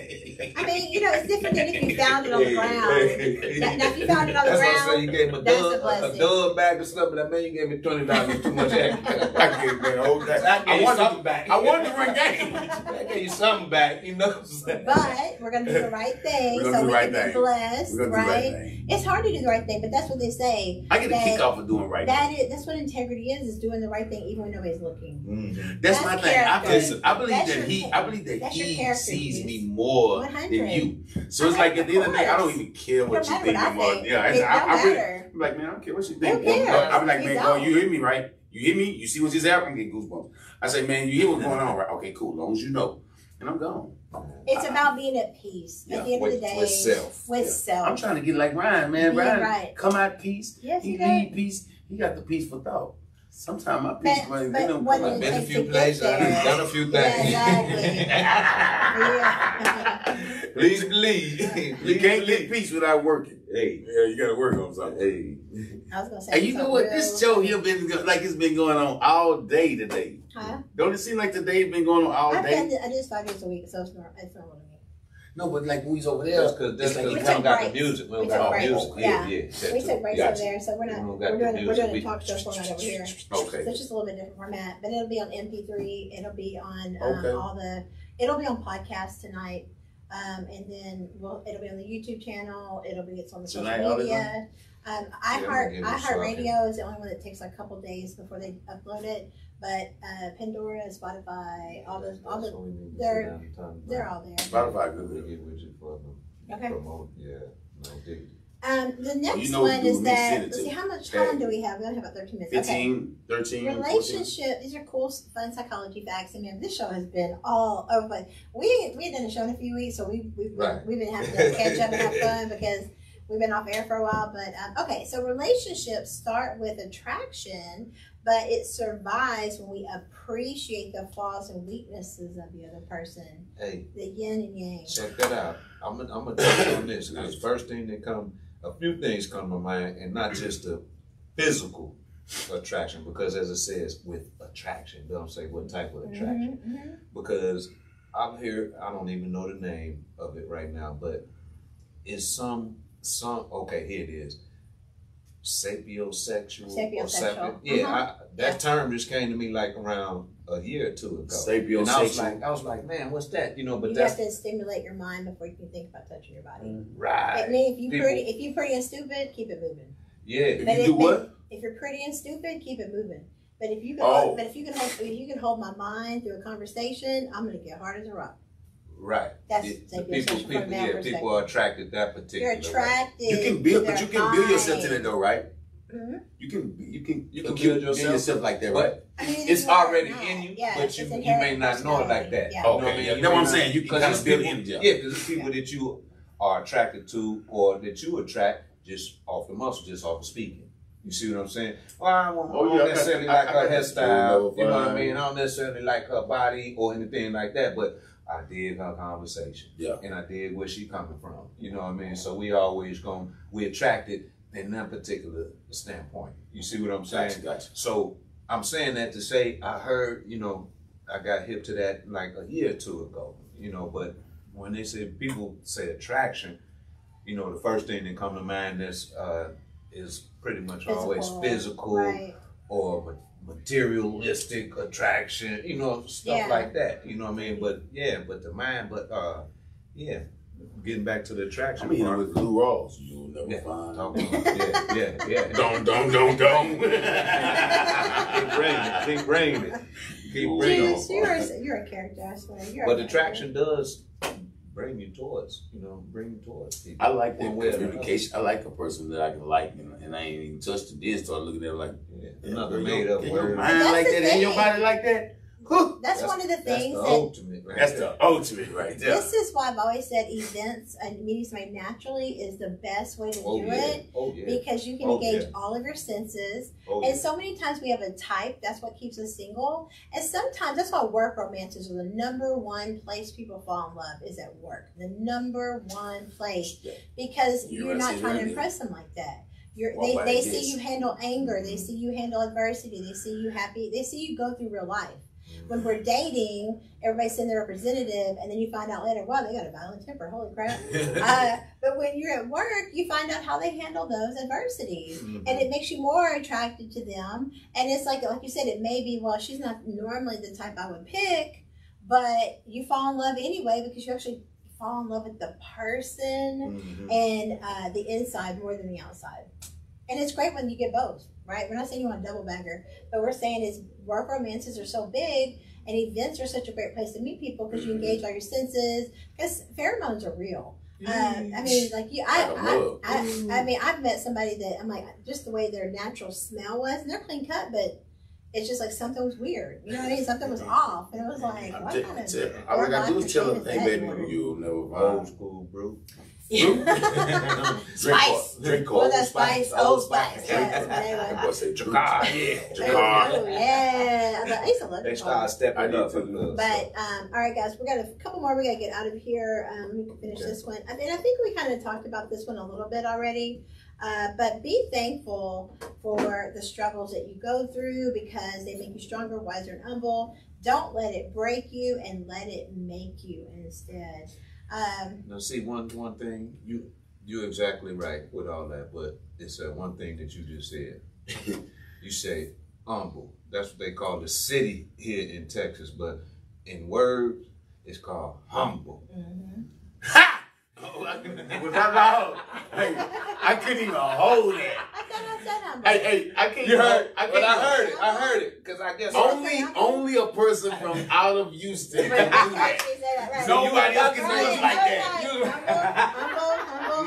I mean, you know, it's different than if you found it on the [laughs] Yeah, ground. Now, now if you found it on the That's why I say ground, you gave him a that's a dub, a, blessing. dub bag or something. Like, man, you gave me twenty dollars too much. [laughs] I gave man hold that. I gave I you wanted, something back. I wanted to run games. I gave you something back. You know what I'm saying? but we're gonna do the right thing We're gonna so do we right can be thing. blessed, We're gonna do right? right thing. It's hard to do the right thing, but that's what they say. I get a That- kick off for doing right. That is that's what integrity is: is doing the right thing even when nobody's looking. Mhm. That's, That's my thing. I character. believe, I believe That's that he, I believe that he sees me more 100. than you. So it's like at the end of the day, I don't even care what don't you think what I anymore. Yeah, it I, don't I, I really. I'm like, man, I don't care what you think. I'm like, You man, don't. oh, you hear me, right? You hear me? You see what's just happening? Get goosebumps. I say, man, you hear what's going on, right? Okay, cool. As long as you know, and I'm gone. It's about being at peace Yeah, at the end with- of the day. with self. With Yeah. self. I'm trying to get like Ryan, man. Ryan, right. come out peace. Yes, he lead peace. He got the peaceful thought. Sometimes my peace, But- man, but they don't what come it out. Been a few places. I there. done done a few Yeah, things. exactly. Yeah. [laughs] Please believe. [laughs] You can't believe. get peace without working. Hey, Yeah, you got to work on something. hey. I was gonna say. And you know what? real- This show here been like it's been going on all day today. Huh? Don't it seem like today has been going on all I've day? this, I do this five days a week, so it's normal. It's normal to me. No, but like when we was over there, That's because that's it's like We we you took haven't got the music. We We don't took got the music. Yeah. Yeah, yeah. We took breaks Gotcha. over there, so we're not. We we're got the doing, we're doing a talk show format over here. okay. So it's just a little bit different format, but it'll be on MP3. It'll be on um, Okay. all the. It'll be on podcast tonight, um, and then we'll, it'll be on the YouTube channel. It'll be it's on the Tonight, social all media. Um, I'm iHeart gonna iHeart. Radio is the only one that takes like a couple days before they upload it. But uh, Pandora, Spotify, all those, all the, they're- they're all there. Spotify We'll good. get with you for them. Okay. Promote, yeah. No dig. Um, the next you know one is that. send Let's see how much Okay. time do we have? We only have about thirteen minutes. Okay. 15, 13, 14. Relationship. These are cool, fun psychology facts. I mean, this show has been all over. But we we had done a show in a few weeks, so we we've been, Right. we've been having to [laughs] catch up and have fun because we've been off air for a while. But um, okay, so relationships start with attraction, but it survives when we appreciate the flaws and weaknesses of the other person, Hey, the yin and yang. check that out. I'm gonna I'm gonna touch on this because first thing that come, a few things come to mind, and not just the physical attraction, because as it says, with attraction, don't say what type of attraction. Mhm, mhm. Because I'm here, I don't even know the name of it right now, but it's some some okay, here it is. Sapiosexual or Sapiosexual. sapio. Yeah, Uh-huh. I, that Yeah. term just came to me like around a year or two ago. Sapiosexual. And I was like, I was like, man, what's that? You know, but you that's have to stimulate your mind before you can think about touching your body. right. I mean, if you People- pretty, if you pretty and stupid, keep it moving. Yeah. If But you if, do what if you're pretty and stupid, keep it moving. But if you can, Oh. but if you can hold, if you can hold my mind through a conversation, I'm gonna get hard as a rock. Right. That's Yeah, sapiosexual people, people, yeah, people are attracted that particular. You're particular. way. attracted. You can build, to but you can build yourself to mind. that though, right? Mhm. You can, you can, You can acute- build yourself. like that, right? But I mean, it's already not. in you, Yeah, but you you may not know it like that. personality. Yeah. You know Okay, what I mean? yeah. You That's what I'm not- saying. You can 'cause kinda build people- in, yeah. Yeah, because there's people that you are attracted to or that you attract just off the muscle, just off the speaking. You see what I'm saying? Well, I don't, Oh, I don't yeah, necessarily that- like I- I her got hairstyle. too, You know what I mean? I don't necessarily like her body or anything like that, but I dig her conversation. Yeah. And I dig where she coming from. You know what I mean? So we always going we attracted in that particular standpoint. You see what I'm saying? Gotcha, gotcha. So I'm saying that to say I heard, you know, I got hip to that like a year or two ago, you know, but when they say people say attraction, you know, the first thing that come to mind is uh is pretty much always physical Right. or ma- materialistic attraction, you know, stuff Yeah. like that. You know what I mean? But yeah, but the mind, but uh yeah, getting back to the attraction I'm eating part. with Blue Rolls. You'll never Yeah, find. talking about- yeah, yeah, yeah. [laughs] Don't, don't, don't, don't. [laughs] keep bringing it, keep bringing it, keep bringing it. You're you're a character. I swear. You're But a attraction does bring you towards, you know, bring you towards people. I like that way communication. I like a person that I can like, and, and I ain't even touched it. Then start looking at it like, Yeah, yeah, another made your- up your word. mind That's like the that, and your body like that. Whew. That's, one of the That's things the that ultimate. Right That's there. the ultimate right there. This is why I've always said events and meetings made naturally is the best way to Oh do yeah. it Oh yeah. because you can Oh, engage yeah. all of your senses. Oh And yeah. so many times we have a type, that's what keeps us single. And sometimes that's why work romances are the number one place people fall in love is at work. The number one place. Because You're you're not trying to impress them like that. You're, they they see you handle anger. They mm-hmm. see you handle adversity. They see you happy. They see you go through real life. When we're dating, everybody's sending their representative, and then you find out later, wow, they got a violent temper. Holy crap! [laughs] uh, but when you're at work, you find out how they handle those adversities, Mhm. and it makes you more attracted to them. And it's like, like you said, it may be well, she's not normally the type I would pick, but you fall in love anyway because you actually fall in love with the person Mhm. and uh, the inside more than the outside. And it's great when you get both, right? We're not saying you want a double bagger, but we're saying is work romances are so big and events are such a great place to meet people because you mm-hmm. engage all your senses. Because pheromones are real. Uh, I mean, mm-hmm. like you, I, Like a I, mug. I, I mm-hmm. mean, I've met somebody that I'm like, just the way their natural smell was, and they're clean cut, but it's just like something was weird. You know what I mean? Something was off, and it was like, I'm what t- kind of t- all I gotta do is tell them, hey baby, you'll never Old school, school brew. [laughs] Spice. Drink Well, cold. that spice, old spice. Yes, I'm gonna say Drakkar. yeah. [laughs] Oh, yeah. I thought- I used to love They Drakkar. start stepping up too. a. But um, all right, guys, we got a couple more. We got to get out of here. Um, we can finish Okay. this one. I mean, I think we kind of talked about this one a little bit already. Uh, but be thankful for the struggles that you go through because they make you stronger, wiser, and humble. Don't let it break you, and let it make you instead. Um, Now, see one one thing you you're exactly right with all that, but it's uh, one thing that you just said. [laughs] you say humble. That's what they call the city here in Texas, but in words, it's called humble. Ha! Oh, I- Was that loud? Hey, I couldn't even hold that. I thought I said humble. Hey, hey, I can't. You heard? I can't. But I heard it. I oh. heard it because I guess Only, only a person from [laughs] out of Houston can Right, do I that. thought you said that, right. So Nobody else can do Right, us like that.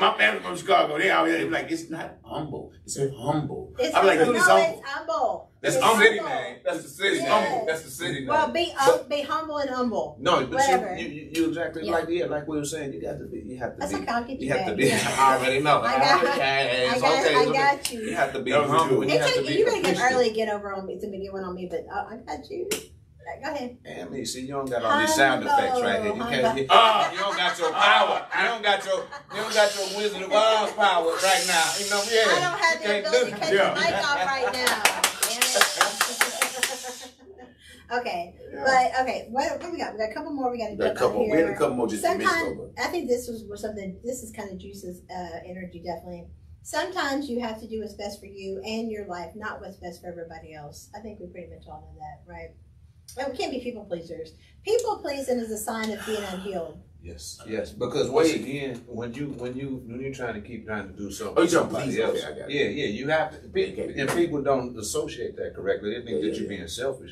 Right. You- Humble, humble, humble. My family from Chicago, they out here they be like, it's not humble, it's humble. It's I'm like, humble. dude, it's no, humble. it's humble. that's It's the city humble. name. That's the city Yeah. name. That's the city name. Well, be um, be humble and humble. no, but whatever. you, you you exactly Yeah. like yeah, like we were saying. You got to be. You have to That's be. okay. I'll get you, You have to be. Yeah. I already know. [laughs] I got- okay, I it's got, okay. I got you. You have to be That was humble. good. and You It have to took be you better get early get over on me to get one on me, but uh, I got you. Go ahead. And me, see, you don't got all these sound effects right here. You can't. humble. You, uh, you don't got your power. You don't got your. You don't got your Wizard of Oz power right now. You know, yeah. I don't have you the ability to do cut it. the mic off right now. Damn it. [laughs] okay, but okay, what, what we got? We got a couple more. We got to We got a get out couple, we had a couple more just a Sometimes over. I think this was was something. This is kind of juices uh, energy, definitely. Sometimes you have to do what's best for you and your life, not what's best for everybody else. I think we pretty much all know that, right? And we can't be people pleasers. People pleasing is a sign of being unhealed. Yes, yes. Because once Wait. again, when you when you when you're trying to keep trying to do something, Oh, you for trying to somebody please, else, okay, I got it. yeah, yeah, you have to. pe- Okay. And people don't associate that correctly. They think Yeah, that yeah, you're yeah. being selfish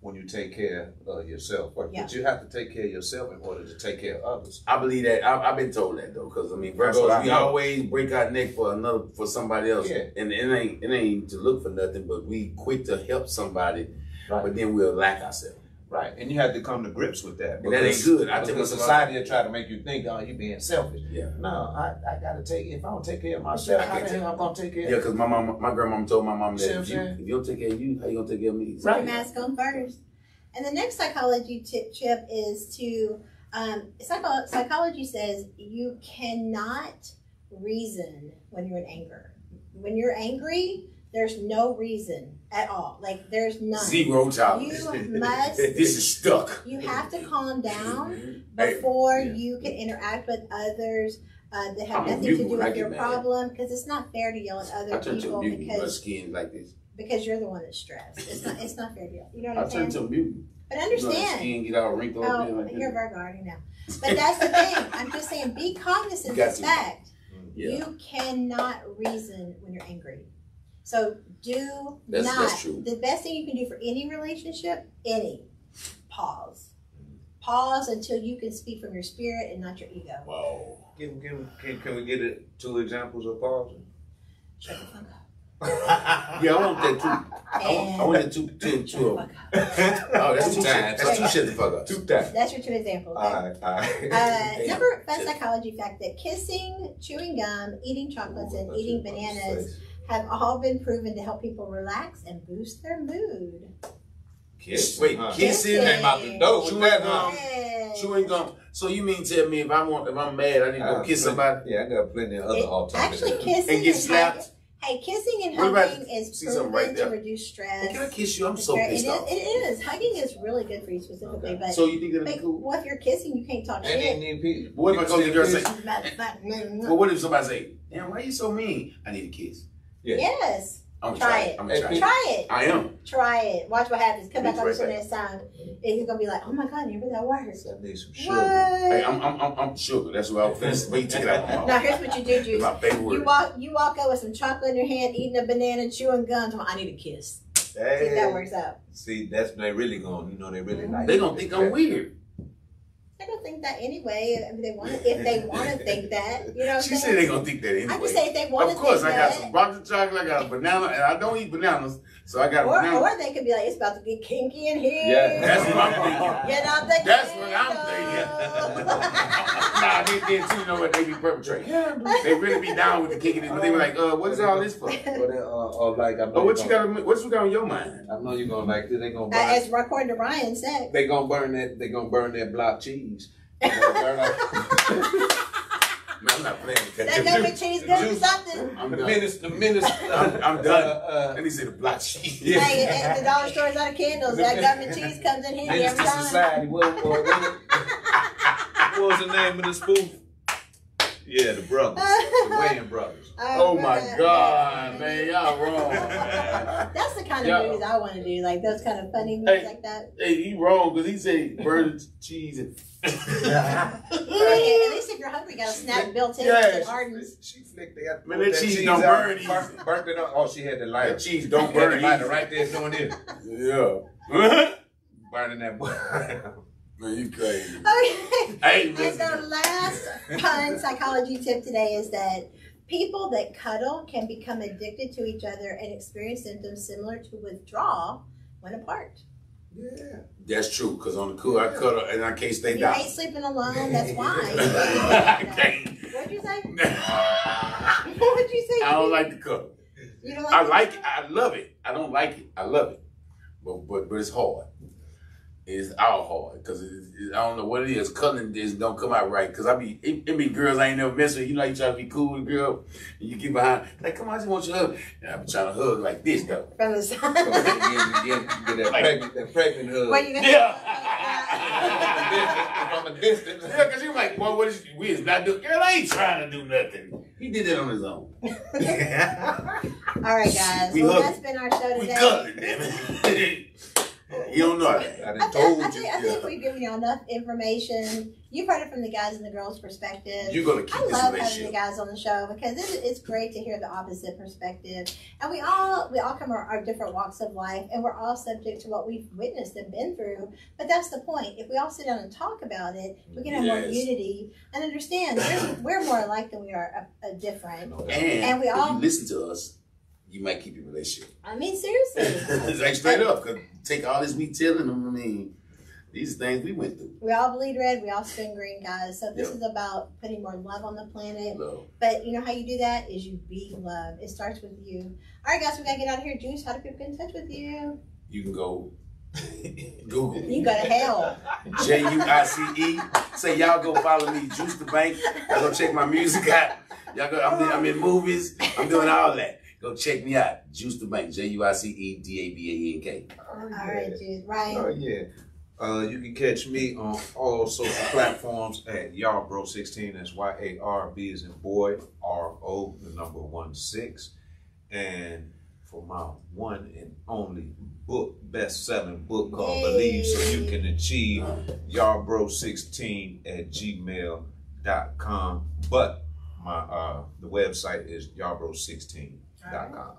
when you take care of yourself. But, Yeah. you have to take care of yourself in order to take care of others. I believe that. I, I've been told that though, because I mean, That's what Virgos, I we know. always break our neck for another, for somebody else, Yeah. and it ain't, it ain't to look for nothing, but we quick to help somebody, Right. but then we'll lack ourselves. Right, and you have to come to grips with that. And that ain't good. I think tell society will try to make you think, oh, you're being selfish. Yeah. No, I, I gotta take. If I don't take care of myself, I how can't the hell I'm gonna take care? Yeah, because my mom, my grandmama told my mom that what if you, if you don't take care of you, how you gonna take care of me? Put your mask on first. And the next psychology tip, Chip, is to um, psycho- psychology says you cannot reason when you're in anger. When you're angry, there's no reason at all. Like there's none. Zero tolerance. You [laughs] must- [laughs] this is stuck. You have to calm down Hey, before yeah. you can interact with others uh, that have I'm nothing to do with your mad. problem. Because it's not fair to yell at I other to people a mutant. My because skin like this. because you're the one that's stressed. It's not it's not fair to yell. You know what I'm saying? I'm turn to a mutant. But understand. You know, the skin get all wrinkled up. Oh, like you're a. Virgo already now. But that's the thing. I'm just saying, be cognizant [laughs] of to. fact. Yeah. You cannot reason when you're angry. So do That's- not. that's true. The best thing you can do for any relationship, any, pause. Pause until you can speak from your spirit and not your ego. Wow. Can, can, can, can we get it, two examples of pausing? Shut the fuck up. [laughs] Yeah, I want that too. I want, I want that two, two, Shut two the of them. [laughs] Oh, that's Two two. Times. that's two. Shut the fuck up. Two times. That's your two examples. All right, all right. Uh, number fun psychology fact that kissing, chewing gum, eating chocolates, and eating bananas have all been proven to help people relax and boost their mood. Kiss. Wait, huh? kissing came out the door with Chewing that, gum. huh? Yes. Chewing gum. So you mean tell me if I want if I'm mad I need to go kiss somebody? Yeah, I got plenty of other It- alternatives. Actually, [laughs] kissing And get and slapped? Hey, kissing and hugging is see something proven right to there? reduce stress. Can I kiss you? I'm so very- pissed it is, off. it is. Hugging is really good for you specifically, Okay. but, So you think that'd be but cool? well, if you're kissing, you can't talk And then shit. then people. What if I go to the girl and say, yes. well, what if somebody say, damn, why are you so mean? I need a kiss. I'm gonna Try try it. it. I'm gonna try it. Try it. I am. Try it. Watch what happens. Come back It's on right this next time. And he's gonna be like, oh my god, never that works. I need some sugar. What? Hey, I'm, I'm, I'm, I'm sugar. That's what I was finna Wait, take it out my Now mouth. here's what you do, That's Juice. my favorite You walk, you walk out with some chocolate in your hand, eating a banana, chewing gum. talking, I need a kiss. See if that works out. See, that's they really gonna. You know, they really mm-hmm. like. They gonna think I'm weird. I don't think that anyway. If they want, to, if they want to think that, you know. She said they gonna think that anyway. I just say if they want to. Of course, I got that. some box of chocolate. I got a banana, and I don't eat bananas, so I got a Or, banana. or they could be like, it's about to get kinky in here. Yeah. That's what I'm thinking. Get out the That's what I'm thinking. [laughs] nah, they did too. You know what? They be perpetrating. Yeah, They really be down with the kicking but they were like, uh, what is all this for? [laughs] Or, they, uh, or like, I know Oh, what you you gonna, got? What you got on your mind? I know you're gonna like this. They gonna Uh, as according to Ryan said. they gonna burn that. They gonna burn that block cheese. [laughs] They gonna burn out- Man, I'm not playing with That that. government cheese good for something. I'm the done. minutes. The minutes. [laughs] I'm, I'm done. Uh, [laughs] And he said the block cheese. Yeah. Hey, at the dollar stores out of candles, that government cheese comes in handy every time. society. What, what, what, what was the name of the spoof? Yeah, the brothers, the [laughs] Wayans brothers. Oh my God, man, y'all wrong. That's the kind of movies I want to do, like those kind of funny movies Hey. like that. Hey, he wrong because he said burn cheese and. Hey, at least if you're hungry, you got a snack built in Yeah, with she- Hardens. She flicked that. Man, that cheese don't burn easy. Burnt, burnt it up. Oh, she had the lighter. That cheese don't burn the lighter easy. right there doing this, Yeah. [laughs] burning that. boy. Man, you crazy. Okay. Hey, And the last fun psychology tip today is that people that cuddle can become addicted to each other and experience symptoms similar to withdrawal when apart. Yeah. That's true, because on the cool, I cut her and I can't stay You down. hate sleeping alone, that's [laughs] why. I [laughs] can't. What'd you say? I [laughs] What'd you say? I don't like the cut. You don't like I like it. I love it. I don't like it. I love it. But but but it's hard. It's all hard because it, it, I don't know what it is. Cutting this don't come out right. Because I be it, it be girls I ain't never messed with. You know, you try to be cool with a girl, and you get behind like, come on, I just want you to hug. And I be trying to hug like this though. From the Get, side. get, get that Like- pregnant, that pregnant hug. What you gonna Yeah. From a distance. Yeah, because you're like, boy, what is we is not doing? Girl, I ain't trying to do nothing. He did it on his own. [laughs] All right, guys. We well, hug. that's been our show today. We today. cuddling, damn it. [laughs] you don't know that. I I, done think, told I, you. think, I think we've given you enough information. You've heard it from the guys and the girls' perspective. You're gonna keep I this love having the guys on the show because it, it's great to hear the opposite perspective, and we all we all come from our, our different walks of life, and we're all subject to what we've witnessed and been through. But that's the point. If we all sit down and talk about it, we can have more unity and understand we're, we're more alike than we are uh, uh, different. And, And we if all- you listen to us, you might keep your relationship. I mean, seriously. [laughs] it's like straight up. Cause take all this we telling them. I mean, these things we went through. We all bleed red. We all spin green, guys. So this Yep. is about putting more love on the planet. Love. But you know how you do that is you be love. It starts with you. All right, guys, we gotta get out of here. Juice, how do people get in touch with you? You can go [laughs] Google You go to hell. [laughs] J U I C E. Say y'all go follow me, Juice the Bank. Y'all go check my music out. Y'all go. I'm, in- I'm in movies. I'm doing all that. Go check me out, Juice the Bank. J U I C E D A B A E N K. All right, Juice. Oh yeah. Uh, you can catch me on all social platforms at Yarbro16. That's Y A R B is in boy, R O, the number one six. And for my one and only book, best selling book called Yay. Believe So You Can Achieve, Yarbro16 at gmail.com. But my uh the website is Yarbro16.com.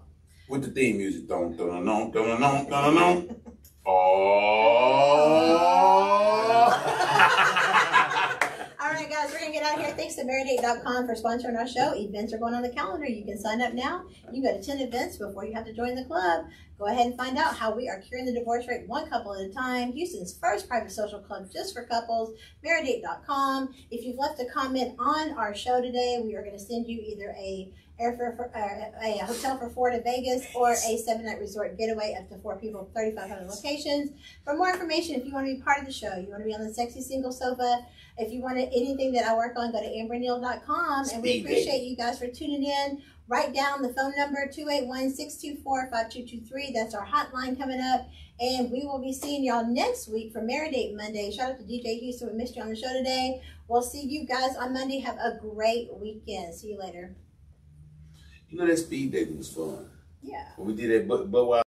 With the theme music. Dun, dun, dun, dun, dun, dun, dun. [laughs] Oh. oh. [laughs] All right, guys, we're gonna get out of here. Thanks to marrieddate.com for sponsoring our show. Events are going on the calendar. You can sign up now. You can go to 10 events before you have to join the club. Go ahead and find out how we are curing the divorce rate one couple at a time. Houston's first private social club just for couples. marrieddate.com. If you've left a comment on our show today, we are going to send you either a airfare for uh, a hotel for four to Vegas or a seven night resort getaway up to four people, 3,500 locations. For more information, if you want to be part of the show, you want to be on the sexy single sofa, if you want anything that I work on, go to amberneal.com. And we appreciate you guys for tuning in. Write down the phone number 281 624 5223. That's our hotline coming up. And we will be seeing y'all next week for Maridate Monday. Shout out to DJ Houston. We missed you on the show today. We'll see you guys on Monday. Have a great weekend. See you later. You know that speed dating was fun. Yeah. When we did that but but Budweiser